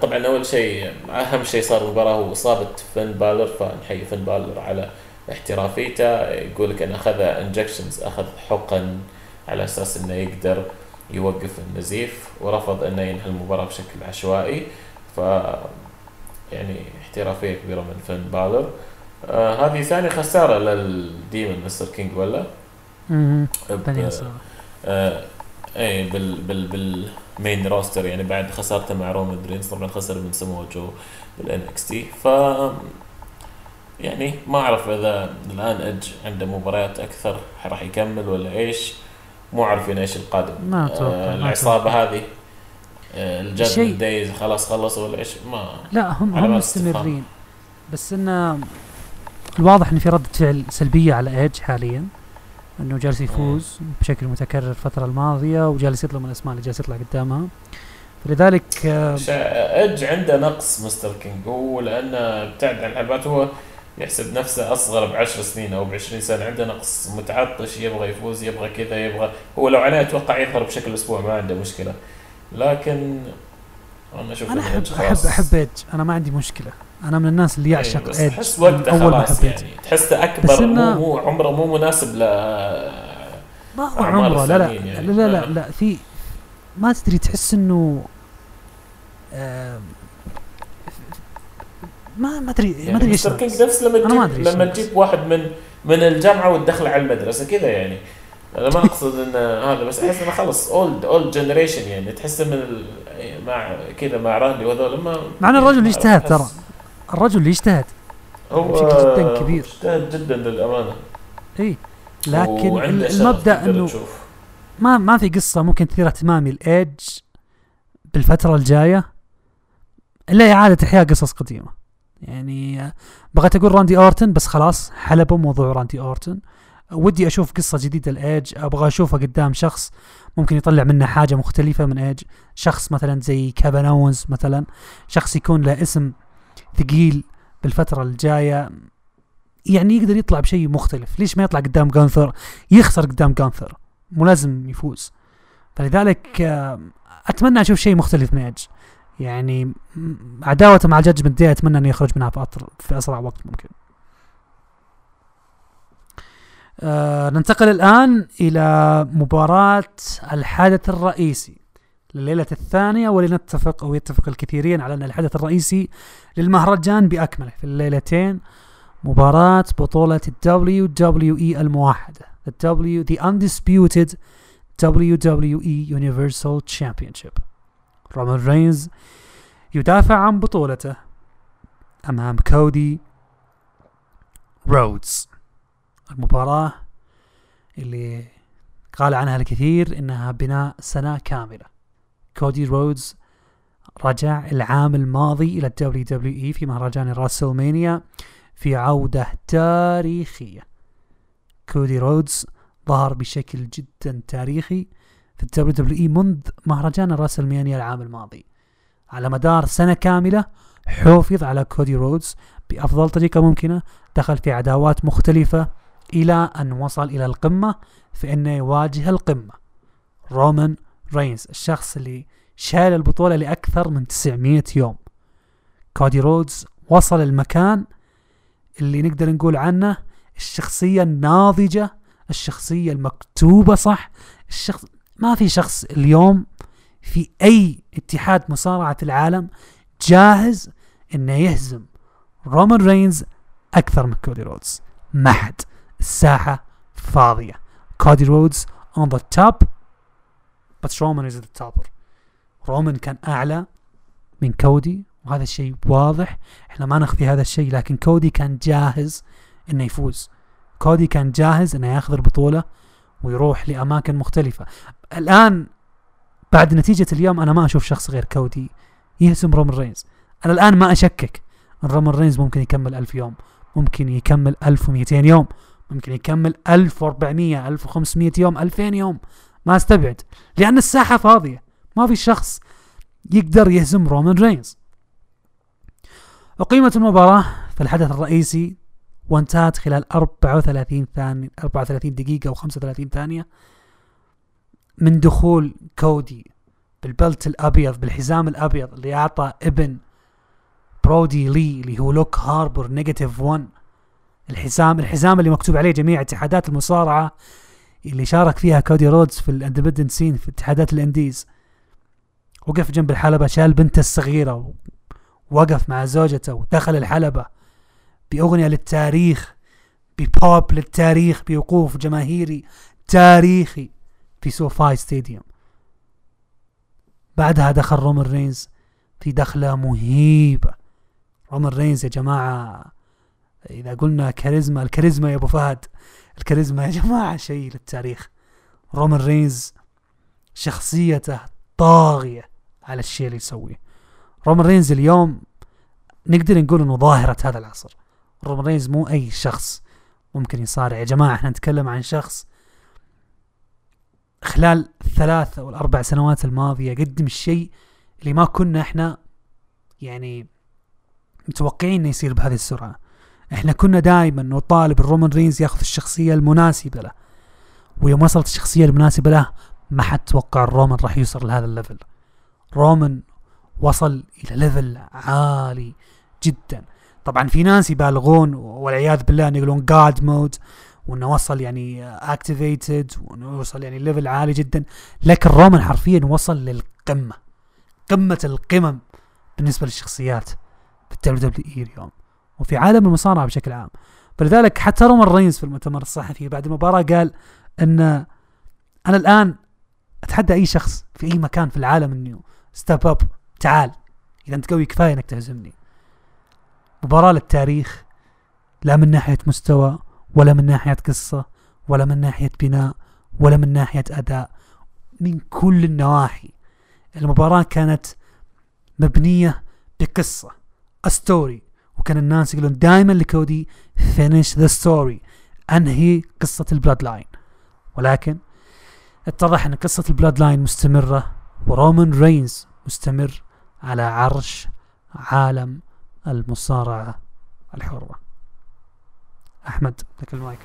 طبعا أول شيء أهم شيء صار بالمباراه هو إصابة فين بالر فنحيي فين بالر على احترافيته. يقول لك انه أخذ injections أخذ حقن على أساس إنه يقدر يوقف النزيف ورفض انه ينهي المباراة بشكل عشوائي. ف يعني احترافية كبيرة من فين بالر. آه هذه ثاني خسارة لل demon mister كينج ولا؟ ثانية خسارة. آه إيه بال بال بال main roster يعني بعد خسارته مع رومان رينز طبعا خسر من سمو جو بال NXT ف يعني ما أعرف إذا الآن ايدج عنده مباريات أكثر راح يكمل ولا إيش؟ مو عارفين إيش القادم. ما أتوقع، آه العصابة هذه آه الجادجمنت داي خلاص خلصوا ولا إيش؟ ما لا هم هم. مستمرين. بس إنه الواضح إن في ردة فعل سلبية على إيدج حاليا إنه جالس يفوز بشكل متكرر الفترة الماضية وجالس يطلب من الاسماء اللي جالس يطلع قدامها. فلذلك آه، إيدج عنده نقص مستر كينج هو لأنه ابتعد عن الحلبات هو يحسب نفسه أصغر بعشر سنين أو بعشرين سنة عنده نقص متعطش يبغى يفوز يبغى كذا يبغى هو لو عليه أتوقع يظهر بشكل أسبوع ما عنده مشكلة. لكن أنا أشوف أنا احب احب. أحب إيدج. أنا ما عندي مشكلة. أنا من الناس اللي إيه، يعشق إيدج. تحس وقته أول ما حبيته يعني. تحسه أكبر مو مو عمره مو مناسب ل ما هو عمره. لا لا يعني. لا لا, لا. لا في ما تدري تحس إنه آم، ما ما ادري ما يعني أدري إيش مستر كينج نفس لما ما تجيب لما. تجيب واحد من من الجامعة وتدخله على المدرسة كذا يعني. أنا ما أقصد إن هذا بس أحس إنه خلص old old generation يعني. تحس من ال... مع كذا مع راندي وهذول ما مع إن الرجل ما يجتهد أحس- ترى. الرجل اللي يجتهد. هو بشكل جداً كبير. اجتهد جدا للأمانة. اي لكن المبدأ إنه تشوف. ما ما في قصة ممكن تثير اهتمامي لايدج بالفترة الجاية. إلا إعادة إحياء قصص قديمة. يعني بغيت أقول راندي أورتن بس خلاص حلبوا موضوع راندي أورتن. ودي أشوف قصة جديدة لإيدج. أبغى اشوفها قدام شخص ممكن يطلع منه حاجة مختلفة من إيدج. شخص مثلا زي كيفن اونز مثلا. شخص يكون له اسم ثقيل بالفترة الجاية. يعني يقدر يطلع بشيء مختلف. ليش ما يطلع قدام جانثر يخسر قدام جانثر مو لازم يفوز. فلذلك آه، أتمنى أشوف شيء مختلف من إيدج. يعني عداوته مع ال Judgment Day أتمنى أنه يخرج منها في, أطر في أسرع وقت ممكن. آه ننتقل الآن إلى مباراة الحدث الرئيسي لليلة الثانية ولنتفق أو يتفق الكثيرين على أن الحدث الرئيسي للمهرجان بأكمله في الليلتين مباراة بطولة ال WWE الموحدة the W the undisputed WWE Universal Championship. رومان رينز يدافع عن بطولته أمام كودي رودز. المباراة اللي قال عنها الكثير إنها بناء سنة كاملة. كودي رودز رجع العام الماضي إلى ال WWE في مهرجان WrestleMania في عودة تاريخية. كودي رودز ظهر بشكل جدا تاريخي في ال WWE منذ مهرجان WrestleMania العام الماضي. على مدار سنة كاملة حوفظ على كودي رودز بأفضل طريقة ممكنة دخل في عداوات مختلفة إلى أن وصل إلى القمة في أنه يواجه القمة. رومان رينز الشخص اللي شال البطولة لأكثر من 900 يوم. كودي رودز وصل المكان اللي نقدر نقول عنه الشخصية الناضجة الشخصية المكتوبة صح الشخص ما في شخص اليوم في أي اتحاد مصارعة في العالم جاهز إنه يهزم رومان رينز أكثر من كودي رودز. ما حد. الساحة فاضية. كودي رودز on the top but Roman is the topper. رومان كان أعلى من كودي وهذا الشيء واضح. إحنا ما نخفي هذا الشيء لكن كودي كان جاهز إنه يفوز. كودي كان جاهز إنه ياخذ البطولة. ويروح لأماكن مختلفة. الآن بعد نتيجة اليوم أنا ما أشوف شخص غير كودي يهزم رومان رينز. أنا الآن ما أشكك إن رومان رينز ممكن يكمل ألف يوم ممكن يكمل 1200 يوم ممكن يكمل 1400 1500 يوم 2000 يوم. ما أستبعد لأن الساحة فاضية. ما في شخص يقدر يهزم رومان رينز. أقيمت المباراة في الحدث الرئيسي وانتهت خلال 34 ثانية 34 دقيقة و35 ثانية من دخول كودي بال belt الأبيض بالحزام الأبيض اللي أعطى ابن برودي لي اللي هو لوك هاربور Negative 1 الحزام الحزام اللي مكتوب عليه جميع اتحادات المصارعة اللي شارك فيها كودي رودز في ال independent scene في اتحادات ال indies. وقف جنب الحلبة شال بنته الصغيرة ووقف مع زوجته ودخل الحلبة. بأغنية للتاريخ ببوب للتاريخ بوقوف جماهيري تاريخي في SoFi Stadium. بعدها دخل رومان رينز في دخلة مهيبة. رومان رينز يا جماعة إذا قلنا كاريزما الكاريزما يا أبو فهد الكاريزما يا جماعة شيء للتاريخ. رومان رينز شخصيته طاغية على الشيء اللي يسويه. رومان رينز اليوم نقدر نقول إنه ظاهرة هذا العصر. رومان رينز مو أي شخص. ممكن يصارع. يا جماعة إحنا نتكلم عن شخص خلال الثلاث أو الأربع سنوات الماضية قدم الشيء اللي ما كنا إحنا يعني متوقعين إنه يصير بهذه السرعة. إحنا كنا دائما نطالب إلى رومان رينز يأخذ الشخصية المناسبة له. ويوم وصلت الشخصية المناسبة له ما حد توقع رومان راح يوصل لهذا ال level. رومان وصل إلى level عالي جدا. طبعا في ناس يبالغون والعياذ بالله انه يقولون God mode وإنه وصل يعني activated وإنه وصل يعني level عالي جدا. لكن رومان حرفيا وصل للقمة قمة القمم بالنسبة للشخصيات في ال WWE اليوم وفي عالم المصارعة بشكل عام. فلذلك حتى رومان رينز في المؤتمر الصحفي بعد المباراة قال إن أنا الآن أتحدى أي شخص في أي مكان في العالم إنه step up تعال. إذا أنت قوي كفاية إنك تهزمني. مباراة للتاريخ لا من ناحية مستوى ولا من ناحية قصة ولا من ناحية بناء ولا من ناحية أداء من كل النواحي. المباراة كانت مبنية بقصة story وكان الناس يقولون دائما لكودي finish the story انهي قصة ال Bloodline ولكن اتضح أن قصة ال Bloodline مستمرة ورومان رينز مستمر على عرش عالم المصارعة الحرة. أحمد لك المايك.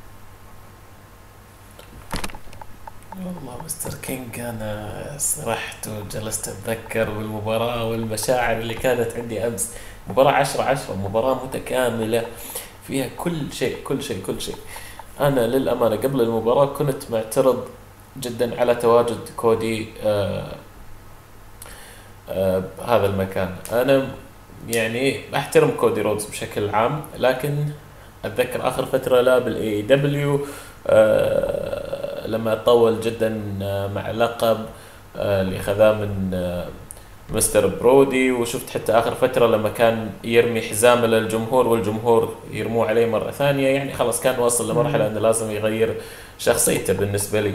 والله مستر كينج أنا سرحت وجلست أتذكر بالمباراة والمشاعر اللي كانت عندي أمس. مباراة عشرة عشرة مباراة متكاملة فيها كل شيء كل شيء كل شيء. أنا للأمانة قبل المباراة كنت معترض جدا على تواجد كودي آه آه بهذا المكان. أنا يعني أحترم كودي رودز بشكل عام لكن أتذكر آخر فترة له بال AEW آه لما طول جدا آه، مع لقب آه، اللي خذاه من آه، مستر برودي وشفت حتى آخر فترة لما كان يرمي حزامه للجمهور والجمهور يرموه عليه مرة ثانية يعني خلاص كان وصل لمرحلة إنه لازم يغير شخصيته بالنسبة لي.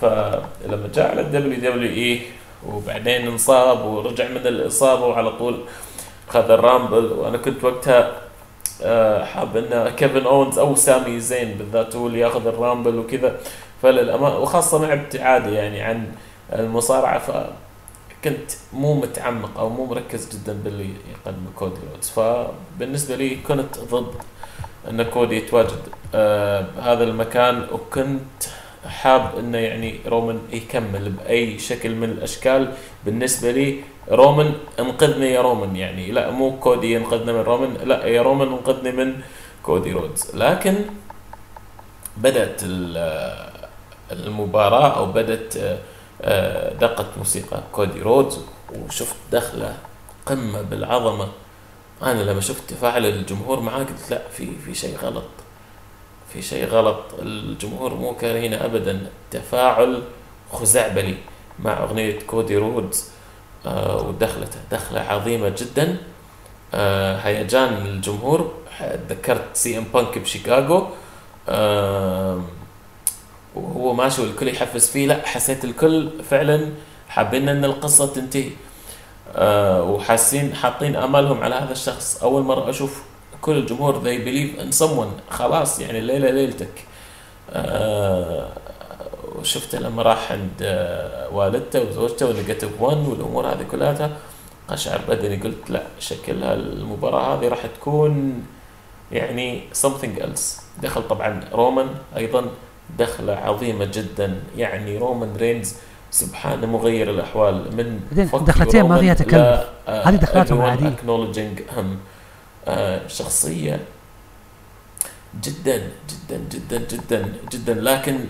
فلما جاء على ال WWE وبعدين انصاب ورجع من الإصابة وعلى طول خذ ال Rumble وأنا كنت وقتها آه، حاب إن كيفن اونز أو سامي زين بالذات هو اللي ياخذ ال Rumble وكذا. فللأمانة وخاصة مع ابتعادي يعني عن المصارعة فكنت مو متعمق أو مو مركز جدا باللي يقدمه كودي رودز. فبالنسبة لي كنت ضد إن كودي يتواجد آه، بهذا المكان وكنت حاب إنه يعني رومان يكمل بأي شكل من الأشكال. بالنسبة لي رومان انقذني يا رومان يعني لا مو كودي ينقذنا من رومان لا يا رومان انقذني من كودي رودز. لكن بدأت المباراة أو بدأت آه، دقت موسيقى كودي رودز وشفت دخلة قمة بالعظمة. أنا لما شفت تفاعل الجمهور معاه قلت لا في في شيء غلط. في شيء غلط. الجمهور مو كارهين ابدا. تفاعل خزعبلي. مع أغنية كودي رودز آه ودخلته دخلة عظيمة جدا. آه هيجان الجمهور تذكرت سي إم بانك بشيكاغو. آه وهو ماشي والكل يحفز فيه. لا حسيت الكل فعلا حابين إن القصة تنتهي. وحاسين حاطين آمالهم على هذا الشخص. أول مرة أشوف كل الجمهور they believe in someone. خلاص يعني الليلة ليلتك. وشفته لما راح عند آه والدته وزوجته و Negative 1 والأمور هذه كلها قشعر بدني قلت لا شكلها المباراه هذه راح تكون يعني something else. دخل طبعا رومان أيضا دخلة عظيمة جدا يعني رومان رينز سبحانه مغير الأحوال من دخلتين ما فيها تكلف. هذه دخلاتهم عادية. اكنولجينج هم آه، شخصية جدا جدا جدا جدا جدا لكن آه،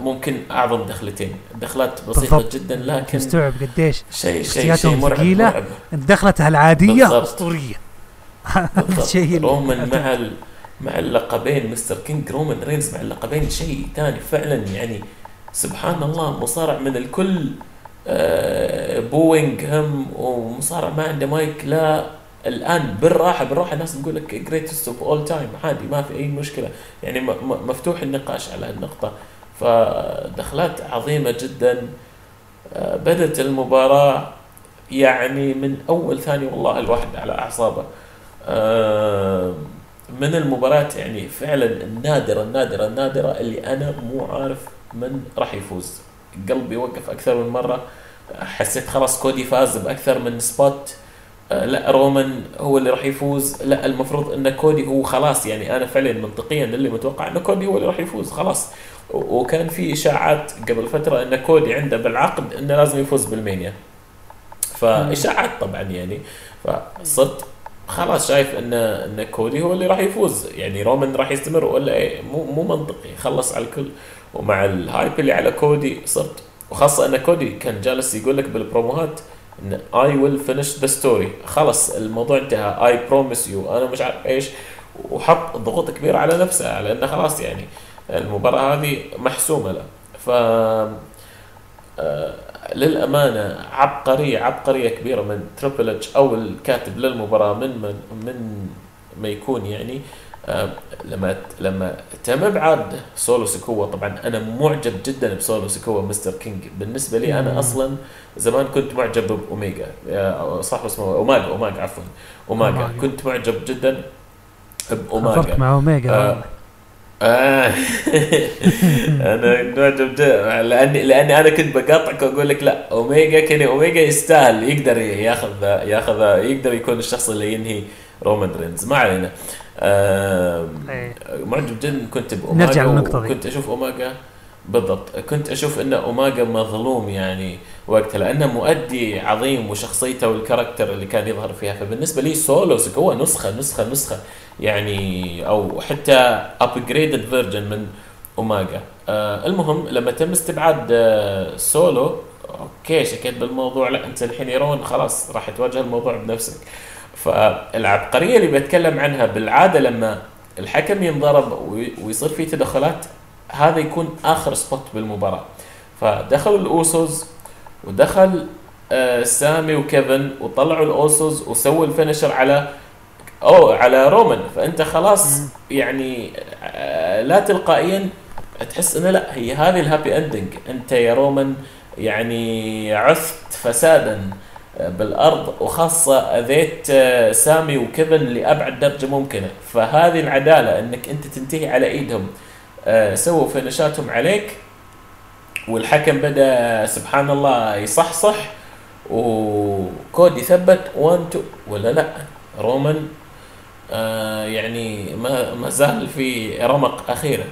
ممكن أعظم دخلتين. دخلات بسيطة بالضبط. جدا لكن مستوعب قديش شيء شيء شيء مرعب, مرعب. دخلتها العادية أسطورية. شيء رومان مع ال... مع اللقبين مستر كينج رومان رينز مع اللقبين شيء ثاني فعلا. يعني سبحان الله مصارع من الكل. آه، booing هم ومصارع ما عنده مايك. لا الآن بالراحة بالراحة الناس تقول لك greatest of all time عادي ما في أي مشكلة. يعني مفتوح النقاش على هالنقطة. فدخلات عظيمة جدا. آه، بدت المباراة يعني من أول ثاني والله الواحد على أعصابه. آه، من المباريات يعني فعلا النادرة النادرة النادرة اللي أنا مو عارف من راح يفوز. قلبي وقف أكثر من مرة. حسيت خلاص كودي فاز بأكثر من spot. آه، لا رومان هو اللي راح يفوز. لا المفروض إن كودي هو خلاص يعني أنا فعلا منطقيا اللي متوقع إن كودي هو اللي راح يفوز. خلاص. وكان في إشاعات قبل فترة إن كودي عنده بالعقد إنه لازم يفوز ب WrestleMania. فإشاعات طبعا يعني. فصرت خلاص شايف ان إن كودي هو اللي راح يفوز. يعني رومان راح يستمر ولا إيه؟ مو مو منطقي. خلص على الكل. ومع ال hype اللي على كودي صرت. وخاصة إن كودي كان جالس يقول لك بالبروموهات إن I will finish the story خلص الموضوع انتهى. I promise you أنا مش عارف إيش. وحط ضغوط كبيرة على نفسه على إنه خلاص يعني المباراة هذه محسومة له. ف آه، للأمانة عبقرية عبقرية كبيرة من تريبل اتش أو الكاتب للمباراة من من من ما يكون يعني آه، لما لما تم إبعاد سولو سكوا طبعا أنا معجب جدا بسولو سكوا مستر كينج. بالنسبة لي أنا أصلا زمان كنت معجب باوميجا صح اسمه اوماجا اوماجا عفوا اوماجا كنت معجب جدا باوماجا مع اوميجا آه آه أنا معجب لاني لأني أنا كنت بقاطعك وأقول لك لا أوميجا كيني أوميجا يستاهل يقدر ياخذ ياخذ يقدر يكون الشخص اللي ينهي رومان رينز ما علينا. إيه. معجب جدا كنت باوماجا نرجع للنقطة كنت أشوف اوماجا بالضبط. كنت أشوف إن اوماجا مظلوم يعني. وقتها لأنه مؤدي عظيم وشخصيته وال character اللي كان يظهر فيها. فبالنسبة لي سولو هو نسخة نسخة نسخة. يعني أو حتى upgraded version من اوماجا آه المهم لما تم استبعاد آه سولو أوكي شكيت بالموضوع. لا أنت الحين يرون خلاص راح تواجه الموضوع بنفسك. فالعبقرية اللي بتكلم عنها بالعادة لما الحكم ينضرب ويصير في تدخلات هذا يكون آخر spot بالمباراة. فدخلوا الاوسوس ودخل آه سامي وكيفن وطلعوا الأوسوس وسووا ال finisher على أو على رومان. فأنت خلاص يعني آه لا تلقائيا تحس إنه لا هي هذه ال happy ending أنت يا رومان يعني عثت فسادا بالأرض وخاصة أذيت آه، سامي وكيفن لأبعد درجة ممكنة. فهذه العدالة إنك أنت تنتهي على إيدهم آه، سووا finish اتهم عليك. والحكم بدأ سبحان الله يصحصح وكودي ثبت 1 2 ولا لا؟ رومان آه يعني ما ما زال في رمق اخيره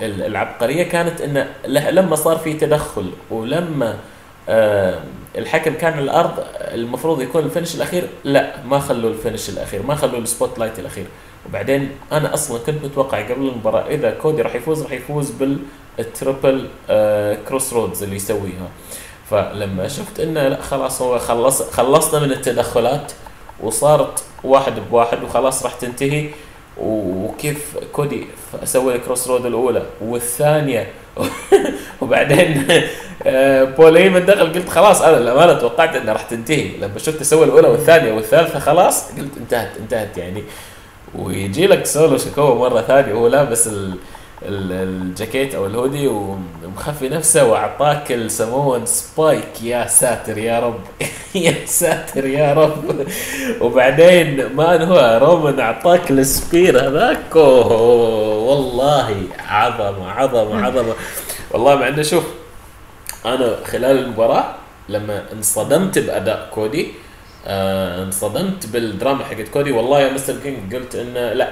فالعبقرية كانت انه لما صار في تدخل ولما آه الحكم كان الأرض المفروض يكون ال finish الأخير. لا ما خلوا ال finish الأخير ما خلوا ال spotlight الأخير. وبعدين أنا أصلا كنت متوقع قبل المباراة إذا كودي راح يفوز راح يفوز بال triple آه Cross Rhodes اللي يسويها. فلما شفت إنه لا خلاص هو خلص خلصنا من التدخلات وصارت واحد بواحد وخلاص راح تنتهي. وكيف كودي سوى ال Cross Rhodes الأولى والثانية؟ وبعدين آه، بول هيمن دخل قلت خلاص أنا الامانه توقعت إنها راح تنتهي. لما شفت سوى الأولى والثانية والثالثة خلاص قلت انتهت انتهت يعني. ويجي لك سولو سكوا مرة ثانية وهو لابس ال الجاكيت أو الهودي ومخفي نفسه وأعطاك ال Samoan Spike يا ساتر يا رب. يا ساتر يا رب. وبعدين ما هو رومان أعطاك ال spear هذاك. والله عظمة عظمة عظمة. والله مع إنه شوف أنا خلال المباراة لما انصدمت بأداء كودي آه انصدمت بالدراما حقت كودي والله يا مستر كينج قلت إنه لا.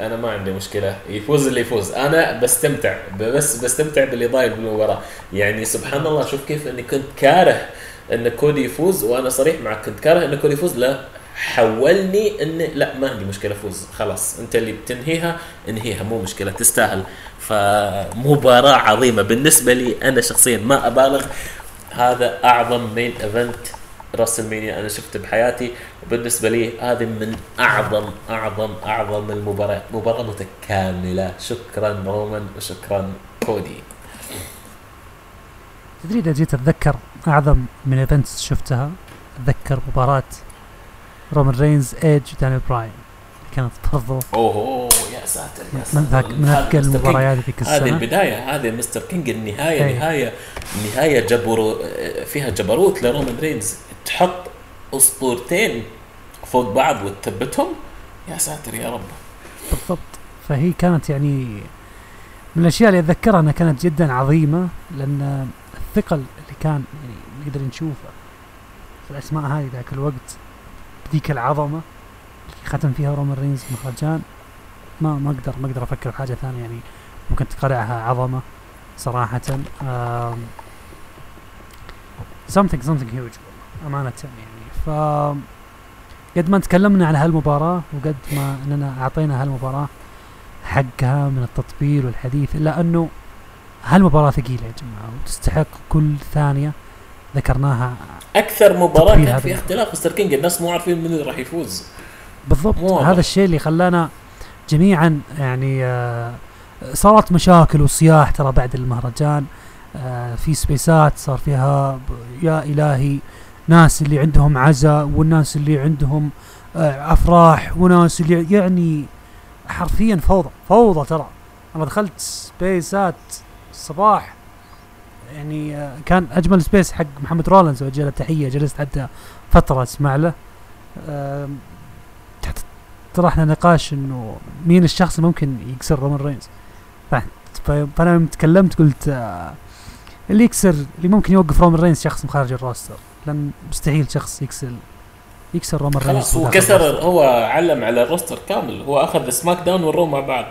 أنا ما عندي مشكلة. يفوز اللي يفوز. أنا بستمتع. بس بستمتع باللي ضايل بالمباراة. يعني سبحان الله شوف كيف إني كنت كاره إن كودي يفوز وأنا صريح معك. كنت كاره إن كودي يفوز. لا حولني ان لا ما عندي مشكلة أفوز. خلاص أنت اللي بتنهيها انهيها. مو مشكلة تستاهل. فمباراة عظيمة. بالنسبة لي أنا شخصيا ما أبالغ. هذا أعظم main event راسلمانيا أنا شفته بحياتي وبالنسبة لي هذه من أعظم أعظم أعظم المباريات مباراة متكاملة. شكرا رومان وشكرا كودي. تدري إذا جيت أتذكر أعظم main events شفتها؟ أتذكر مباراة رومان رينز إيدج ودانيال براين. كانت برضو اوه يا ساتر يا ساتر. من ذاك من مستر المباريات ذيك كينج. هذه البداية هذه مستر كينج النهاية أي. نهاية نهاية جبرو فيها جبروت لرومان رينز. تحط أسطورتين فوق بعض وتثبتهم؟ يا ساتر يا رب. بالضبط. فهي كانت يعني من الأشياء اللي أتذكرها أنها كانت جدا عظيمة لأن الثقل اللي كان يعني نقدر نشوفه في الأسماء هذه ذاك الوقت بذيك العظمة اللي ختم فيها رومان رينز مهرجان ما ما أقدر ما أقدر أفكر في حاجة ثانية يعني. ممكن تقرعها عظمة صراحة. something something huge. أمانة يعني ف قد ما تكلمنا عن هالمباراة وقد ما إننا أعطينا هالمباراة حقها من التطبيل والحديث إلا أنه هالمباراة ثقيلة يا جماعة وتستحق كل ثانية ذكرناها أكثر مباراة كان. فيها اختلاف مستر كينج الناس مو عارفين من اللي راح يفوز بالضبط مو. هذا الشيء اللي خلانا جميعا يعني آه صارت مشاكل وصياح ترى بعد المهرجان آه في سبيسات صار فيها يا إلهي ناس اللي عندهم عزاء والناس اللي عندهم آه أفراح وناس اللي يعني حرفيا فوضى فوضى ترى. أنا دخلت سبيسات الصباح يعني آه كان أجمل سبيس حق محمد رولنز وجه له تحية جلست حتى فترة أسمع له. طرحنا نقاش إنه مين الشخص اللي ممكن يكسر رومان رينز. فأنا تكلمت قلت آه اللي يكسر اللي ممكن يوقف رومان رينز شخص من خارج ال roster. لأن مستحيل شخص يكسر يكسر رومان رينز خلاص هو كسر. هو علم على ال roster كامل. هو أخذ سماك داون والرو مع بعض.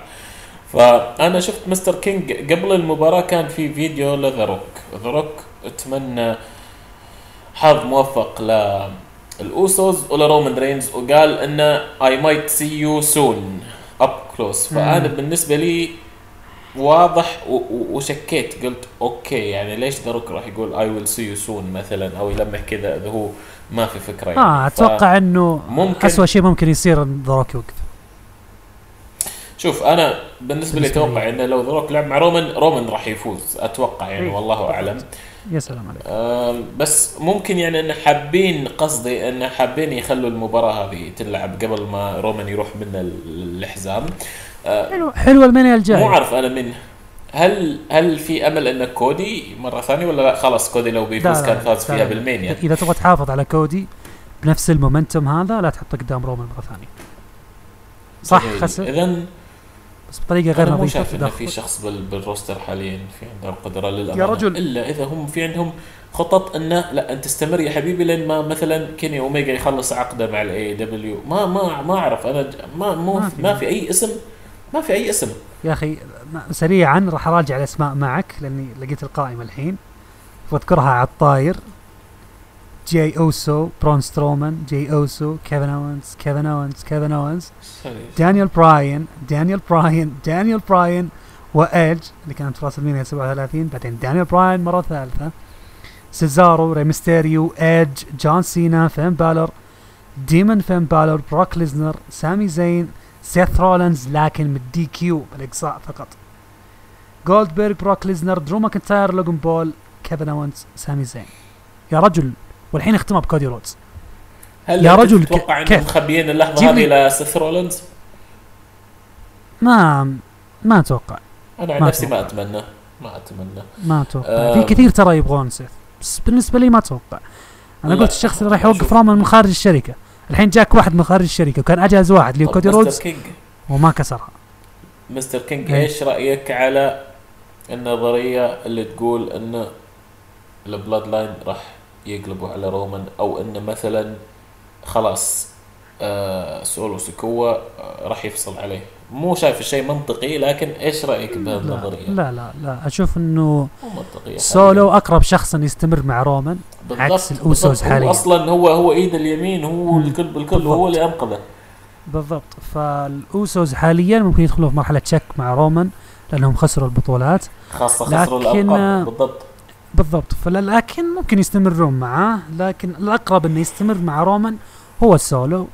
فأنا شفت مستر كينج قبل المباراة كان في فيديو لذا روك ذا روك أتمنى حظ موفق للاوسوس ولرومان رينز وقال إنه I might see you soon up close فأنا. بالنسبة لي واضح وشكيت. قلت okay يعني ليش ذا روك راح يقول I will see you soon مثلا أو يلمح كذا إذا هو ما في فكرة يعني. آه أتوقع إنه ممكن- اسوء شيء ممكن يصير إن ذا روك يوقف. شوف أنا بالنسبة لي. أتوقع إنه لو ذا روك لعب مع رومان رومان راح يفوز أتوقع يعني إيه. والله أعلم. يا سلام عليك. آم، بس ممكن يعني انه حابين قصدي انه حابين يخلوا المباراة هذه تلعب قبل ما رومان يروح من ال- الحزام. آه، حلو. حلوة المانيا الجايه مو عارف أنا من هل هل في أمل أن كودي مرة ثانية ولا لا؟ خلاص كودي لو بيفوز كان فاز فيها. بالمانيا إذا تبغى تحافظ على كودي بنفس المومنتوم هذا لا تحطه قدام رومان مرة ثانية. صح خسر. اذا بس بطريقة غير أنا مو نظيفة شايف انه. في شخص بال- بال roster حاليا في عنده القدرة للأمانة. يا رجل. إلا إذا هم في عندهم خطط انه لا أنت استمر يا حبيبي لين ما مثلا كيني أوميجا يخلص عقدة مع الاي دبليو ما ما ما أعرف. أنا ما مو ما في. ما في أي اسم ما في أي اسم. يا أخي سريعا راح أراجع الأسماء معك لأني لقيت القائمة الحين. واذكرها على الطاير. جي أوسو برون سترومان جي أوسو كيفن اونز كيفن اونز كيفن اونز دانيال براين دانيال براين دانيال براين وايدج اللي كانت في راس المينيا 37 بعدين دانيال براين مرة ثالثة. سيزارو ريمستيريو إيدج جون سينا فين بالر ديمون فين بالر بروك ليزنر سامي زين سيث رولنز لكن من ال DQ بالإقصاء فقط. جولدبرغ بروك ليزنر درو ماكنتاير لوجن بول كيفن اونز سامي زين يا رجل والحين اختمها بكودي رودز. هل يا رجل ك- تتوقع إنهم؟ مخبيين اللحظة هذه لسيث رولنز؟ ما ما أتوقع. أنا عن ما نفسي ما. أتمنى. ما أتمنى. ما أتوقع. آه. في كثير ترى يبغون سيث بس بالنسبة لي ما أتوقع. أنا قلت الشخص اللي راح. يوقف رومان من خارج الشركة. الحين جاك واحد من خارج الشركة وكان أجهز واحد اللي كودي رودز وما كسرها مستر كينج إيه. إيش رأيك على النظرية اللي تقول إن ال Bloodline راح يقلبوا على رومان أو انه مثلا خلاص آه سولو سكوا آه راح يفصل عليه؟ مو شايف الشيء منطقي لكن إيش رأيك بهالنظريه؟ لا لا, لا. أشوف إنه سولو أقرب شخص انه يستمر مع رومان عكس بالضبط. حالياً. هو أصلا هو هو إيد اليمين هو. الكل بالكل هو اللي أنقذه. بالضبط. فالأوسوس حاليا ممكن يدخلوا في مرحلة شك مع رومان لأنهم خسروا البطولات. خاصة خسروا لكن- الالقاب بالضبط. بالضبط. فلكن ممكن يستمرون معاه لكن الأقرب إنه يستمر مع رومان هو السولو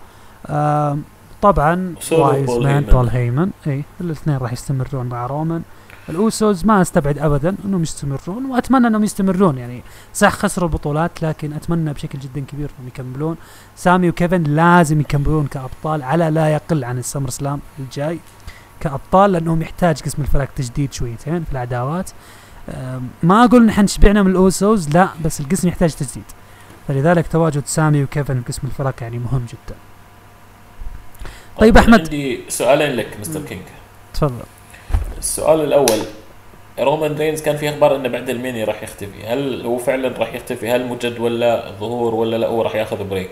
آه طبعا wise man. بول هيمن. اي الاثنين راح يستمرون مع رومان. الاوسوس ما أستبعد ابدا إنهم يستمرون وأتمنى إنهم يستمرون. يعني صح خسروا البطولات لكن أتمنى بشكل جدا كبير إنهم يكملون. سامي وكيفن لازم يكملون كأبطال على لا يقل عن السمر سلام الجاي. كأبطال لأنهم يحتاج قسم الفرق تجديد شويتين في العداوات. ما أقول نحن شبعنا من الاوسوس لا بس القسم يحتاج تجديد. فلذلك تواجد سامي وكيفن قسم الفرق يعني مهم جدا. طيب أنا أحمد. عندي سؤالين لك مستر. كينج. تفضل. السؤال الأول رومان رينز كان في أخبار إنه بعد الميني راح يختفي. هل هو فعلا راح يختفي؟ هل مجد ولا ظهور ولا لا؟ هو راح ياخذ break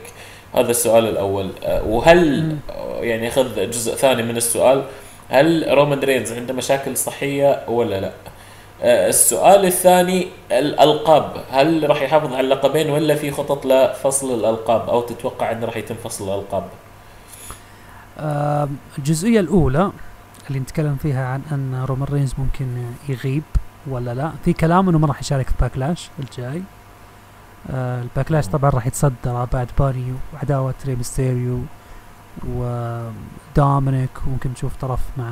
هذا السؤال الأول. أه، وهل. أه، يعني خذ جزء ثاني من السؤال. هل رومان رينز عنده مشاكل صحية ولا لا؟ أه، السؤال الثاني الألقاب. هل راح يحافظ على اللقبين ولا في خطط لفصل الألقاب؟ أو تتوقع إنه راح يتم فصل الألقاب؟ أم، الجزئية الأولى اللي نتكلم فيها عن أن رومان رينز ممكن يغيب ولا لا في كلام إنه ما راح يشارك في باكلاش الجاي. آه الباكلاش طبعا راح يتصدر بعد باري وعداوة ري ميستيريو ودومينيك وممكن نشوف طرف مع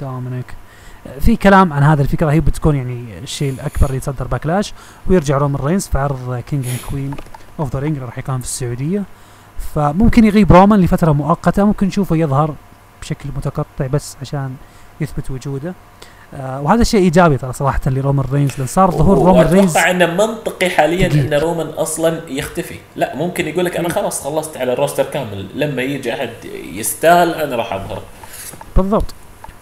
دومينيك آه، في كلام عن هذا الفكرة هي بتكون يعني الشيء الأكبر اللي يتصدر باكلاش. ويرجع رومان رينز في عرض كينج اند كوين اوف ذا رينج راح يقام في السعودية. فممكن يغيب رومان لفترة مؤقتة ممكن نشوفه يظهر بشكل متقطع بس عشان يثبت وجوده آه وهذا شيء إيجابي ترى صراحة لرومان رينز لأن صار ظهور رومان رينز واتوقع إنه منطقي حاليا. إن رومان أصلا يختفي لا ممكن يقول لك أنا. خلاص خلصت على ال roster كامل لما يجي أحد يستاهل أنا راح أظهر بالضبط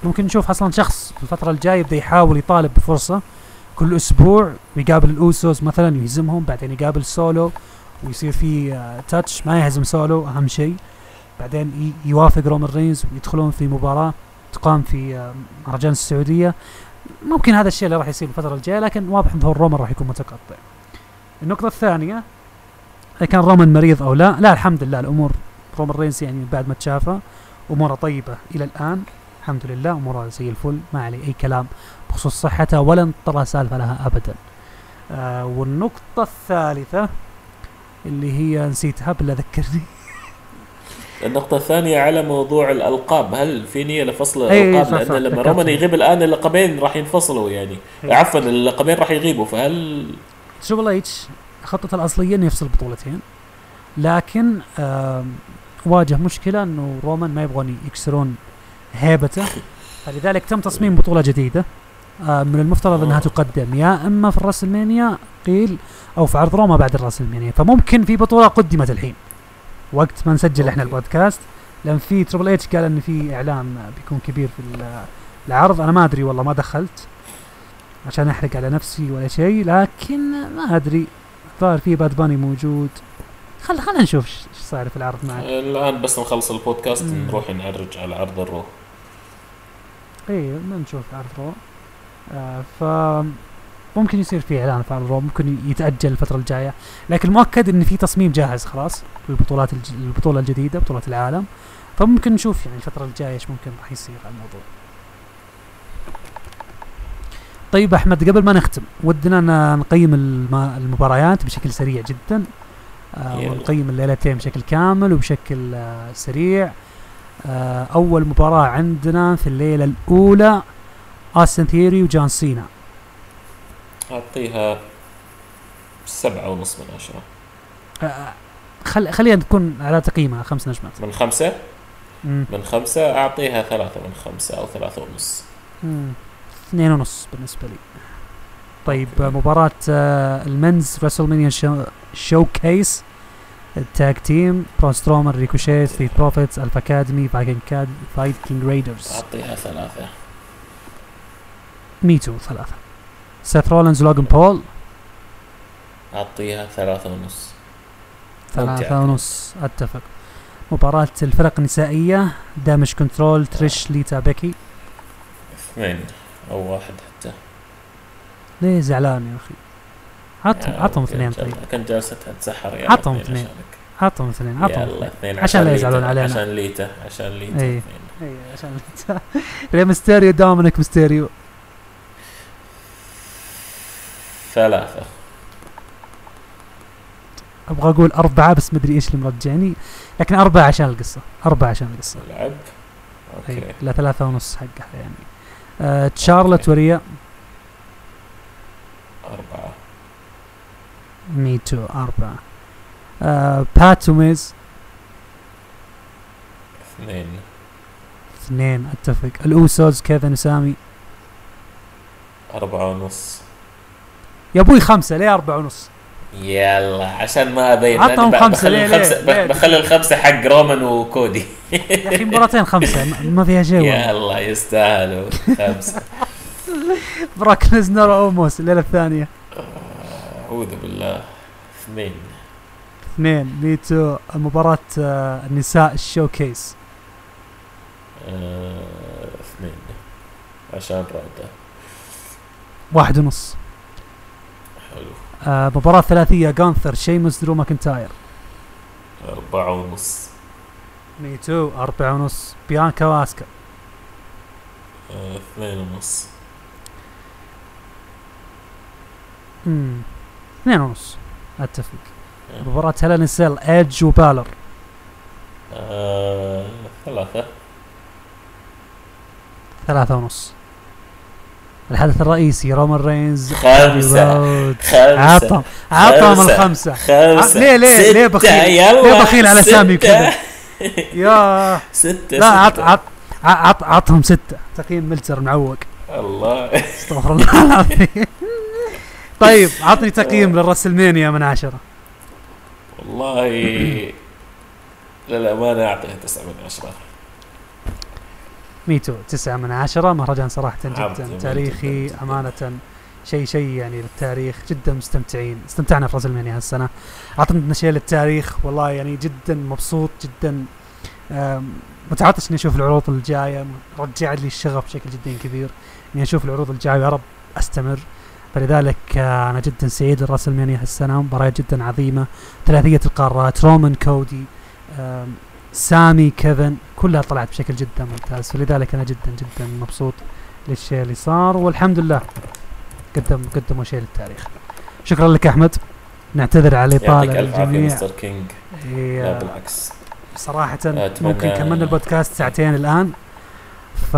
ممكن نشوف أصلا شخص في الفترة الجاية يبدأ يحاول يطالب بفرصة كل أسبوع ويقابل الأوسوس مثلا ويهزمهم بعدين يقابل سولو ويصير في آه touch ما يهزم سولو أهم شيء. بعدين يوافق رومان رينز ويدخلون في مباراة تقام في آه مهرجان السعودية. ممكن هذا الشيء اللي راح يصير الفترة الجاية لكن واضح إن ظهور رومان راح يكون متقطع. النقطة الثانية إذا كان رومان مريض أو لا لا الحمد لله الأمور رومان رينز يعني بعد ما تشافى أموره طيبة إلى الآن. الحمد لله أموره زي الفل ما عليه أي كلام بخصوص صحته ولا انطرى سالفة لها ابدا. آه والنقطة الثالثة اللي هي نسيتها بالله ذكرني. النقطة الثانية على موضوع الألقاب. هل في نية لفصل أي، الألقاب؟ صح، صح، لأن لما. رومان يغيب الآن اللقبين راح ينفصلوا يعني. أي. عفوا اللقبين راح يغيبوا فهل تريبل اتش خطته الأصلية إنه يفصل بطولتين. لكن آم، واجه مشكلة إنه رومان ما يبغون يكسرون هيبته. فلذلك تم تصميم بطولة جديدة. آه، من المفترض أنها آه. تقدم يا إما في الراسلمانيا قيل أو في عرض رو ما بعد الراسلمانيا. فممكن في بطولة قدمت الحين. وقت ما نسجل إحنا okay. البودكاست. لأن في تريبل اتش قال إن في اعلان بيكون كبير في ال- العرض. أنا ما أدري والله ما دخلت عشان أحرق على نفسي ولا شيء. لكن ما أدري الظاهر في باد باني موجود. خل خلينا نشوف إيش صاير في العرض معك. الآن بس نخلص البودكاست مم. نروح نعرج على عرض الرو. اي ما نشوف عرض رو آه ف ممكن يصير في إعلان في رو ممكن يتأجل الفترة الجاية لكن مؤكد إن في تصميم جاهز خلاص للبطولات الج... البطولة الجديدة بطولة العالم فممكن نشوف يعني الفترة الجاية إيش ممكن راح يصير على الموضوع طيب أحمد قبل ما نختم ودنا نقيم الم... المباريات بشكل سريع جدا آه. ونقيم الليلتين بشكل كامل وبشكل آه سريع آه أول مباراة عندنا في الليلة الأولى اوستن ثيري وجون سينا. أعطيها سبعة ونص من عشرة. آه خل... خلينا نكون على تقييمها خمس نجمات. من خمسة؟ مم. من خمسة أعطيها ثلاثة من خمسة أو ثلاثة ونص. مم. اثنين ونص بالنسبة لي. طيب okay. مباراة آه ال men's راسلمانيا show, showcase ال tag team برون سترومر ريكوشي ستريت بروفيتس ألفا أكاديمي فايكنج كاد فايكنج ريدرز. أعطيها ثلاثة. me too ثلاثة سيث رولنز لوجن بول أعطيها ثلاثة ونص ثلاثة. ونص أتفق مباراة الفرق النسائية دامج كنترول تريش ليتا بيكي اثنين أو واحد حتى ليه زعلان يا أخي عطهم يا عطهم اثنين. طيب كنت جالسة تتسحر يلا عطهم اثنين. عطهم اثنين عطهم اثنين عشان لا ليتا. يزعلون علينا. عشان ليتا عشان ليتا إيه. اثنين. اي عشان ري ميستيريو دومينيك ميستيريو ثلاثة. أبغى أقول أربعة بس مدري إيش اللي مرجعني لكن أربعة عشان القصة أربعة عشان القصة. لعب؟ okay. لا ثلاثة ونص حقها يعني. آه تشارلت وريا؟ أربعة. me too أربعة. آه بات وميز؟ اثنين. اثنين أتفق. الاوسوس كيفن وسامي؟ أربعة ونص. يا أبوي خمسة ليه أربعة ونص؟ يلا عشان ما أبين. عطهم بخلي ليه- الخمسة ليه؟ بخلي الخمسة حق رومان وكودي. يا أخي مباراتين خمسة ما- فيها شيء يلا يستاهلوا خمسة. براك ليزنر اوموس الليلة الثانية. أعوذ بالله. اثنين. اثنين me too مباراة آه النساء ال showcase. آه، اثنين. عشان رادة واحد ونص. آه مباراة ثلاثية جانثر شيموس درو ماكنتاير أربعة ونص. me too أربعة ونص. بيانكا وآسكا. آه، اثنين ونص. امم اثنين ونص. أتفق. مباراة هيلين سيل ايدج وبالر آه، ثلاثة. ثلاثة ونص. الحدث الرئيسي رومان رينز خمسة. رود. خمسة عطهم عطهم خمسة. الخمسة خمسة ع- ليه- ليه- ليه بخيل؟ ليه بخيل على سامي. كذا؟ يا ستة لا عط. عط عط عطهم ستة تقييم ملتر معوق الله استغفر الله العظيم طيب عطني تقييم للرسلمانيا من عشرة والله للأمانة أعطيها تسعة من عشرة ميتو تسعة من عشرة مهرجان صراحة جدا تاريخي. أمانة شيء شيء يعني للتاريخ جدا مستمتعين. استمتعنا في رسلمانيا هالسنة. أعطتنا شيء للتاريخ. والله يعني جدا مبسوط جدا متعطش إني أشوف العروض الجاية. رجعت لي الشغف بشكل جدا كبير إني أشوف العروض الجاية. ويا رب أستمر. فلذلك أنا جدا سعيد للراسلمانيا هالسنة. مباريات جدا عظيمة. ثلاثية القارات رومان كودي سامي كيفن كلها طلعت بشكل جدا ممتاز. فلذلك أنا جدا جدا مبسوط للشيء اللي صار والحمد لله قدم قدموا شيء للتاريخ. شكرا لك أحمد. نعتذر على الاطاله للجميع مستر كينج لا بالعكس. أتمنى- ممكن كملنا البودكاست ساعتين الآن. ف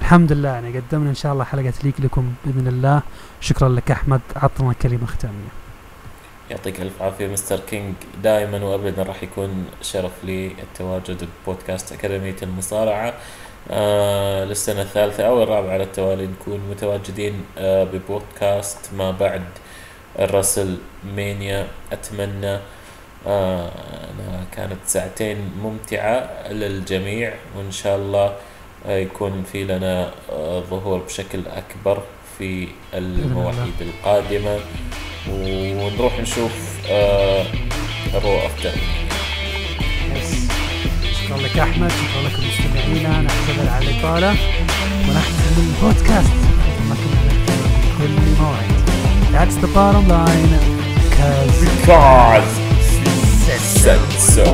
الحمد لله يعني قدمنا إن شاء الله حلقة تليق لكم بإذن الله. شكرا لك أحمد. عطنا كلمة ختامية. يعطيك ألف عافية مستر كينج. دائما وأبدا راح يكون شرف لي التواجد ببودكاست أكاديمية المصارعة. آه للسنة الثالثة أو الرابعة على التوالي نكون متواجدين آه ببودكاست ما بعد الراسلمانيا أتمنى آه كانت ساعتين ممتعة للجميع وإن شاء الله آه يكون في لنا آه ظهور بشكل أكبر في المواعيد القادمة. ونروح نشوف آه الرو after. شكرا لك أحمد شكرا لكم مستمعينا. نعتذر على الإطالة. ونختم البودكاست. ما كنا نتكلم بكل موعد. That's the bottom line. 'cause because said so